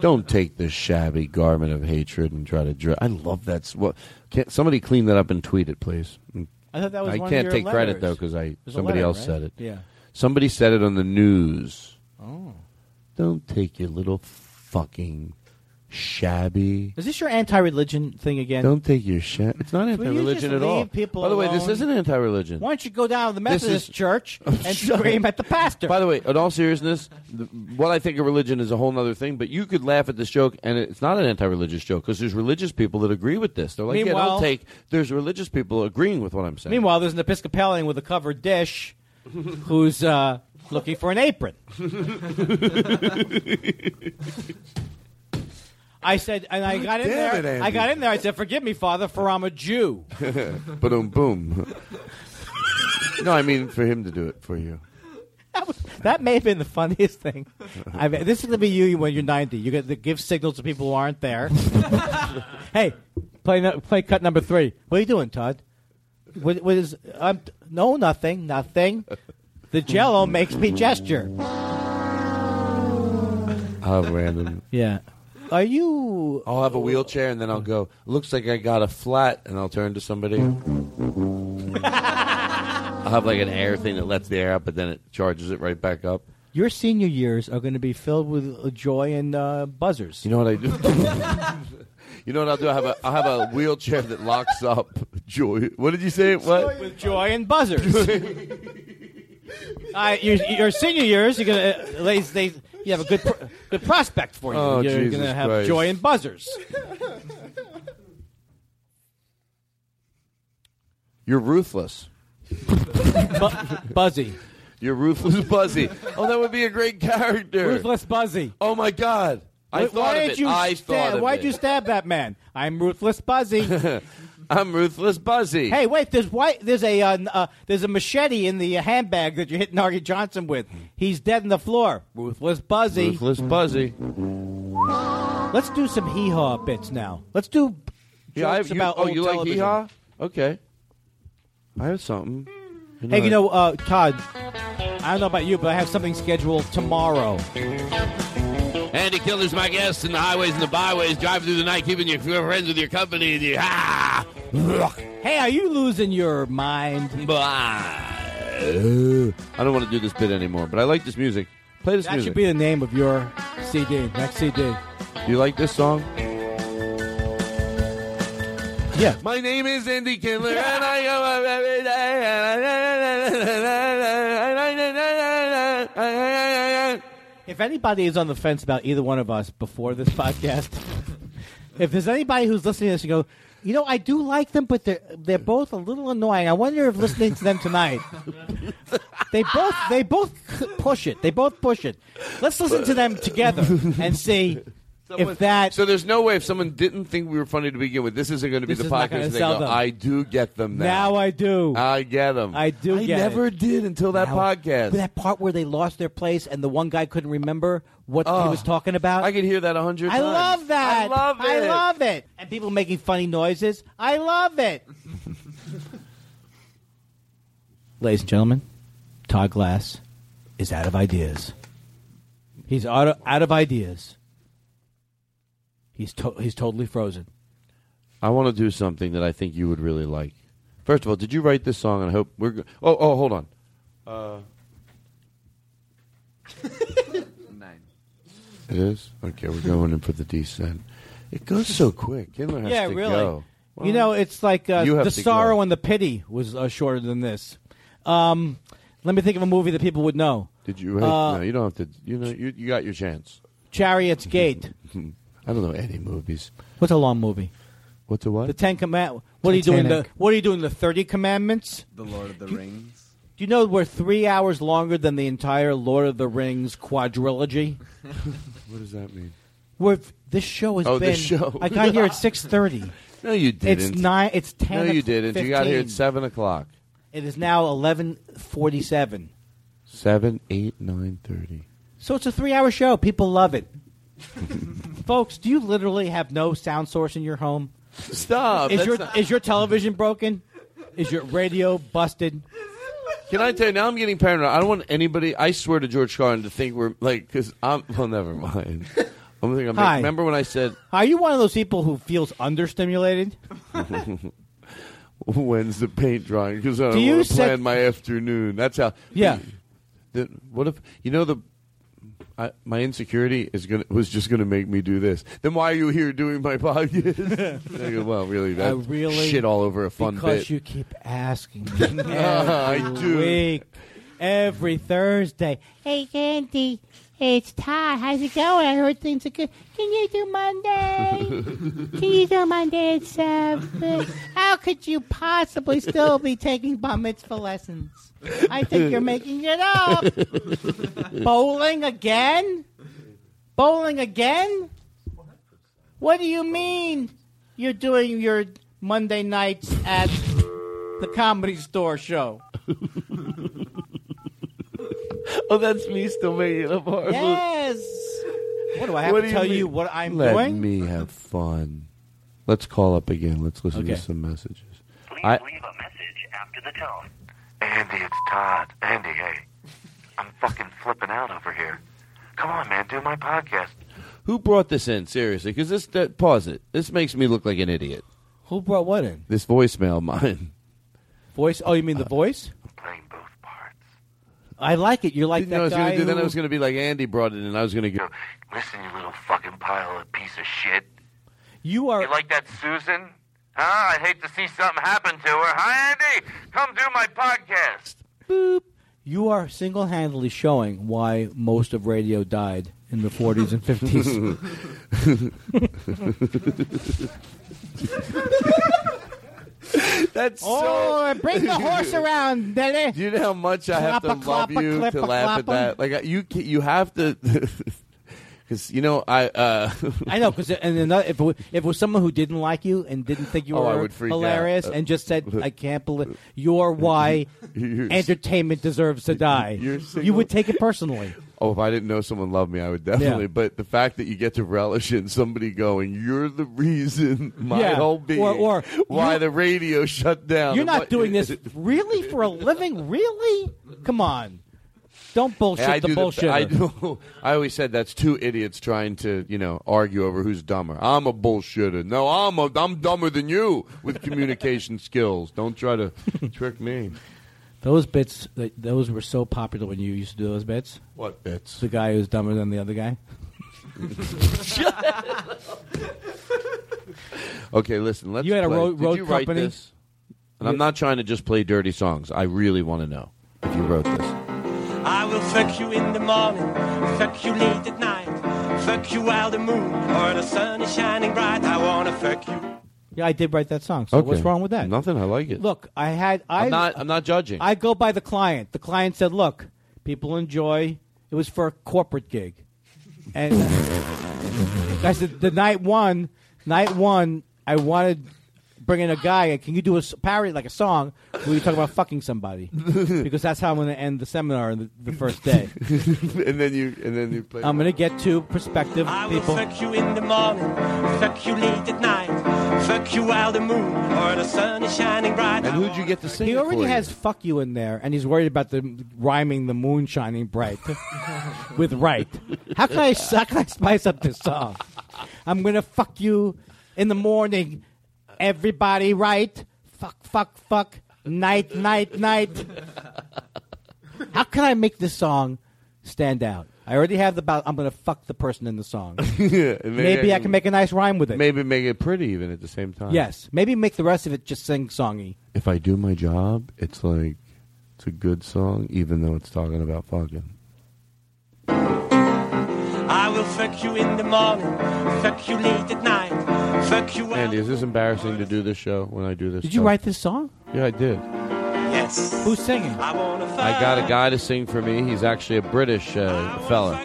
Don't take this shabby garment of hatred and try to. Dr- I love that. What? Can't somebody clean that up and tweet it, please? Mm. I thought that was I one can't your take credit though because I somebody letter, else right? said it. Yeah. Somebody said it on the news. Oh. Don't take your little fucking shabby. Is this your anti-religion thing again? Don't take your shit. It's not anti-religion at all. people By the way, this alone? isn't anti-religion. Why don't you go down to the This Methodist is- church and scream at the pastor? By the way, in all seriousness, the, what I think of religion is a whole other thing. But you could laugh at this joke, and it's not an anti-religious joke because there's religious people that agree with this. They're like, yeah, Meanwhile- don't take. There's religious people agreeing with what I'm saying. Meanwhile, there's an Episcopalian with a covered dish who's uh, looking for an apron. I said, and I got in Damn there. it, Andy. I got in there. I said, "Forgive me, Father, for I'm a Jew." boom, boom. no, I mean for him to do it for you. That was, that may have been the funniest thing. I mean, this is gonna be you when you're 90. You get to give signals to people who aren't there. hey, play nu- play cut number three. What are you doing, Todd? What, what is? Um, no, nothing, nothing. The Jello makes me gesture. How random. Yeah. Are you? I'll have a wheelchair and then I'll go. Looks like I got a flat, and I'll turn to somebody. I'll have like an air thing that lets the air out, but then it charges it right back up. Your senior years are going to be filled with uh, joy and uh, buzzers. You know what I do? you know what I'll do? I have a I have a wheelchair that locks up. Joy. What did you say? What? With joy and buzzers. uh, your, your senior years, you're gonna uh, they, they, you have a good pro- good prospect for you. Oh, you're Jesus gonna have Christ. joy and buzzers. You're ruthless. Bu- Buzzy. You're ruthless, Buzzy. Oh, that would be a great character. Ruthless Buzzy. Oh my God! I Why- thought of did it. you I stab, thought of Why'd it. you stab that man? I'm Ruthless Buzzy. I'm ruthless, Buzzy. hey, wait! There's white. There's a uh, uh, there's a machete in the handbag that you're hitting Nargy Johnson with. He's dead on the floor. Ruthless Buzzy. Ruthless, Buzzy. Let's do some hee haw bits now. Let's do Yeah, I jokes have, you, about oh, old you like television. hee haw? Okay. I have something. Hey, you know, uh, Todd, I don't know about you, but I have something scheduled tomorrow. Andy Kindler's my guest in the highways and the byways, driving through the night, keeping your friends with your company. And you, ah! Hey, are you losing your mind? I don't want to do this bit anymore, but I like this music. Play this music. That music. should be the name of your CD, next CD. Do you like this song? Yeah. My name is Andy Kindler, and I go up every day. If anybody is on the fence about either one of us before this podcast, if there's anybody who's listening to this and go, you know, I do like them, but they're they're both a little annoying. I wonder if listening to them tonight, they both they both push it. They both push it. Let's listen to them together and see if that. So there's no way if someone didn't think we were funny to begin with, this isn't going to be the is not gonna podcast. They go, them. I do get them now. Now I do. I get them. I do I get never it. did until that Now- podcast. That part where they lost their place and the one guy couldn't remember what he was talking about. I could hear that a hundred I times. love that. I love it. I love it. And people making funny noises. I love it. Ladies and gentlemen, Todd Glass is out of ideas. He's out of, out of ideas. He's to- he's totally frozen. I want to do something that I think you would really like. First of all, did you write this song? And I hope we're. Go- oh, oh, hold on. Uh, Nine. it is okay. We're going in for the descent. It goes so quick. Kindler has yeah, to really. go. you know, it's like uh, the sorrow go. and the pity was uh, shorter than this. Um, let me think of a movie that people would know. Did you? Write, Uh, no, you don't have to. You know, you, you got your chance. Chariots Gate. I don't know any movies. What's a long movie? What's a what? The Ten Command. What are you doing? The Titanic. What are you doing? The Thirty Commandments. The Lord of the Rings. Do you know we're three hours longer than the entire Lord of the Rings quadrilogy? What does that mean? We're, this show has Oh, been. this show. I got here at six thirty. No, you didn't. It's nine. It's ten. No, you didn't. You got here at 15. seven o'clock. It is now eleven forty-seven. Seven, eight, nine, thirty. So it's a three-hour show. People love it. Folks, do you literally have no sound source in your home? Stop. Is That's your not- is your television broken? Is your radio busted? Can I tell you now? I'm getting paranoid. I don't want anybody. I swear to George Carlin to think we're like because I'm. Well, never mind. I'm thinking. I'm Hi. remember when I said Are you one of those people who feels understimulated? when's the paint drying? Because I Do don't you want to set- plan my afternoon. That's how. Yeah. The, what if you know the. I, my insecurity is gonna was just gonna make me do this. Then why are you here doing my podcast? I go, well, really, I that really shit all over a fun because bit. you keep asking me I every do. week, every Thursday. Hey, Andy, it's Todd. How's it going? I heard things are good. Can you do Monday? Can you do Monday at seven? How could you possibly still be taking bar mitzvah lessons? I think you're making it up. Bowling again? Bowling again? What do you mean you're doing your Monday nights at the comedy store show? oh, that's me still making it up. horrible. Yes. What do I have What to do tell mean? you what I'm Let doing? me have fun. Let's call up again. Let's listen Okay. to some messages. Please I, leave a message after the tone. Andy, it's Todd. Andy, hey. I'm fucking flipping out over here. Come on, man, do my podcast. who brought this in seriously? Because this that, pause it. This makes me look like an idiot. Who brought what in? This voicemail, mine. Voice? Oh, you mean the uh, voice? Playing both parts. I like it. You're like Didn't know I that was gonna guy do. Then I was going to be like Andy brought it in. I was going to go. Listen, you little fucking pile of piece of shit. You are. You like that Susan? Ah, huh? I'd hate to see something happen to her. Hi, Andy. Come do my podcast. Boop. You are single-handedly showing why most of radio died in the 40s and 50s. That's oh, bring the horse around, Daddy. Do you know how much I have to Clappa, love clappa, you to laugh at that? Like you, you have to, because you know I. Uh, I know, because and another, if, it was, if it was someone who didn't like you and didn't think you Oh, were I would freak out. hilarious Uh, and just said, "I can't believe you're why You're- entertainment deserves to die," You're you single- would take it personally. Oh, if I didn't know someone loved me, I would definitely. Yeah. But the fact that you get to relish in somebody going, "You're the reason my Yeah. whole being, Or- or why the radio shut down." You're not what- doing this really for a living, really? Come on. Don't bullshit Hey, I the do bullshit. I do. I always said that's two idiots trying to, you know, argue over who's dumber. I'm a bullshitter. No, I'm a, I'm dumber than you with communication skills. Don't try to trick me. Those bits, th- those were so popular when you used to do those bits. What bits? The guy who's dumber than the other guy. Okay, listen. Let's. You had a play. road- Did road you write company? this? And I'm not trying to just play dirty songs. I really want to know if you wrote this. I will fuck you in the morning, fuck you late at night, fuck you while the moon or the sun is shining bright. I wanna fuck you. Yeah, I did write that song. So Okay. what's wrong with that? Nothing. I like it. Look, I had. I, I'm not. I'm not judging. I go by the client. The client said, "Look, people enjoy." It was for a corporate gig, and I said, "The night one, night one, I wanted bring in a guy. Can you do a s- parody like a song where you talk about fucking somebody? because that's how I'm going to end the seminar the, the first day. and then you. And then you play. I'm going to get two prospective I will people. fuck you in the morning, fuck you late at night, fuck you while the moon or the sun is shining bright. And who'd you get to sing? He it already for you? has "fuck you" in there, and he's worried about the rhyming the moon shining bright with right. How can I how can I spice up this song? I'm gonna fuck you in the morning, everybody right? Fuck, fuck, fuck, night, night, night. How can I make this song stand out? I already have the about. I'm gonna fuck the person in the song. Yeah, and maybe, I can make a nice rhyme with it. Maybe make it pretty even at the same time. Yes, maybe make the rest of it just sing songy. If I do my job, it's like it's a good song, even though it's talking about fucking. I will fuck you in the morning, fuck you late at night, fuck you Andy, is this embarrassing to do this show when I do this? Did you write this song? Yeah, I did. Yes. Who's singing? I I got a guy to sing for me. He's actually a British uh, fella.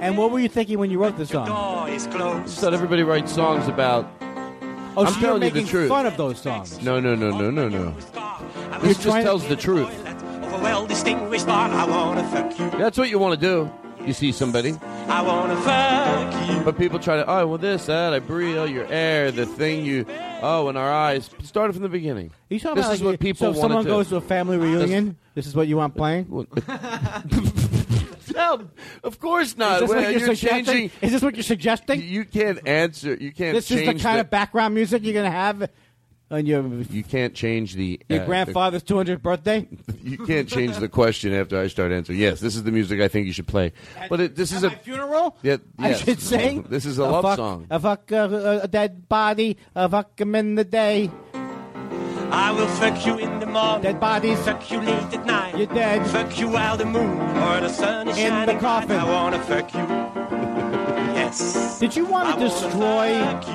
And what were you thinking when you wrote this song? door. Just thought everybody writes songs about. Oh, I'm so you're telling you the truth. fun of those songs. No, no, no, no, no, no. This just tells the truth. Of a well distinguished bar, I wanna fuck you. That's what you want to do. You see somebody, I wanna fuck you. but people try to. Oh, well, this, that. I breathe. Oh, your air, the thing you. Oh, in our eyes. Start it from the beginning. Are you talking this about is like, what people so if want someone to goes to a family reunion, this is what you want playing? No, of course not. Is this, Well, what you're you're suggesting? changing. is this what you're suggesting? You can't answer. You can't. This is the kind of background music you're going to have on your You can't change the. your uh, grandfather's 200th birthday? the- you can't change the question after I start answering. Yes, this is the music I think you should play. But it, this is a. my funeral? Yeah, I yes. should sing. This is a love fuck, song. A fuck uh, a dead body. A fuck him in the day. I will fuck you in the morning. Dead bodies. Fuck you late at night. You're dead. Fuck you while the moon or the sun is In the shining bright. coffin. I wanna fuck you. Yes. Did you want to destroy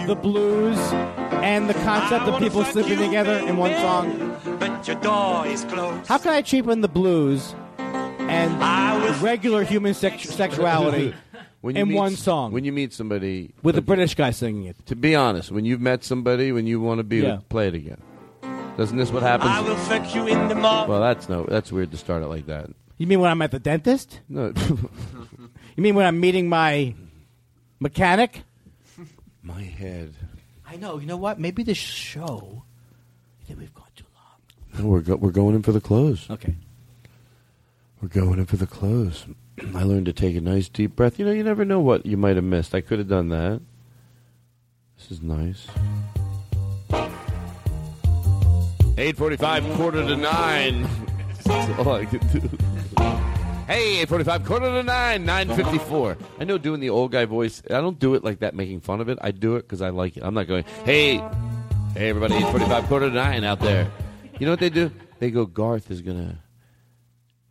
the blues and the concept of people sleeping together in one song? But your door is closed. How can I cheapen the blues and regular human sex- sexuality When you in meet one song When you meet somebody, with a British guy singing it? to be honest, when you've met somebody, when you want to be, Yeah. play it again. Doesn't this what happens? I will fuck you in the morning. Well, that's no. That's weird to start it like that. You mean when I'm at the dentist? No. You mean when I'm meeting my mechanic? My head. I know. You know what? Maybe this show. I think we've gone too No, we're go- we're going in for the close. Okay. We're going in for the close. I learned to take a nice deep breath. You know, you never know what you might have missed. I could have done that. This is nice. 845, quarter to nine. That's all I could do. Hey, 845, quarter to nine, 954. I know doing the old guy voice, I don't do it like that, making fun of it. I do it because I like it. I'm not going, hey, hey, everybody, 845, quarter to nine out there. You know what they do? They go, Garth is going to,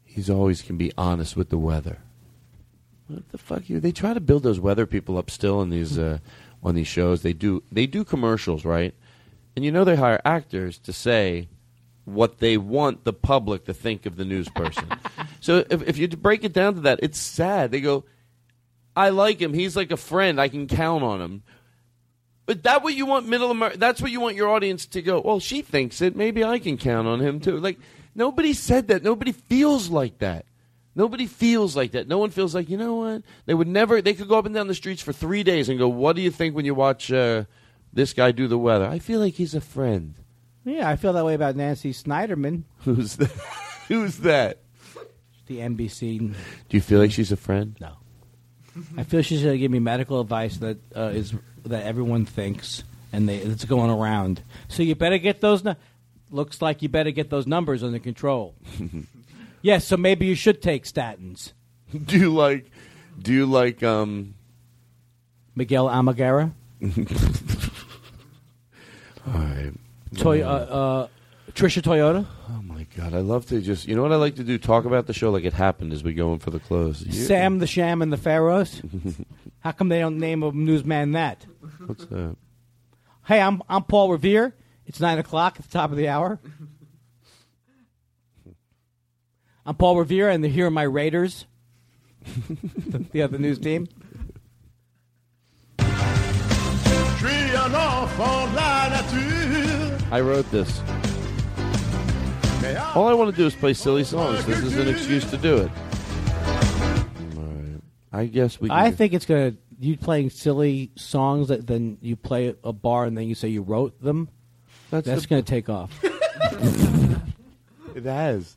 he's always can be honest with the weather. What the fuck you? They try to build those weather people up still in these uh, on these shows. They do they do commercials, right? And you know they hire actors to say what they want the public to think of the news person. so if, if you break it down to that, it's sad. They go, "I like him. He's like a friend. I can count on him." But that what you want middle America? That's what you want your audience to go. Well, she thinks it. Maybe I can count on him too. Like nobody said that. Nobody feels like that. Nobody feels like that. No one feels like you know what they would never. They could go up and down the streets for three days and go, "What do you think when you watch uh, this guy do the weather?" I feel like he's a friend. Yeah, I feel that way about Nancy Snyderman. Who's that? Who's that? the NBC. Do you feel like she's a friend? No. I feel she's going to give me medical advice that uh, is that everyone thinks and they, it's going around. So you better get those. Nu- looks like you better get those numbers under control. yes, so maybe you should take statins. do you like? Do you like? um Miguel Almaguer, All right. Toy, uh, uh, Tritia Toyota. Oh my god, I love to just. You know what I like to do? Talk about the show like it happened as we go in for the close. You- Sam the Sham and the Pharaohs. How come they don't name a newsman that? What's that? Hey, I'm I'm Paul Revere. It's nine o'clock at the top of the hour. I'm Paul Revere, and here are my Raiders, the, the other news team. I wrote this. All I want to do is play silly songs. This is an excuse to do it. All right. I guess we. Can I think it's gonna you playing silly songs that then you play a bar and then you say you wrote them. That's, That's the- gonna take off. it has.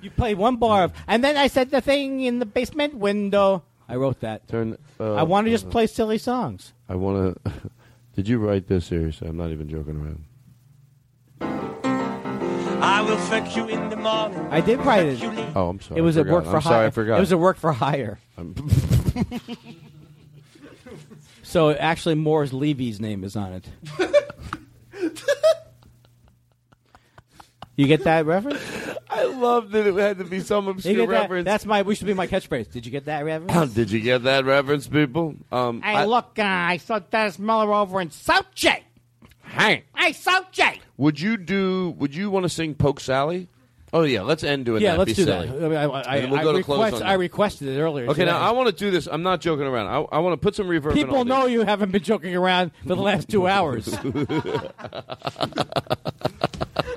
You play one bar of, and then I said the thing in the basement window. I wrote that. Turn. Uh, I want to just uh, play silly songs. I want to. Did you write this seriously? I'm not even joking around. I will fuck you in the morning. I did write it. Oh, I'm sorry. It was I a work forgot. for I'm hire. sorry, I forgot. It was a work for hire. So actually, Morris Levy's name is on it. you get that reference? I love that it had to be some You obscure get that? reference. That's my. We should be my catchphrase. Did you get that reference? Did you get that reference, people? Um, Hey, I- look, uh, I saw Dennis Miller over in South J. Hey, Hey, South J. would you do? Would you want to sing "Poke Sally"? Oh yeah, let's end doing Yeah, that. let's Be do silly. that. I, mean, I, I, And we'll I go to close request, on I requested it earlier. Okay, so now I want to do this. I'm not joking around. I, I want to put some reverb. people all know you haven't been joking around for the last two hours.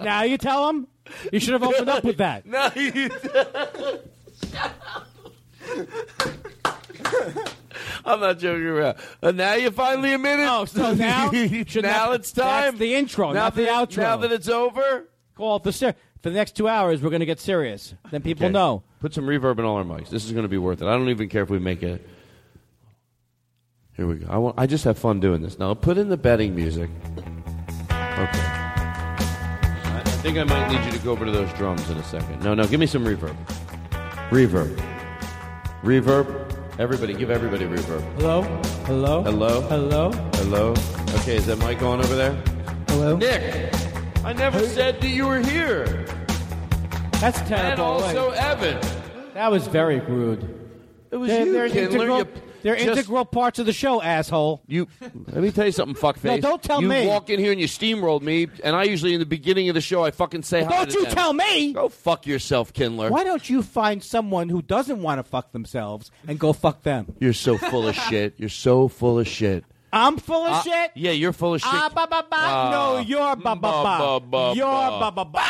now you tell them you should have opened up with that. No, you. I'm not joking around. And now you finally admit it. Oh, so now now it's time. That's the intro, now not the that, outro. Now that it's over, Call it the ser- for the next two hours. We're going to get serious. Then people Okay. know. Put some reverb in all our mics. This is going to be worth it. I don't even care if we make it. Here we go. I want. I just have fun doing this. Now put in the betting music. Okay. I, I think I might need you to go over to those drums in a second. No, no. Give me some reverb. Reverb. Reverb. Everybody, give everybody reverb. Hello, hello, Hello. hello. Hello. Okay, is that mic on over there? Hello. Nick, I never said that you were here. That's And terrible. also Wait. Evan. that was very rude. It was They're, you, they're Kindler. integral, You they're just- integral parts of the show, asshole. You let me tell you something, fuckface. No, don't tell you me. You walk in here and you steamrolled me, and I usually in the beginning of the show I fucking say hi. Don't you them. tell me. Go fuck yourself, Kindler. Why don't you find someone who doesn't want to fuck themselves and go fuck them? You're so full of shit. You're so full of shit. I'm full of Uh, shit. Yeah, you're full of shit. Ah, ba, ba, ba. Ah. no, you're ba ba Ba, ba, ba. You're ba. ba ba ba.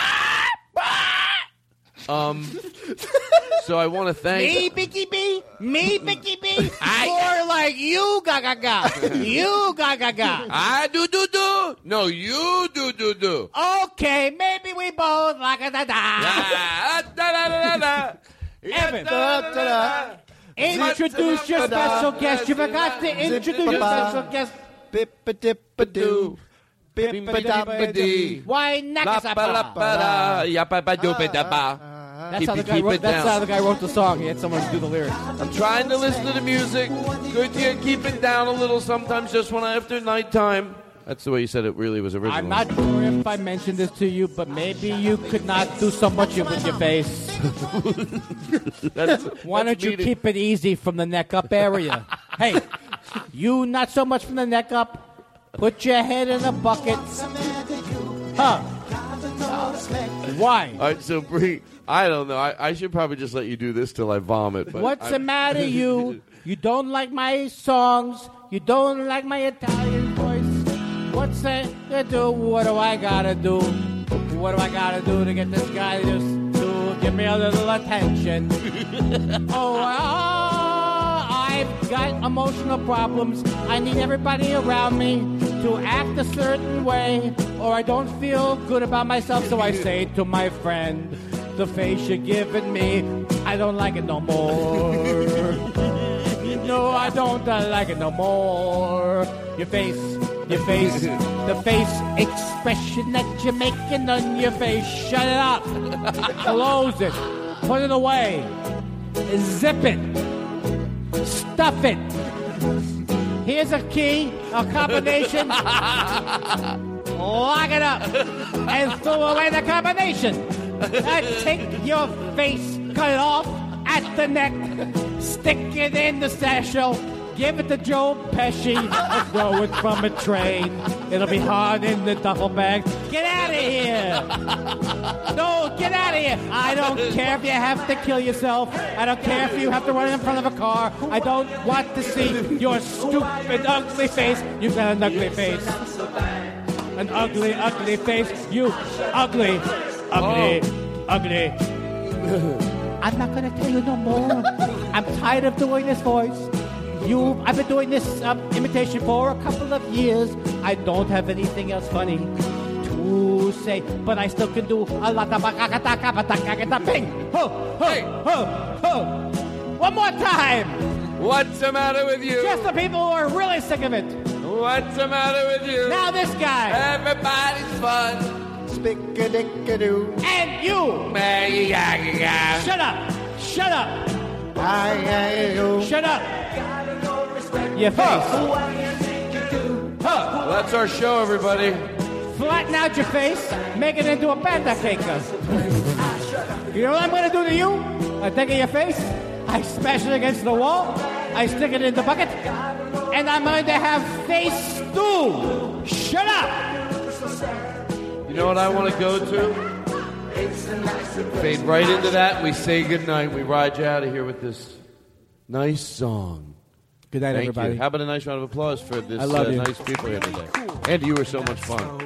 Um. so I want to thank. Me, Bicky B. Me, Bicky B. More like you, ga ga ga. You, ga ga ga. I do do do. No, you do do do. Okay, maybe we both like a da da. Ah, da, da, da, da, da. Evan. Da, da, da, da. Introduce your special guest. You forgot to introduce your special guest. Bip-a-dip-a-doo. Bip-a-dip-a-dee. Why La, ba, la, nakasapa? ba, da. Ya, ba, ba, do, ba, da, ba. That's Keep how the guy wrote. That's how the guy wrote the song. He had someone do the lyrics. I'm trying to listen to the music. Good to keep it down a little sometimes just when I after nighttime. That's the way you said it really was originally. I'm not sure if I mentioned this to you, but maybe you could not do so much with your face. That's, Why that's don't you me keep it easy from the neck up area? hey, you not so much from the neck up. Put your head in a bucket. Huh? Why? All right, so Bree, I don't know. I, I should probably just let you do this till I vomit. But What's I- the matter, you? You don't like my songs. You don't like my Italian voice. What's that to do? What do I gotta do? What do I gotta do to get this guy just to give me a little attention? oh, ah, I've got emotional problems. I need everybody around me to act a certain way, or I don't feel good about myself. So I say to my friend, the face you're giving me, I don't like it no more. no, I don't uh, like it no more. Your face, your face, the face expression that you're making on your face. Shut it up. Close it. Put it away. Zip it. Stuff it. Here's a key, a combination. Lock it up and throw away the combination. Uh, take your face, cut it off at the neck, stick it in the satchel, give it to Joe Pesci, and throw it from a train. It'll be hard in the duffel bag. Get out of here! No, get out of here! I don't care if you have to kill yourself. I don't care if you have to run in front of a car. I don't want to see your stupid, ugly face. You've got an ugly face. An ugly, ugly face. You ugly, ugly, oh. ugly. I'm not gonna tell you no more. I'm tired of doing this voice. You, I've been doing this um, imitation for a couple of years. I don't have anything else funny to say, but I still can do a lot of bing. Ho, ho, ho, ho. One more time. What's the matter with you? Just the people who are really sick of it. What's the matter with you? Now this guy. Everybody's fun. Spick-a-dick-a-doo. And you. Shut up. Shut up. Shut up. Your face. Well, that's our show, everybody. Flatten out your face, make it into a panda cake. You know what I'm going to do to you? I take your face, I smash it against the wall, I stick it in the bucket, and I'm going to have face stew. Shut up! You know what I want to go to? Fade right into that. We say goodnight. We ride you out of here with this nice song. Good night, Thank everybody. You. How about a nice round of applause for this I love uh, you. nice people here today? Andy, you were so much fun.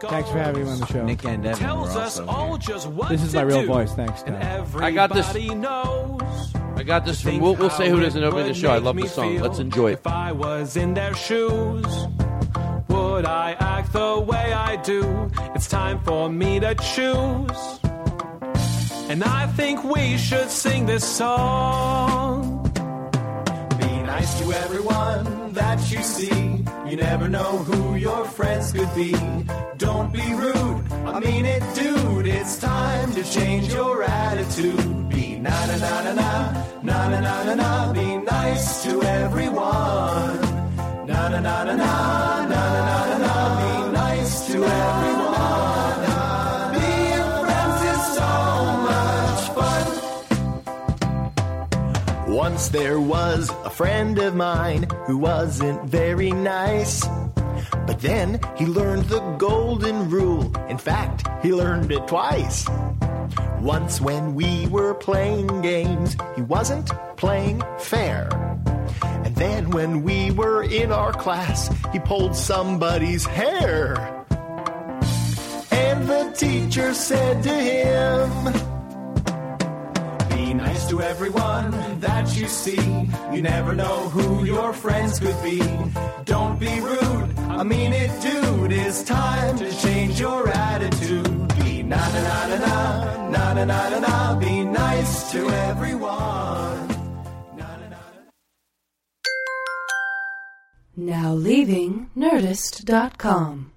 Thanks for having me on the show. Nick and Devin Tells were us also all here. just what This is my real voice. Thanks, And Tom. I got this. knows. I got this from. We'll, we'll say who doesn't open the show. I love the song. Let's enjoy it. If I was in their shoes, would I act the way I do? It's time for me to choose. And I think we should sing this song. Nice to everyone that you see. You never know who your friends could be. Don't be rude, I mean it, dude. It's time to change your attitude. Be na na na na na, na na na na na. Be nice to everyone. Na na na na, na na na na na. Once there was a friend of mine who wasn't very nice. But then he learned the golden rule. In fact, he learned it twice. Once when we were playing games, he wasn't playing fair. And then when we were in our class, he pulled somebody's hair. And the teacher said to him, Be nice to everyone that you see. You never know who your friends could be. Don't be rude, I mean it, dude. It's time to change your attitude. Be na na na na na, na na na na na. Be nice to everyone. Now leaving Nerdist.com.